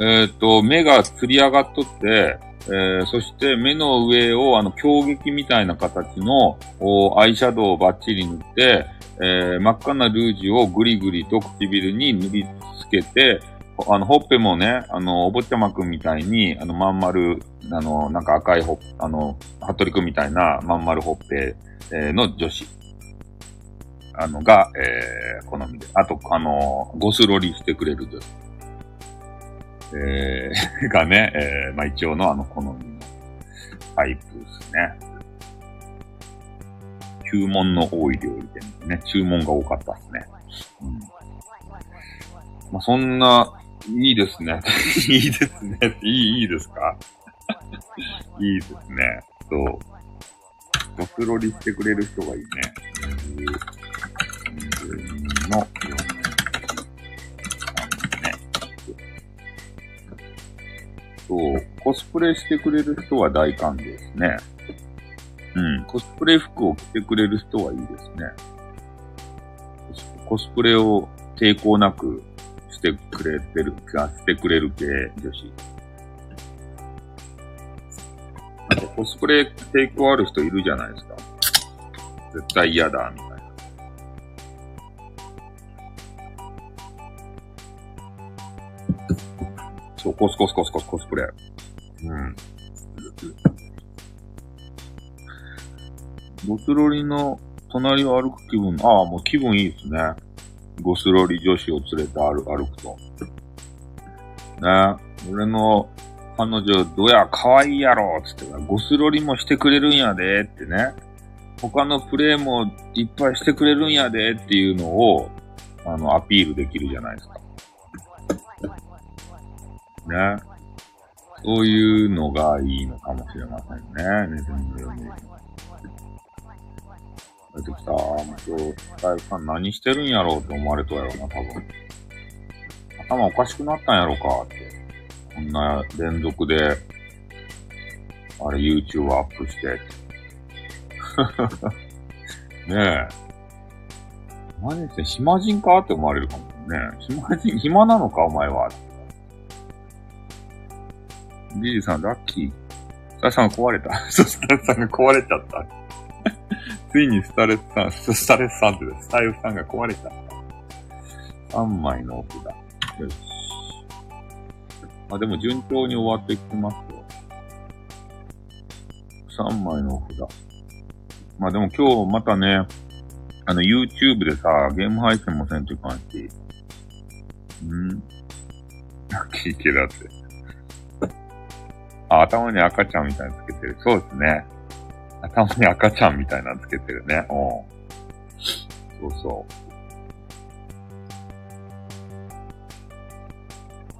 えー、っと、目がつり上がっとって、えー、そして目の上をあの、強撃みたいな形のおアイシャドウをバッチリ塗って、えー、真っ赤なルージュをぐりぐりと唇に塗りつけて、あの、ほっぺもね、あの、お坊ちゃまくんみたいに、あの、まん丸、あの、なんか赤いほ、あの、服部くんみたいなまん丸ほっぺ、えー、の女子。あの、が、えー、好みで。あと、あの、ゴスロリしてくれる女子。えー、がね、えー、まあ、一応のあの、好みのタイプですね。注文の多い料理でね、注文が多かったですね。うん。まあ、そんな、いいですね。いいですね。いい、いいですか？いいですね。そう。ゴスロリしてくれる人がいいね。の、そう、コスプレしてくれる人は大歓迎ですね。うん、コスプレ服を着てくれる人はいいですね。コスプレを抵抗なくしてくれてる、がしてくれる系女子。なんかコスプレ抵抗ある人いるじゃないですか。絶対嫌だ、みたいな。そう、コスコスコスコスコスプレ。うん。ゴスロリの隣を歩く気分、ああ、もう気分いいですね。ゴスロリ女子を連れて歩歩くと。ね俺の彼女、どや、可愛いやろつってゴスロリもしてくれるんやでってね。他のプレイもいっぱいしてくれるんやでっていうのを、あの、アピールできるじゃないですか。ね。そういうのがいいのかもしれませんね。ネズミのように。出てきた。もう今日、スタイルさん何してるんやろうって思われとやろな、多分。頭おかしくなったんやろかって。こんな連続で、あれ YouTube アップして。ねえ。何して暇人かって思われるかもね。暇人、暇なのかお前は。じいさん、ラッキー。スタイさんが壊れた。そう、スタイさんが壊れちゃった。ついにスタレスさん、スタレスさんってスタイルさんが壊れた。3枚の奥だ。よし。あ、でも順調に終わってきますよ。3枚の奥だ。まあでも今日またね、あの YouTube でさ、ゲーム配信もせんといかんし。ん？ラッキー系だって。あ、頭に赤ちゃんみたいにつけてる。そうですね。頭に赤ちゃんみたいなのつけてるね。うん。そうそう。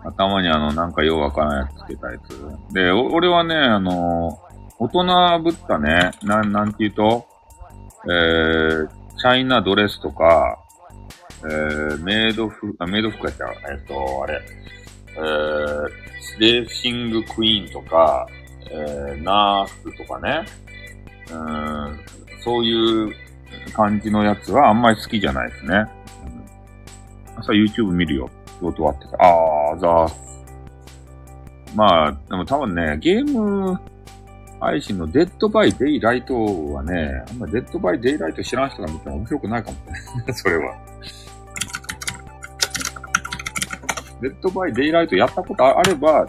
頭にあの、なんかようわからないやつつけたやつ。で、俺はね、あの、大人ぶったね、なん、なんて言うと、えー、チャイナドレスとか、えー、メイド服、あ、メイド服やったえっと、あれ、えー、レーシングクイーンとか、えー、ナースとかね、うん、そういう感じのやつはあんまり好きじゃないですね。うん、朝 YouTube 見るよ。仕事終わってさ。あー、ざーす。まあ、でも多分ね、ゲーム配信のデッドバイデイライトはね、あんまデッドバイデイライト知らん人が見ても面白くないかもしれない。それは。デッドバイデイライトやったことあれば、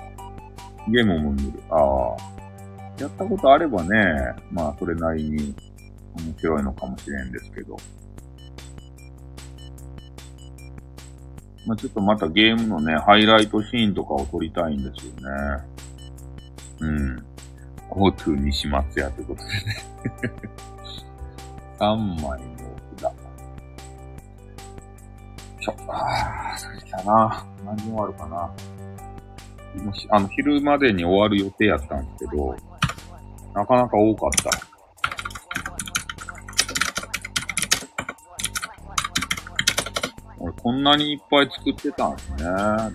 ゲームも見る。ああ。やったことあればね、まあ、それなりに面白いのかもしれんですけど。まあ、ちょっとまたゲームのね、ハイライトシーンとかを撮りたいんですよね。うん。GoTo 西松屋ということでね。3枚の札。ちょ、あー、疲れたな。何時終わるかな。もし、あの、昼までに終わる予定やったんですけど、なかなか多かった。俺こんなにいっぱい作ってたんですね、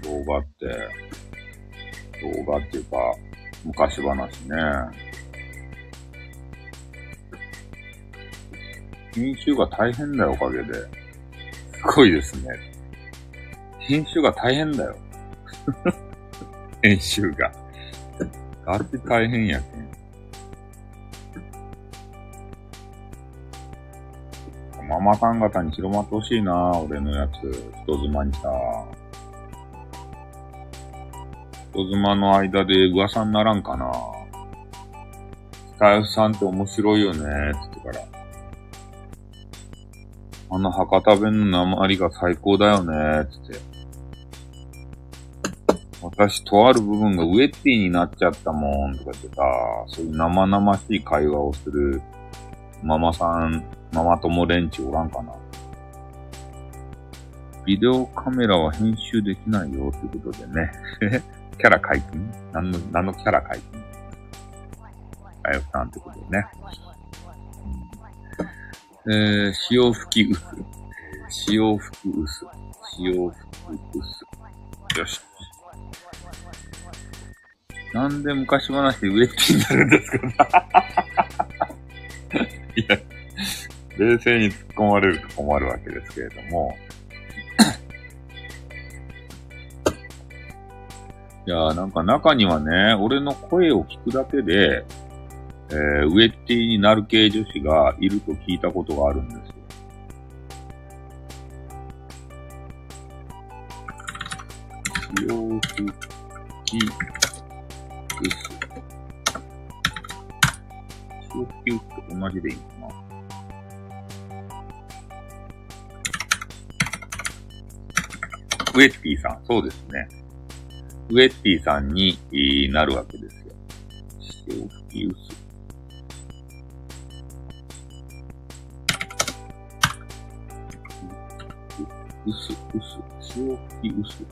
動画って。動画っていうか、昔話ね。編集が大変だよ、おかげで。すごいですね。編集が大変だよ。編集が。ガチ大変やけん。ママさん方に広まってほしいな俺のやつ。人妻にさ。人妻の間で噂にならんかなスタイフさんって面白いよねつってから。あの博多弁の鉛が最高だよねつって。私、とある部分がウェッティになっちゃったもん、とか言ってさ、そういう生々しい会話をするママさん、ママ友連中おらんかな。ビデオカメラは編集できないよ、ということでね。キャラ解禁？何の、何のキャラ解禁？あやさんってことでね。えー、潮吹き薄。潮吹き薄。潮吹き薄。よし。なんで昔話でウェッティになるんですか？いや、冷静に突っ込まれると困るわけですけれども。いやーなんか中にはね、俺の声を聞くだけで、えー、ウェッティになる系女子がいると聞いたことがあるんですよ。洋服、き、うす。洋服、うすと同じでいいウェッティさん、そうですね。ウェッティさんになるわけですよ。潮吹き薄。薄、薄、潮吹き薄。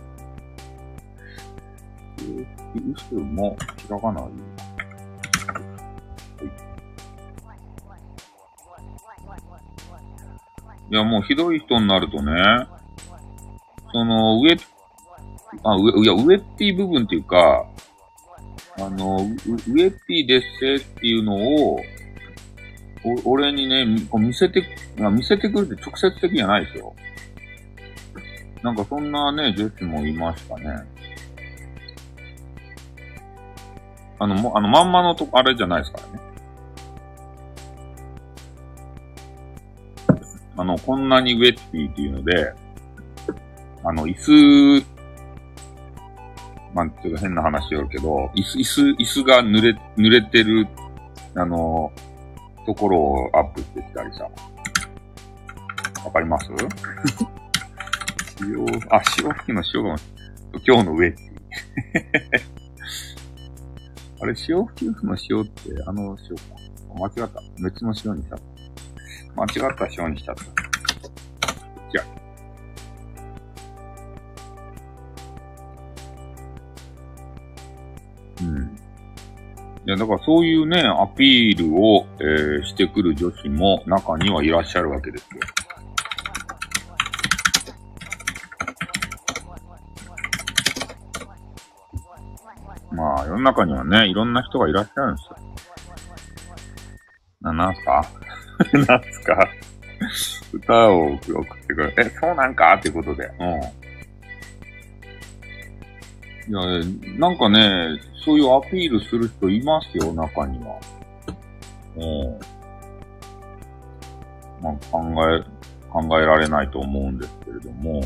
潮吹き薄も開かない。いや、もうひどい人になるとね、その、ウェッ、あ、ウいや、ウェッティ部分っていうか、あの、ウウェッティですせっていうのを、お俺にね、見せて、見せてくるって直接的じゃないですよ。なんかそんなね、女子もいましたね。あの、もあの、まんまのとこ、あれじゃないですからね。あの、こんなにウェッティっていうので、あの、椅子、まあ、ちょっと変な話よるけど、椅子、椅子、椅子が濡れ、濡れてる、あの、ところをアップしてきたりさ。わかります？塩、あ、塩吹きの塩が、今日のウェッティ。あれ、塩吹きの塩って、あの塩か。間違った。別の塩にしちゃった。間違った塩にしちゃった。じゃういや、だからそういうね、アピールを、えーしてくる女子も中にはいらっしゃるわけですよ。まあ、世の中にはね、いろんな人がいらっしゃるんですよ。な、なんすか？なんすか？歌を送ってくる。え、そうなんか？っていうことで。うん。いや、なんかね、そういうアピールする人いますよ、中には。うん。まあ、考え、考えられないと思うんですけれども。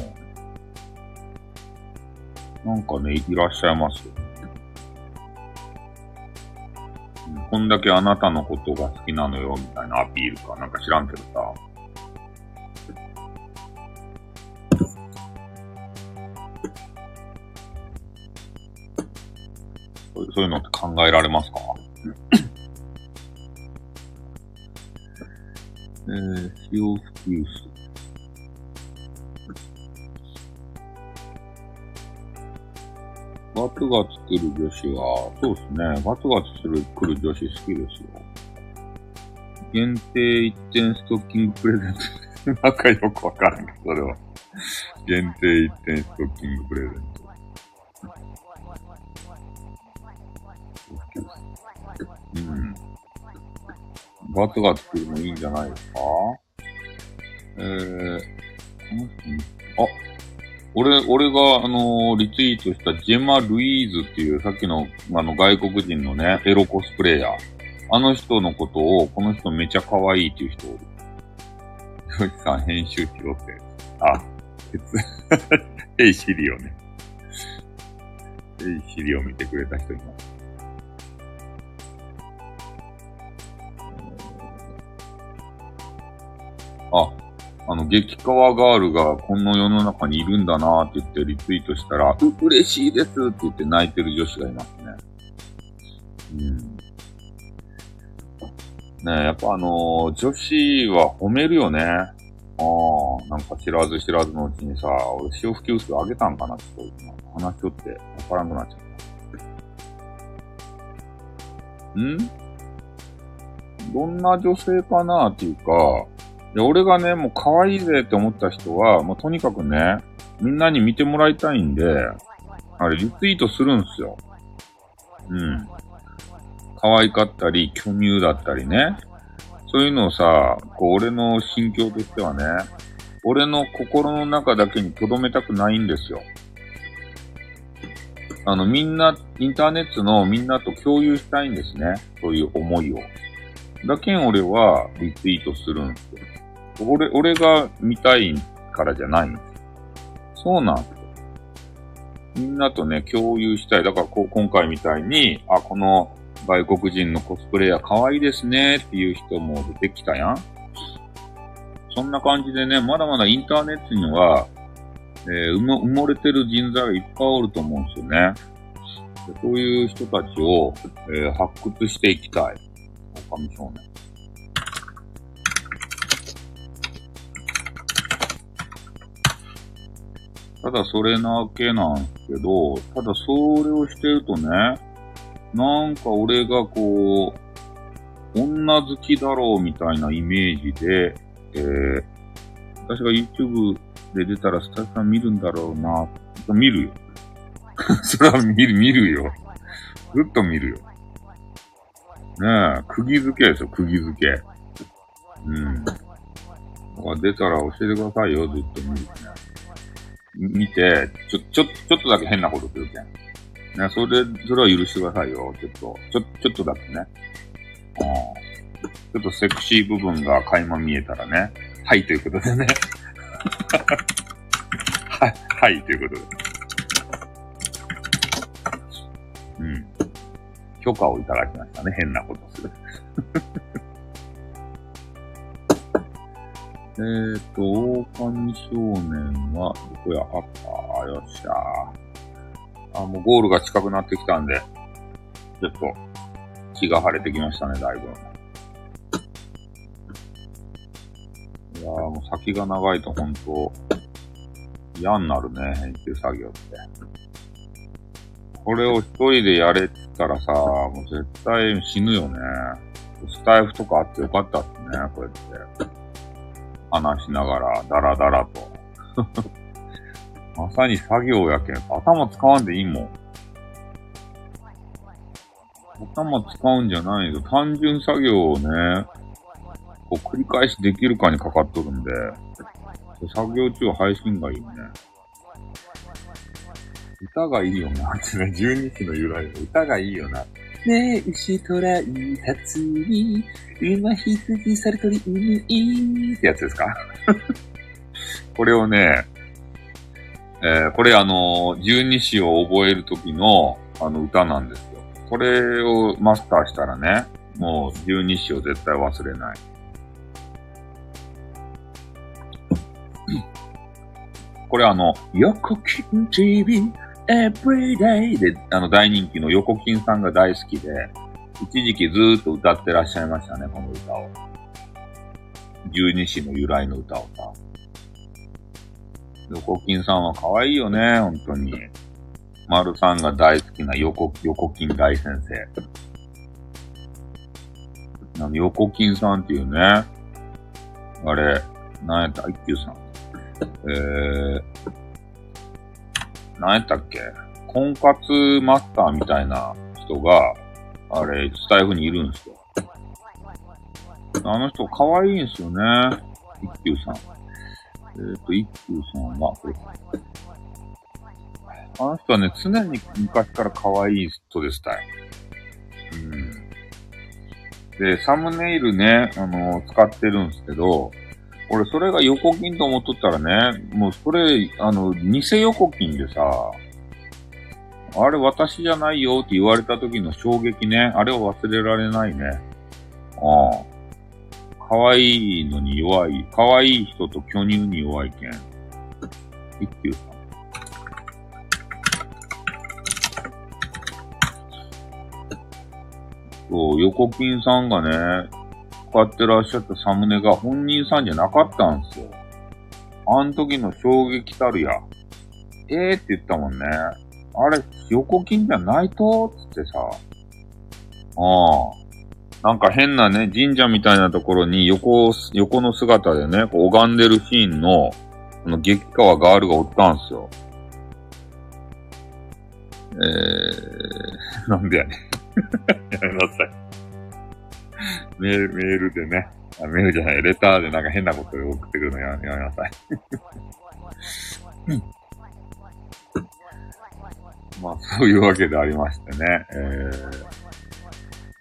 なんかね、いらっしゃいますよ。うんこんだけあなたのことが好きなのよ、みたいなアピールか、なんか知らんけどさ。そういうのって考えられますか？えー、使用スキース。バツが作る女子は、そうですね。バツが作る、来る女子好きですよ。限定一点ストッキングプレゼント。なんかよくわからん、それは。限定一点ストッキングプレゼント。ガツガツ来るのいいんじゃないですか？えー、あ、俺、俺が、あのーリツイートしたジェマ・ルイーズっていうさっきの、あの、外国人のね、エロコスプレイヤー。あの人のことを、この人めちゃ可愛いっていう人おる。よしさん編集しろって。あ、鉄。ヘイシリをね。ヘイシリを見てくれた人います。あ、あの、激川ガールがこの世の中にいるんだなって言ってリツイートしたら、う、嬉しいですって言って泣いてる女子がいますね。うん。ね、やっぱあのー女子は褒めるよね。ああ、なんか知らず知らずのうちにさ、俺潮吹き薄あげたんかなちょっと、話しとってわからなくなっちゃった。ん？どんな女性かなっていうか、で俺がね、もう可愛いぜって思った人は、もうとにかくね、みんなに見てもらいたいんで、あれ、リツイートするんすよ。うん。可愛かったり、巨乳だったりね。そういうのをさ、こう、俺の心境としてはね、俺の心の中だけに留めたくないんですよ。あの、みんな、インターネットのみんなと共有したいんですね。そういう思いを。だけん俺はリツイートするんですよ。俺、俺が見たいからじゃないんです。そうなんですよ。みんなとね、共有したい。だからこう、今回みたいに、あ、この外国人のコスプレイヤー可愛いですねっていう人も出てきたやん。そんな感じでね、まだまだインターネットには、えー埋もれてる人材がいっぱいおると思うんですよね。でそういう人たちを、えー発掘していきたい。狼少年。ただそれなわけなんすけど、ただそれをしてるとね、なんか俺がこう、女好きだろうみたいなイメージで、えー、私が YouTube で出たらスタッフさん見るんだろうな。見るよ。それは見る、見るよ。ずっと見るよ。ねえ、釘付けですよ、釘付け。うん。出たら教えてくださいよ、ずっと見る。見て、ちょ、ちょ、ちょっとだけ変なことするけん。ね、それ、それは許してくださいよ、ちょっと。ちょ、ちょっとだけね。うん。ちょっとセクシー部分が垣間見えたらね。はい、ということでね。はい、はい、ということで。うん。許可をいただきましたね。変なことする。えーと、狼少年は、どこや？あったよっしゃあ、もうゴールが近くなってきたんで、ちょっと、気が晴れてきましたね、だいぶ。いやーもう先が長いと本当嫌になるね、編集作業って。これを一人でやれって言ったらさ、もう絶対死ぬよね。スタイフとかあってよかったっすね、こうやって。話しながら、ダラダラと。まさに作業やけん。頭使わんでいいもん。頭使うんじゃないよ。単純作業をね、こう繰り返しできるかにかかっとるんで、作業中は配信がいいね。歌がいいよな。ってね、十二支の由来の歌がいいよな。ねえ、牛とらい、たつに、馬羊、猿鳥、犬いってやつですか？これをね、えーこれあの、十二支を覚える時の、あの歌なんですよ。これをマスターしたらね、もう十二支を絶対忘れない。これあの、横金 TV Everyday で、あの大人気の横金さんが大好きで、一時期ずーっと歌ってらっしゃいましたね、この歌を。十二支の由来の歌をさ。横金さんは可愛いよね、本当に。丸さんが大好きな横、横金大先生。なん横金さんっていうね、あれ、なんやった？一休さん。えー、なんやったっけ？婚活マスターみたいな人が、あれ、スタイフにいるんですよ。あの人可愛いんですよね。一休さん。えっ、ー、と、一休さんは、これ。あの人はね、常に昔から可愛い人でしたよ。うん。で、サムネイルね、あのー、使ってるんですけど、俺それが横金と思っとったらね、もうそれ、あの、偽横金でさ、あれ私じゃないよって言われた時の衝撃ね、あれを忘れられないね。ああ。可愛いのに弱い、可愛い人と巨乳に弱いけん。一休さん。そう、横金さんがね、使ってらっしゃったサムネが本人さんじゃなかったんですよ。あん時の衝撃たるや。ええー、って言ったもんね。あれ、横金じゃないと？つってさ。ああ。なんか変なね、神社みたいなところに横、横の姿でね、こう拝んでるシーンの、この激川ガールがおったんすよ。えー、なんでやねん。やめなさい。メール、メールでね、あメールじゃない、レターでなんか変なことを送ってくるのやめなさい。まあ、そういうわけでありましてね、えー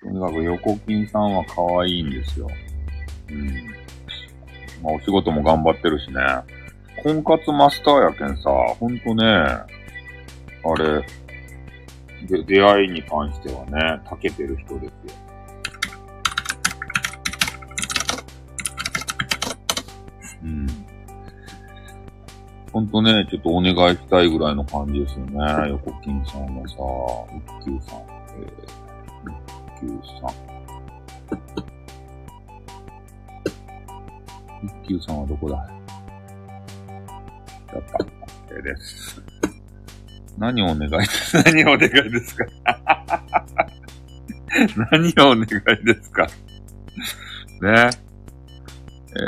とにかく横金さんは可愛いんですよ。うん。まあお仕事も頑張ってるしね。婚活マスターやけんさ、ほんとね、あれ、で、出会いに関してはね、長けてる人ですよ。うん。ほんとね、ちょっとお願いしたいぐらいの感じですよね。横金さんはさ、一休さん。えー93。193はどこだ？やった。OK です。何をお願い、何をお願いですか？何をお願いですか？ね。え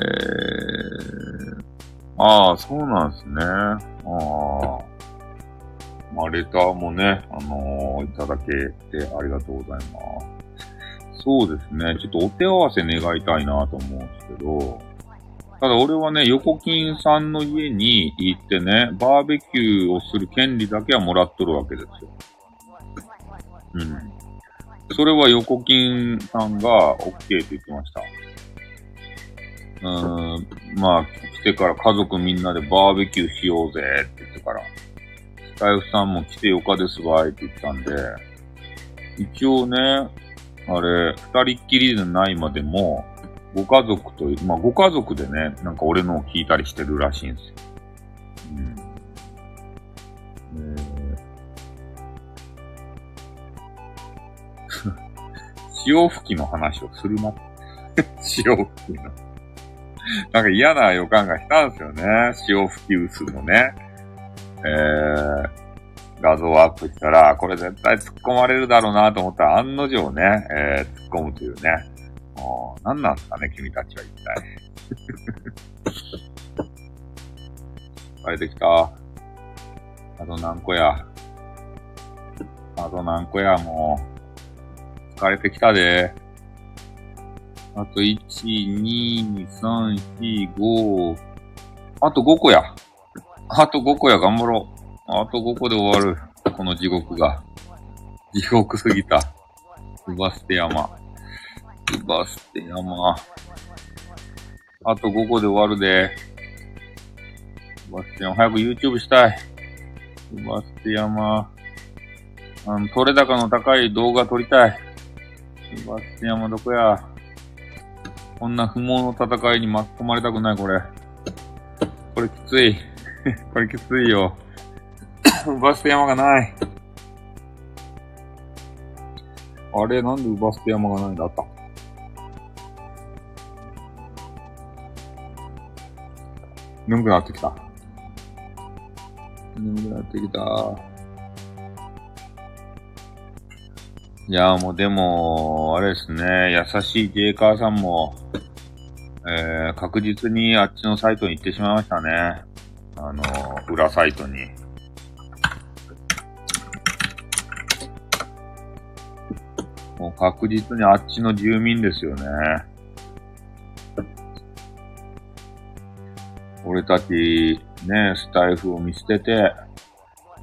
ー、ああ、そうなんですね。ああ。まあ、レターもね、あのー、いただけてありがとうございます。そうですね。ちょっとお手合わせ願いたいなと思うんですけど、ただ俺はね、横金さんの家に行ってね、バーベキューをする権利だけはもらっとるわけですよ。うん。それは横金さんが OK って言ってました。うん、まあ、来てから家族みんなでバーベキューしようぜって言ってから、スタイフさんも来てよかですわいって言ったんで、一応ね、あれ、二人っきりでないまでも、ご家族と、まあ、ご家族でね、なんか俺のを聞いたりしてるらしいんですよ。うん。え 潮吹きの話をするな。潮吹きの。なんか嫌な予感がしたんですよね。潮吹き薄のね。えー、画像をアップしたら、これ絶対突っ込まれるだろうなと思ったら、案の定ね、えー、突っ込むというね。もう、何なんすかね、君たちは一体。疲れてきた？あと何個や？あと何個や、もう。疲れてきたで。あと1、2、3、4、5。あと5個や。あと5個や、頑張ろう。あと5個で終わる。この地獄が。地獄すぎた。ウバステ山。ウバステ山。あと5個で終わるで。バステ山。早く YouTube したい。ウバステ山。あの、取れ高の高い動画撮りたい。ウバステ山どこや？こんな不毛の戦いに巻き込まれたくない、これ。これきつい。これきついよ。バステ山がない。あれなんでバステ山がないんだ？った眠くなってきた。眠くなってきた。いや、もうでも、あれですね、優しいジェイカーさんも、えー、確実にあっちのサイトに行ってしまいましたね。あの、裏サイトに。もう確実にあっちの住民ですよね。俺たち、ね、スタイフを見捨てて、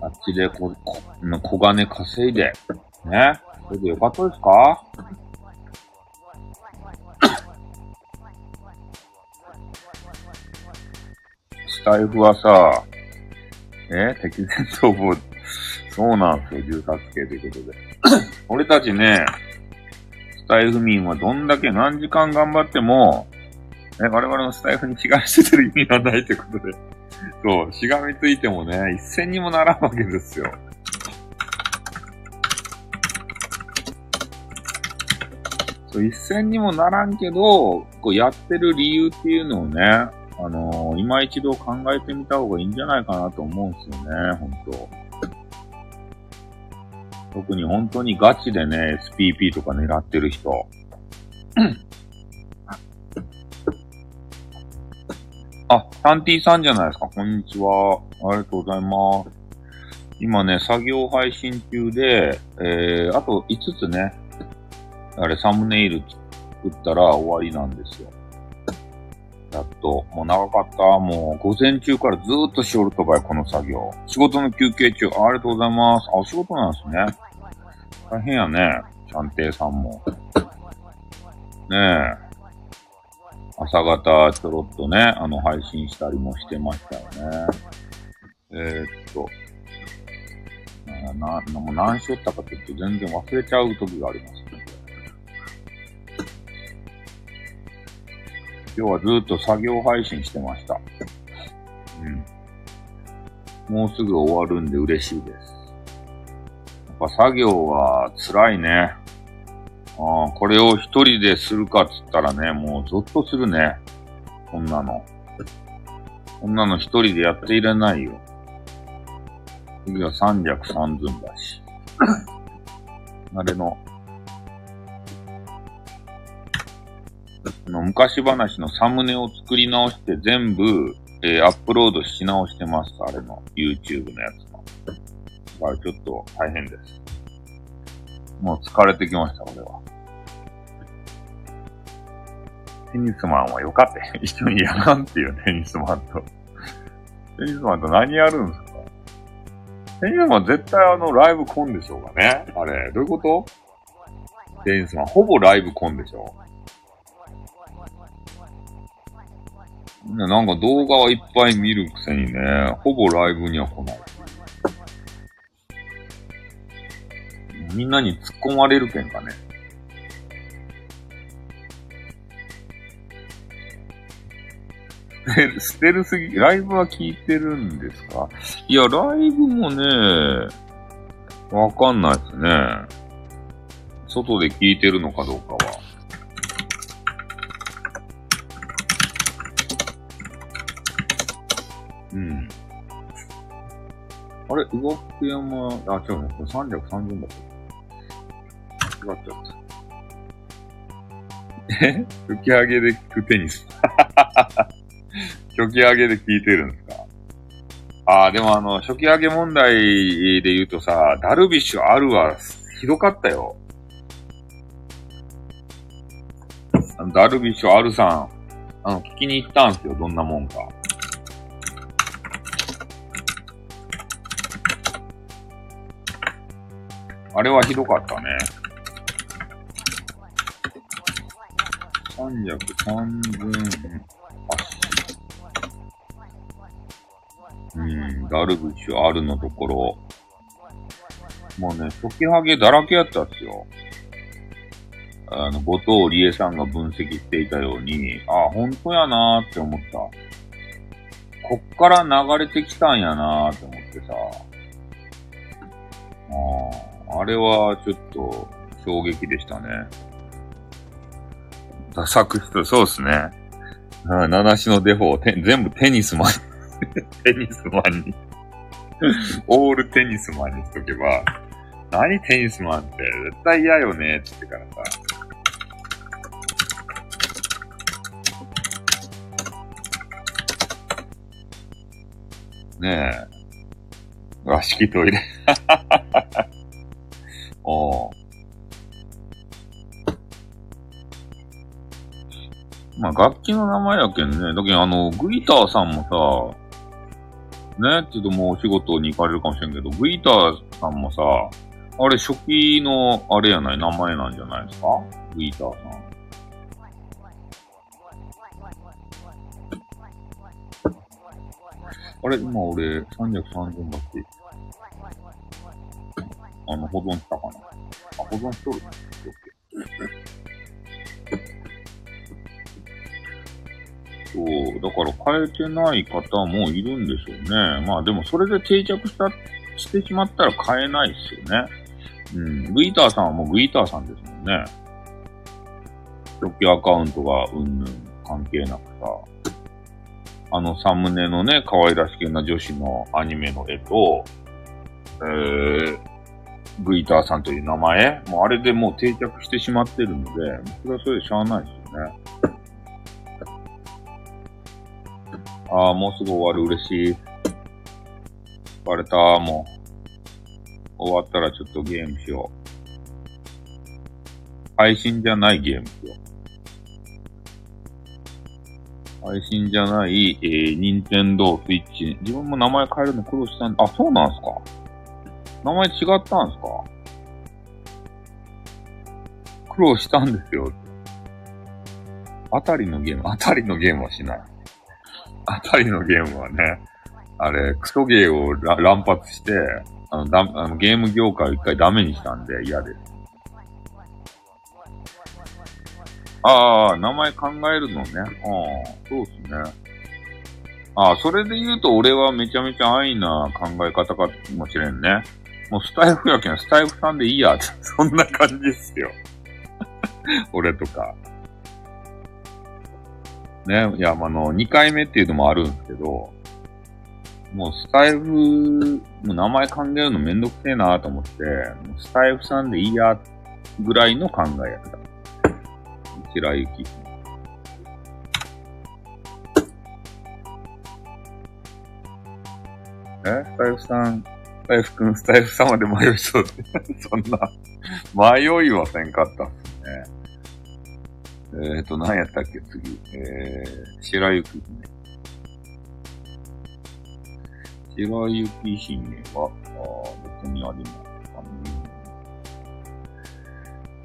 あっちでこ、こ、小金稼いで、ね。それでよかったですか？スタイフはさ、え敵前逃亡、そうなんですよ、銃殺系ということで。俺たちね、スタイフ民はどんだけ何時間頑張っても、ね、我々のスタイフに気がしてる意味がないってことで。そう、しがみついてもね、一銭にもならんわけですよ。一銭にもならんけど、こうやってる理由っていうのをね、あのー、今一度考えてみた方がいいんじゃないかなと思うんですよね、本当特に本当にガチでね、SPP とか狙ってる人。あ、サンティさんじゃないですか。こんにちは。ありがとうございます。今ね、作業配信中で、えー、あと5つね、あれ、サムネイル作ったら終わりなんですよ。やっと。もう長かった。もう午前中からずーっとしおるとかい、この作業。仕事の休憩中。ありがとうございます。あ、お仕事なんですね。大変やね。ちゃんていさんも。ねえ。朝方ちょろっとね、あの、配信したりもしてましたよね。えー、っと。な、な、もう何しよったかちょっと全然忘れちゃう時があります今日はずっと作業配信してました。うん。もうすぐ終わるんで嬉しいです。やっぱ作業は辛いね。ああ、これを一人でするかっつったらね、もうゾッとするね。こんなの。こんなの一人でやっていれないよ。次は三尺三寸だし。あれの、の昔話のサムネを作り直して全部、えー、アップロードし直してます。あれの YouTube のやつの。だからちょっと大変です。もう疲れてきました、俺は。テニスマンはよかって。一緒にやらんっていうテニスマンと。テニスマンと何やるんですか？テニスマン絶対あのライブコンでしょうがね。あれ、どういうこと？テニスマンほぼライブコンでしょうなんか動画はいっぱい見るくせにね、ほぼライブには来ない。みんなに突っ込まれるけんかね。捨てるすぎ、ライブは聞いてるんですか？いや、ライブもね、わかんないですね。外で聞いてるのかどうかは。あれ、上福山、あ、違うね。これ330だった。違っちゃった。え？吹き上げで聞くテニス？初期上げで聞いてるんですか？ああ、でもあの、初期上げ問題で言うとさ、ダルビッシュあるはひどかったよ。ダルビッシュあるさん、あの、聞きに行ったんすよ、どんなもんか。あれはひどかったね。三尺三分うん、ダルビッシュあるのところ。もうね、初期ハゲだらけやったんですよ。あの、後藤理恵さんが分析していたように、あ、本当やなーって思った。こっから流れてきたんやなーって思ってさ。ああ、あれはちょっと衝撃でしたね。ダサく人、そうっすね。七種のデフォて全部テニスマン。テニスマンに。オールテニスマンにしとけば、何テニスマンって絶対嫌よねって言ってからさ。ねえ。和式トイレ。おまあ、楽器の名前やけんね。だけど、あの、グイターさんもさ、ね、ちょっともうお仕事に行かれるかもしれんけど、グイターさんもさ、あれ初期の、あれやない、名前なんじゃないですか？グイターさん。あれ今俺、330バッチ。あの、保存したかなあ、保存しとる。そう、だから変えてない方もいるんでしょうね。まあでもそれで定着した、してしまったら変えないっすよね。うん。グイーターさんはもうグイーターさんですもんね。初期アカウントがうんぬん関係なくさ。あのサムネのね、可愛らしげな女子のアニメの絵と、えー、グイターさんという名前、もうあれでもう定着してしまってるので、それはそれでしゃあないですよね。ああ、もうすぐ終わる、嬉しい。バレた、もう。終わったらちょっとゲームしよう。配信じゃないゲームしよう。配信じゃない、えー、任天堂スイッチ。自分も名前変えるの苦労したんであ、そうなんすか名前違ったんすか？苦労したんですよ。あたりのゲーム、あたりのゲームはしない。あたりのゲームはね、あれ、クソゲーを乱発して、あの、だあのゲーム業界を一回ダメにしたんで嫌です。ああ、名前考えるのね。ああ、そうっすね。ああ、それで言うと俺はめちゃめちゃ安易な考え方かもしれんね。もうスタイフやけん、スタイフさんでいいや、そんな感じですよ。俺とか。ね、いや、あの、2回目っていうのもあるんですけど、もうスタイフの名前考えるのめんどくせえなと思って、もうスタイフさんでいいやぐらいの考えやった。白雪。え？スタイフさん、スタイフくん、スタイフ様で迷いそうって。そんな、迷いはせんかったっすね。えっ、ー、と、何やったっけ、次。えー、白雪姫。白雪姫は、ああ、どこにありますかね。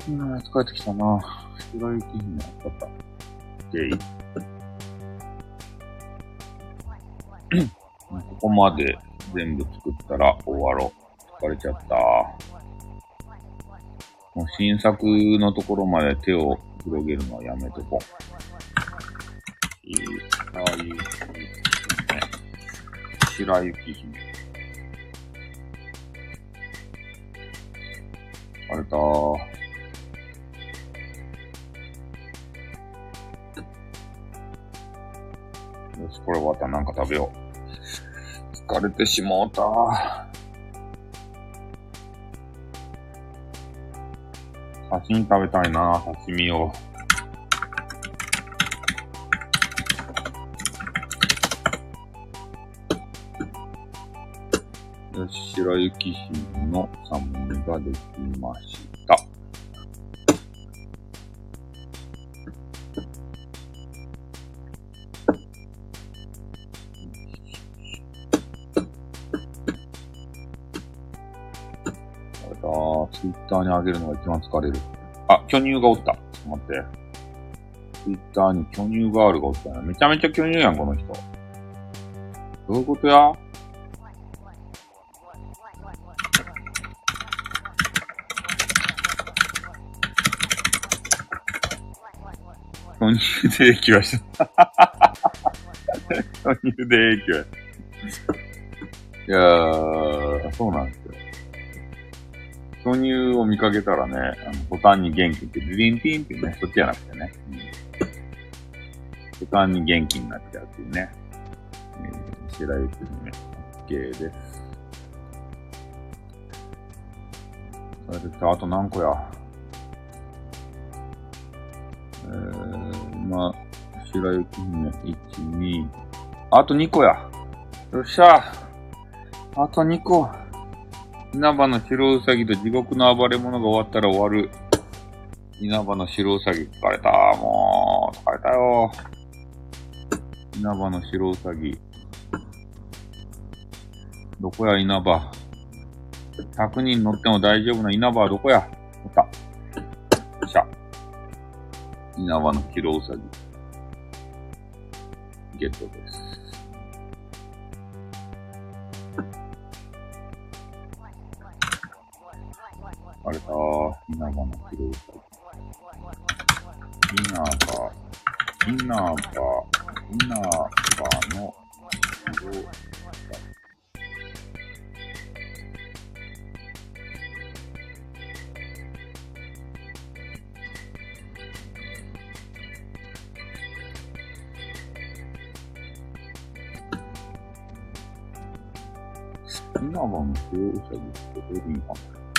うん、疲れてきたな。白雪姫あった。で、ここまで全部作ったら終わろう。疲れちゃった。もう新作のところまで手を広げるのはやめとこう。いい、ああいう、白雪姫。あれたー。よし、これ終わったらなんか食べよう。疲れてしもうた。刺身食べたいな、刺身を。よし、白雪姫のサムネができました。ターに上げるのが一番疲れる。あ、巨乳がおった。ちょっと待って。ツイッターに巨乳ガールがおったな。めちゃめちゃ巨乳やん、この人。どういうことや？巨乳で影響した。巨乳で影響。いやー、そうなんです。巨乳を見かけたらね、あのボタンに元気って、リリンティンってね、そっちじゃなくてね。途端に元気になっちゃうっていうね。えー、白雪姫、OK です。それでさ、あと何個や？えー、今、白雪姫、1、2、あと2個や。よっしゃあと2個。稲葉の白うさぎと地獄の暴れ者が終わったら終わる。稲葉の白うさぎ疲れた。もう、疲れたよ。稲葉の白うさぎ。どこや、稲葉？100人乗っても大丈夫な稲葉はどこや？おった。よっしゃ。稲葉の白うさぎ。ゲットです。稲葉、稲葉、稲葉の広さ。稲葉の広さですけど、今、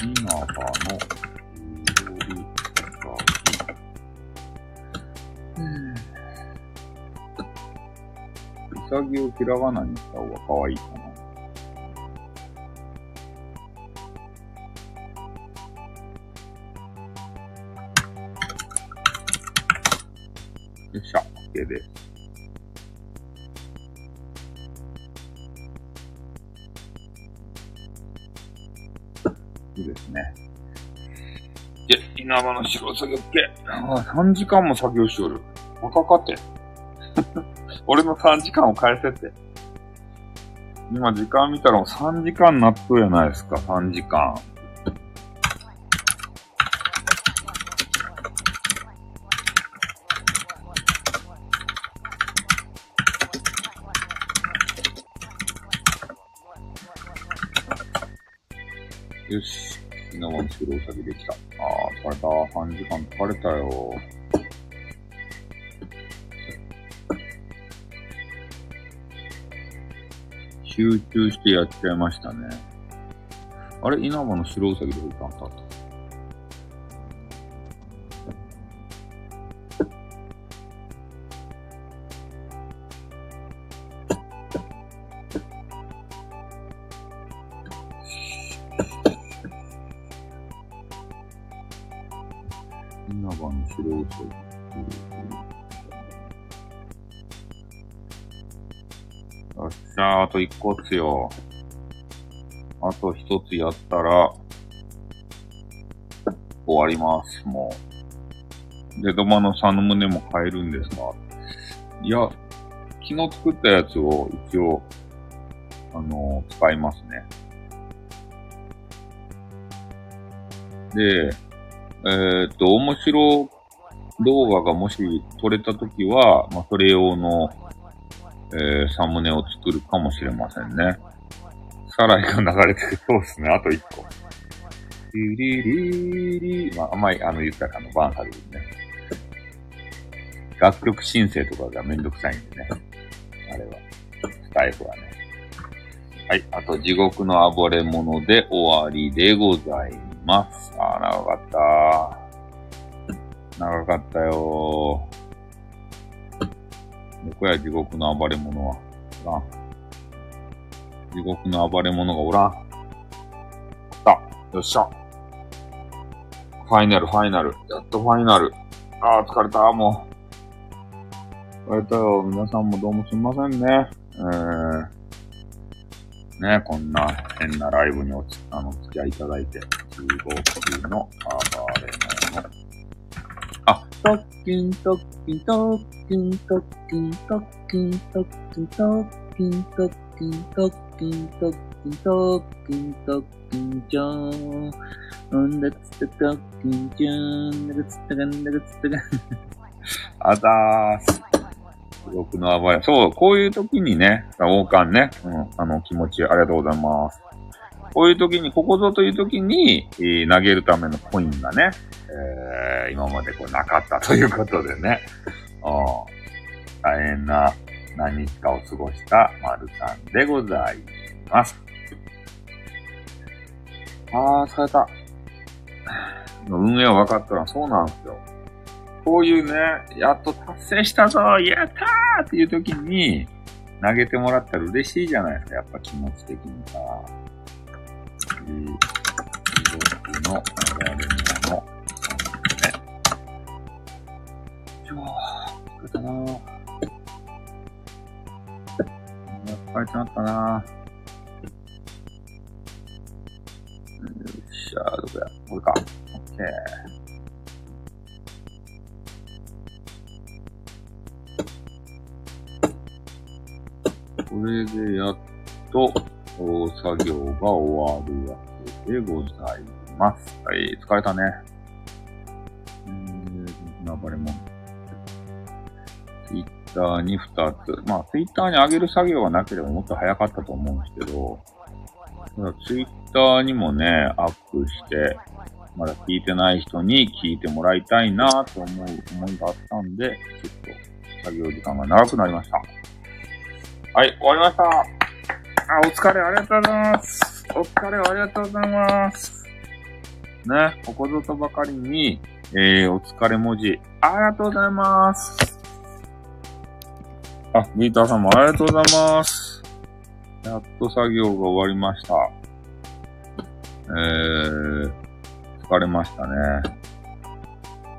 稲葉のうさぎをひらがなにした方が可愛いかな。よっしゃ、OK です。いいですね。いや、稲葉の白作業っけああ、3時間も作業しよる。若かって。俺の3時間を返せって。今時間見たらもう3時間なっとるやないですか、3時間。よし。稲葉の白うさぎできた。ああ、疲れた。3時間疲れたよ。集中してやっちゃいましたね。あれ稲葉の白うさぎどこ行ったんだった個っすよ。あと1つやったら、終わります、もう。で、ドマのサの胸も買えるんですかいや、昨日作ったやつを一応、あのー、使いますね。で、えー、っと、面白動画がもし撮れたときは、まあ、それ用のえー、サムネを作るかもしれませんね。サライが流れてる。そうですね。あと1個。リリリリまあ、あんまり、あの、言ったら、あの、バンされるね。楽曲申請とかがめんどくさいんでね。あれは。スタイフはね。はい。あと、地獄の暴れ者で終わりでございます。あー、長かった。長かったよ。こや地獄の暴れ者は。おらん。地獄の暴れ者がおらん。あった。よっしゃ。ファイナル、ファイナル。やっとファイナル。ああ、疲れた、もう。疲れたよ。皆さんもどうもすみませんね。えー、ね、こんな変なライブにおつ、あの、付き合いいただいて。地獄の暴れ者。トッキントッキントッキントッキントッキントッキントッキントッキントッキントッキントッキントッキンジョーン。だつたトッキンジョーン。だつったがんだつたが。あざーす。僕の暴れ。そう、こういう時にね、王冠ね、うん、あの気持ちありがとうございます。こういう時に、ここぞという時に、えー、投げるためのコインがね、えー、今までこうなかったということでね。大変な何日かを過ごした丸さんでございます。あー、疲れた。運営は分かったらそうなんですよ。こういうね、やっと達成したぞやったーっていう時に、投げてもらったら嬉しいじゃないですか。やっぱ気持ち的にさ。えー、僕の流れ物。ちょ、疲れたなー。疲れちまったなー。よっしゃ、どこや？これか。オッケー。これでやっと、作業が終わるわけでございます。はい、疲れたね。えー、流れも。ツイッターに2つ。まあ、ツイッターに上げる作業がなければもっと早かったと思うんですけど、ただツイッターにもね、アップして、まだ聞いてない人に聞いてもらいたいなと思う思いがあったんで、ちょっと作業時間が長くなりました。はい、終わりました。あ、お疲れありがとうございます。お疲れありがとうございます。ね、ここぞとばかりに、えー、お疲れ文字、ありがとうございます。あ、ギーターさんもありがとうございます。やっと作業が終わりました。えー、疲れましたね。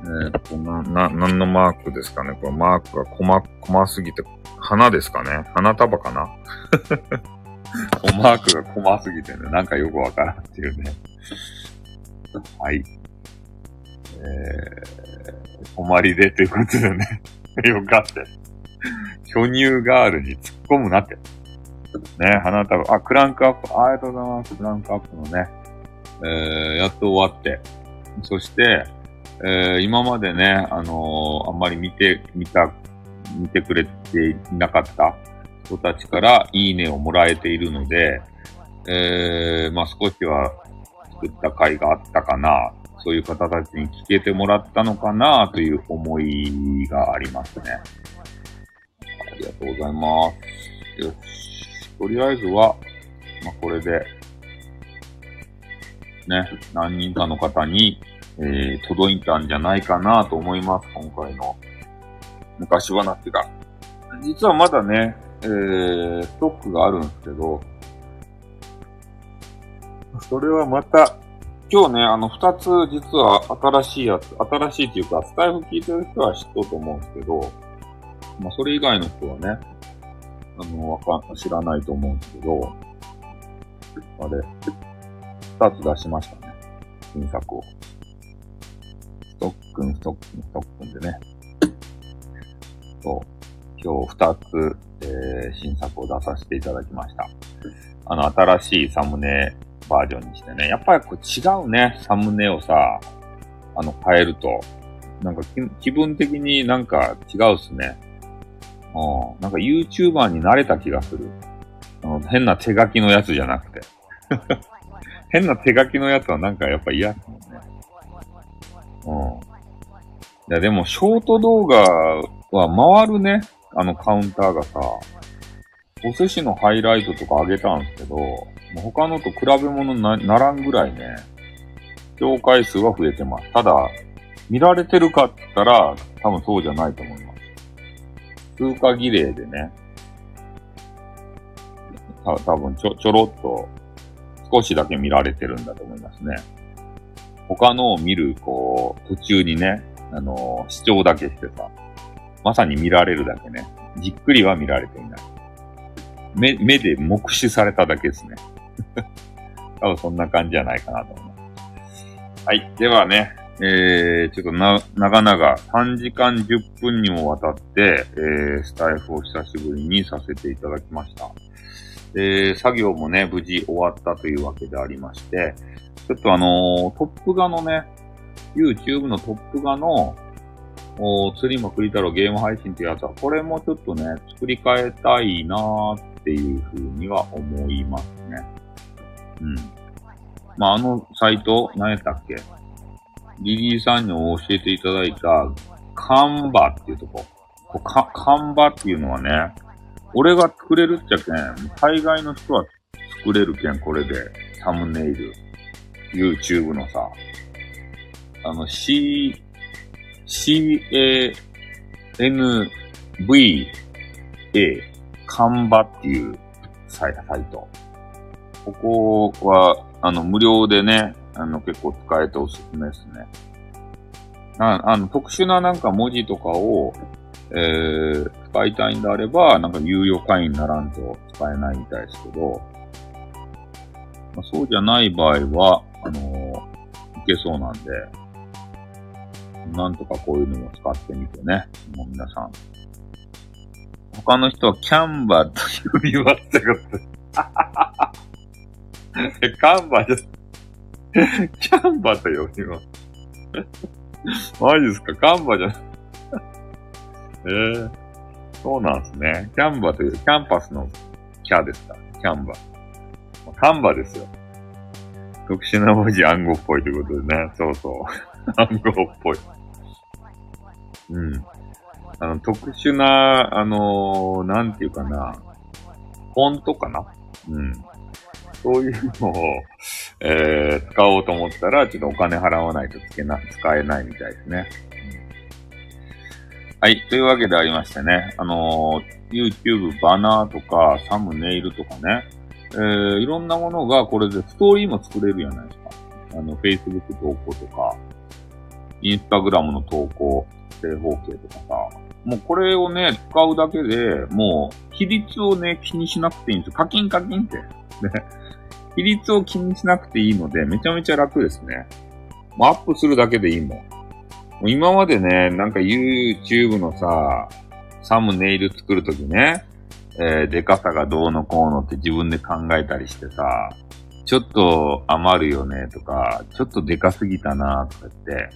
えーっと、な、な、何のマークですかね？これマークが細、細すぎて、花ですかね？花束かな？マークが細すぎてね、なんかよくわからんっていうね。はい。えー、困りでということでね。よかった。巨乳ガールに突っ込むなって。ね、花束、あ、クランクアップ、ありがとうございます。クランクアップのね、えー、やっと終わって。そして、えー、今までね、あのーあんまり見て、見た、見てくれていなかった人たちからいいねをもらえているので、えー、まあ少しは作った回があったかな、そういう方たちに聞けてもらったのかなという思いがありますね。ありがとうございます。よし。とりあえずは、まあこれで、ね、何人かの方に、えー、届いたんじゃないかなと思います、今回の昔話が。実はまだね、えー、ストックがあるんですけど、それはまた、今日ね、あの、二つ実は新しいやつ、新しいっていうか、スタイフ聞いてる人は知っとうと思うんですけど、まあ、それ以外の人はね、あの、わかん、知らないと思うんですけど、あれ、二つ出しましたね。新作を。ストックン、ストックン、ストックンでね。そう。今日二つ、えー、新作を出させていただきました。あの、新しいサムネバージョンにしてね。やっぱりこう違うね、サムネをさ、あの、変えると。なんか気気分的になんか違うっすね。うん。なんか YouTuber に慣れた気がする。あの変な手書きのやつじゃなくて。変な手書きのやつはなんかやっぱ嫌っすもんね。うん。いや、でも、ショート動画は回るね。あのカウンターがさ、お寿司のハイライトとか上げたんですけど、他のと比べ物なならんぐらいね、評回数は増えてます。ただ、見られてるかって言ったら、多分そうじゃないと思います。通過儀礼でね、た多分ちょ、ちょろっと、少しだけ見られてるんだと思いますね。他のを見る、こう、途中にね、あの視聴だけしてさ、まさに見られるだけね。じっくりは見られていない。目、目で目視されただけですね。多分そんな感じじゃないかなと思います。はい。ではね、えー、ちょっとな、長々3時間10分にもわたって、えー、スタイフを久しぶりにさせていただきました。えー、作業もね、無事終わったというわけでありまして、ちょっとあのートップ画のね、YouTube のトップ画の、お釣りも栗太郎ゲーム配信っていうやつは、これもちょっとね、作り変えたいなーっていうふうには思いますね。うん。まあ、あのサイト、何やったっけ？リリーさんに教えていただいた、カンバっていうとこ。こうか、看板っていうのはね、俺が作れるっちゃけん、海外の人は作れるけん、これで、サムネイル。YouTube のさ、あの、C、C, A, N, V, A、カンバっていうサイト。ここは、あの、無料でね、あの、結構使えておすすめですね。ああの、特殊ななんか文字とかを、えー、使いたいんであれば、なんか有料会員にならんと使えないみたいですけど、まあ、そうじゃない場合は、あのー、いけそうなんで、なんとかこういうのも使ってみてね、もう皆さん。他の人はキャンバーと呼びましたかえ、カンバーじゃ、キャンバと呼びます。マジですか？カンバじゃ、えー、そうなんですね。キャンバというキャンパスのキャですか？キャンバ。カンバですよ。特殊な文字暗号っぽいということでね。そうそう。暗号っぽい。うん。あの、特殊な、あのー、なんていうかな。フォントかな？うん。そういうのを、えー、使おうと思ったら、ちょっとお金払わないとつけな、使えないみたいですね。はい。というわけでありましてね、あのー、YouTube バナーとか、サムネイルとかね、えー、いろんなものがこれでストーリーも作れるじゃないですか。あの、Facebook 投稿とか、Instagram の投稿、正方形とかさ、もうこれをね、使うだけで、もう、比率をね、気にしなくていいんですよ。課金課金って。ね。比率を気にしなくていいので、めちゃめちゃ楽ですね。もうアップするだけでいいもん。もう今までね、なんか YouTube のさ、サムネイル作るときね、えー、でかさがどうのこうのって自分で考えたりしてさ、ちょっと余るよねとか、ちょっとでかすぎたなとか言って、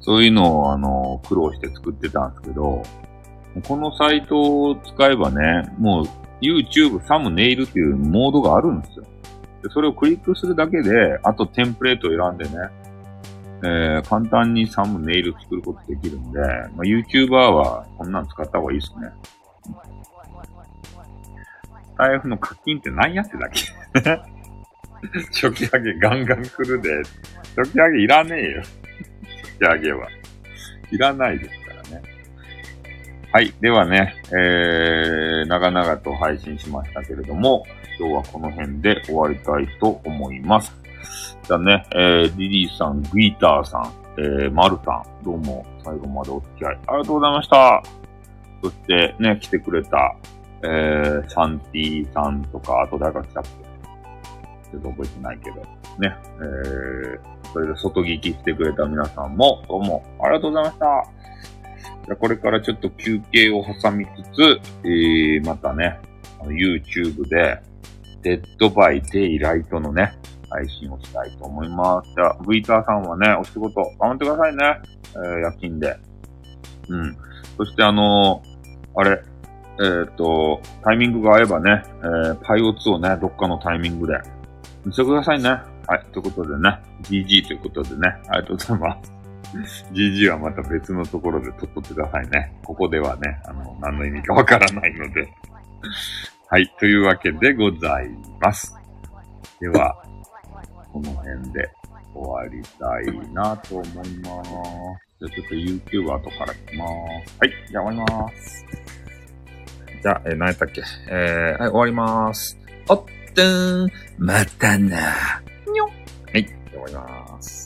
そういうのをあの、苦労して作ってたんですけど、このサイトを使えばね、もう YouTube サムネイルっていうモードがあるんですよ。でそれをクリックするだけで、あとテンプレートを選んでね、えー、簡単にサムネイル作ることできるんで、まあ、YouTuber はこんなん使った方がいいですね。財布の課金って何やってだっけ？初期上げガンガン来るで。初期上げいらねえよ。初期上げは。いらないですからね。はい。ではね、えー、長々と配信しましたけれども、今日はこの辺で終わりたいと思います。じゃあね、えー、リリーさん、グイターさん、えー、マルさん、どうも最後までお付き合いありがとうございました。そしてね、来てくれた、えー、サンティさんとか、あと誰か来たっけちょっと覚えてないけど、ね、えー、それで外聞きしてくれた皆さんも、どうもありがとうございました。じゃこれからちょっと休憩を挟みつつ、えー、またね、YouTube で、デッドバイデイライトのね、配信をしたいと思います。じゃあ、ブイターさんはね、お仕事頑張ってくださいね。えー、夜勤で。うん。そしてあのー、あれ、えっ、と、タイミングが合えばね、えー、バイオ2をね、どっかのタイミングで、見せてくださいね。はい、ということでね、GG ということでね、ありがとうございます。GG はまた別のところで撮っとってくださいね。ここではね、あの、何の意味かわからないので。はい、というわけでございます。では、この辺で終わりたいなと思います。じゃあちょっと YouTube 後から来ます。はい、じゃあ終わります。じゃあ、えー、何やったっけ？えー、はい、終わります。おっとーん、またな。にょはい、じゃあ終わります。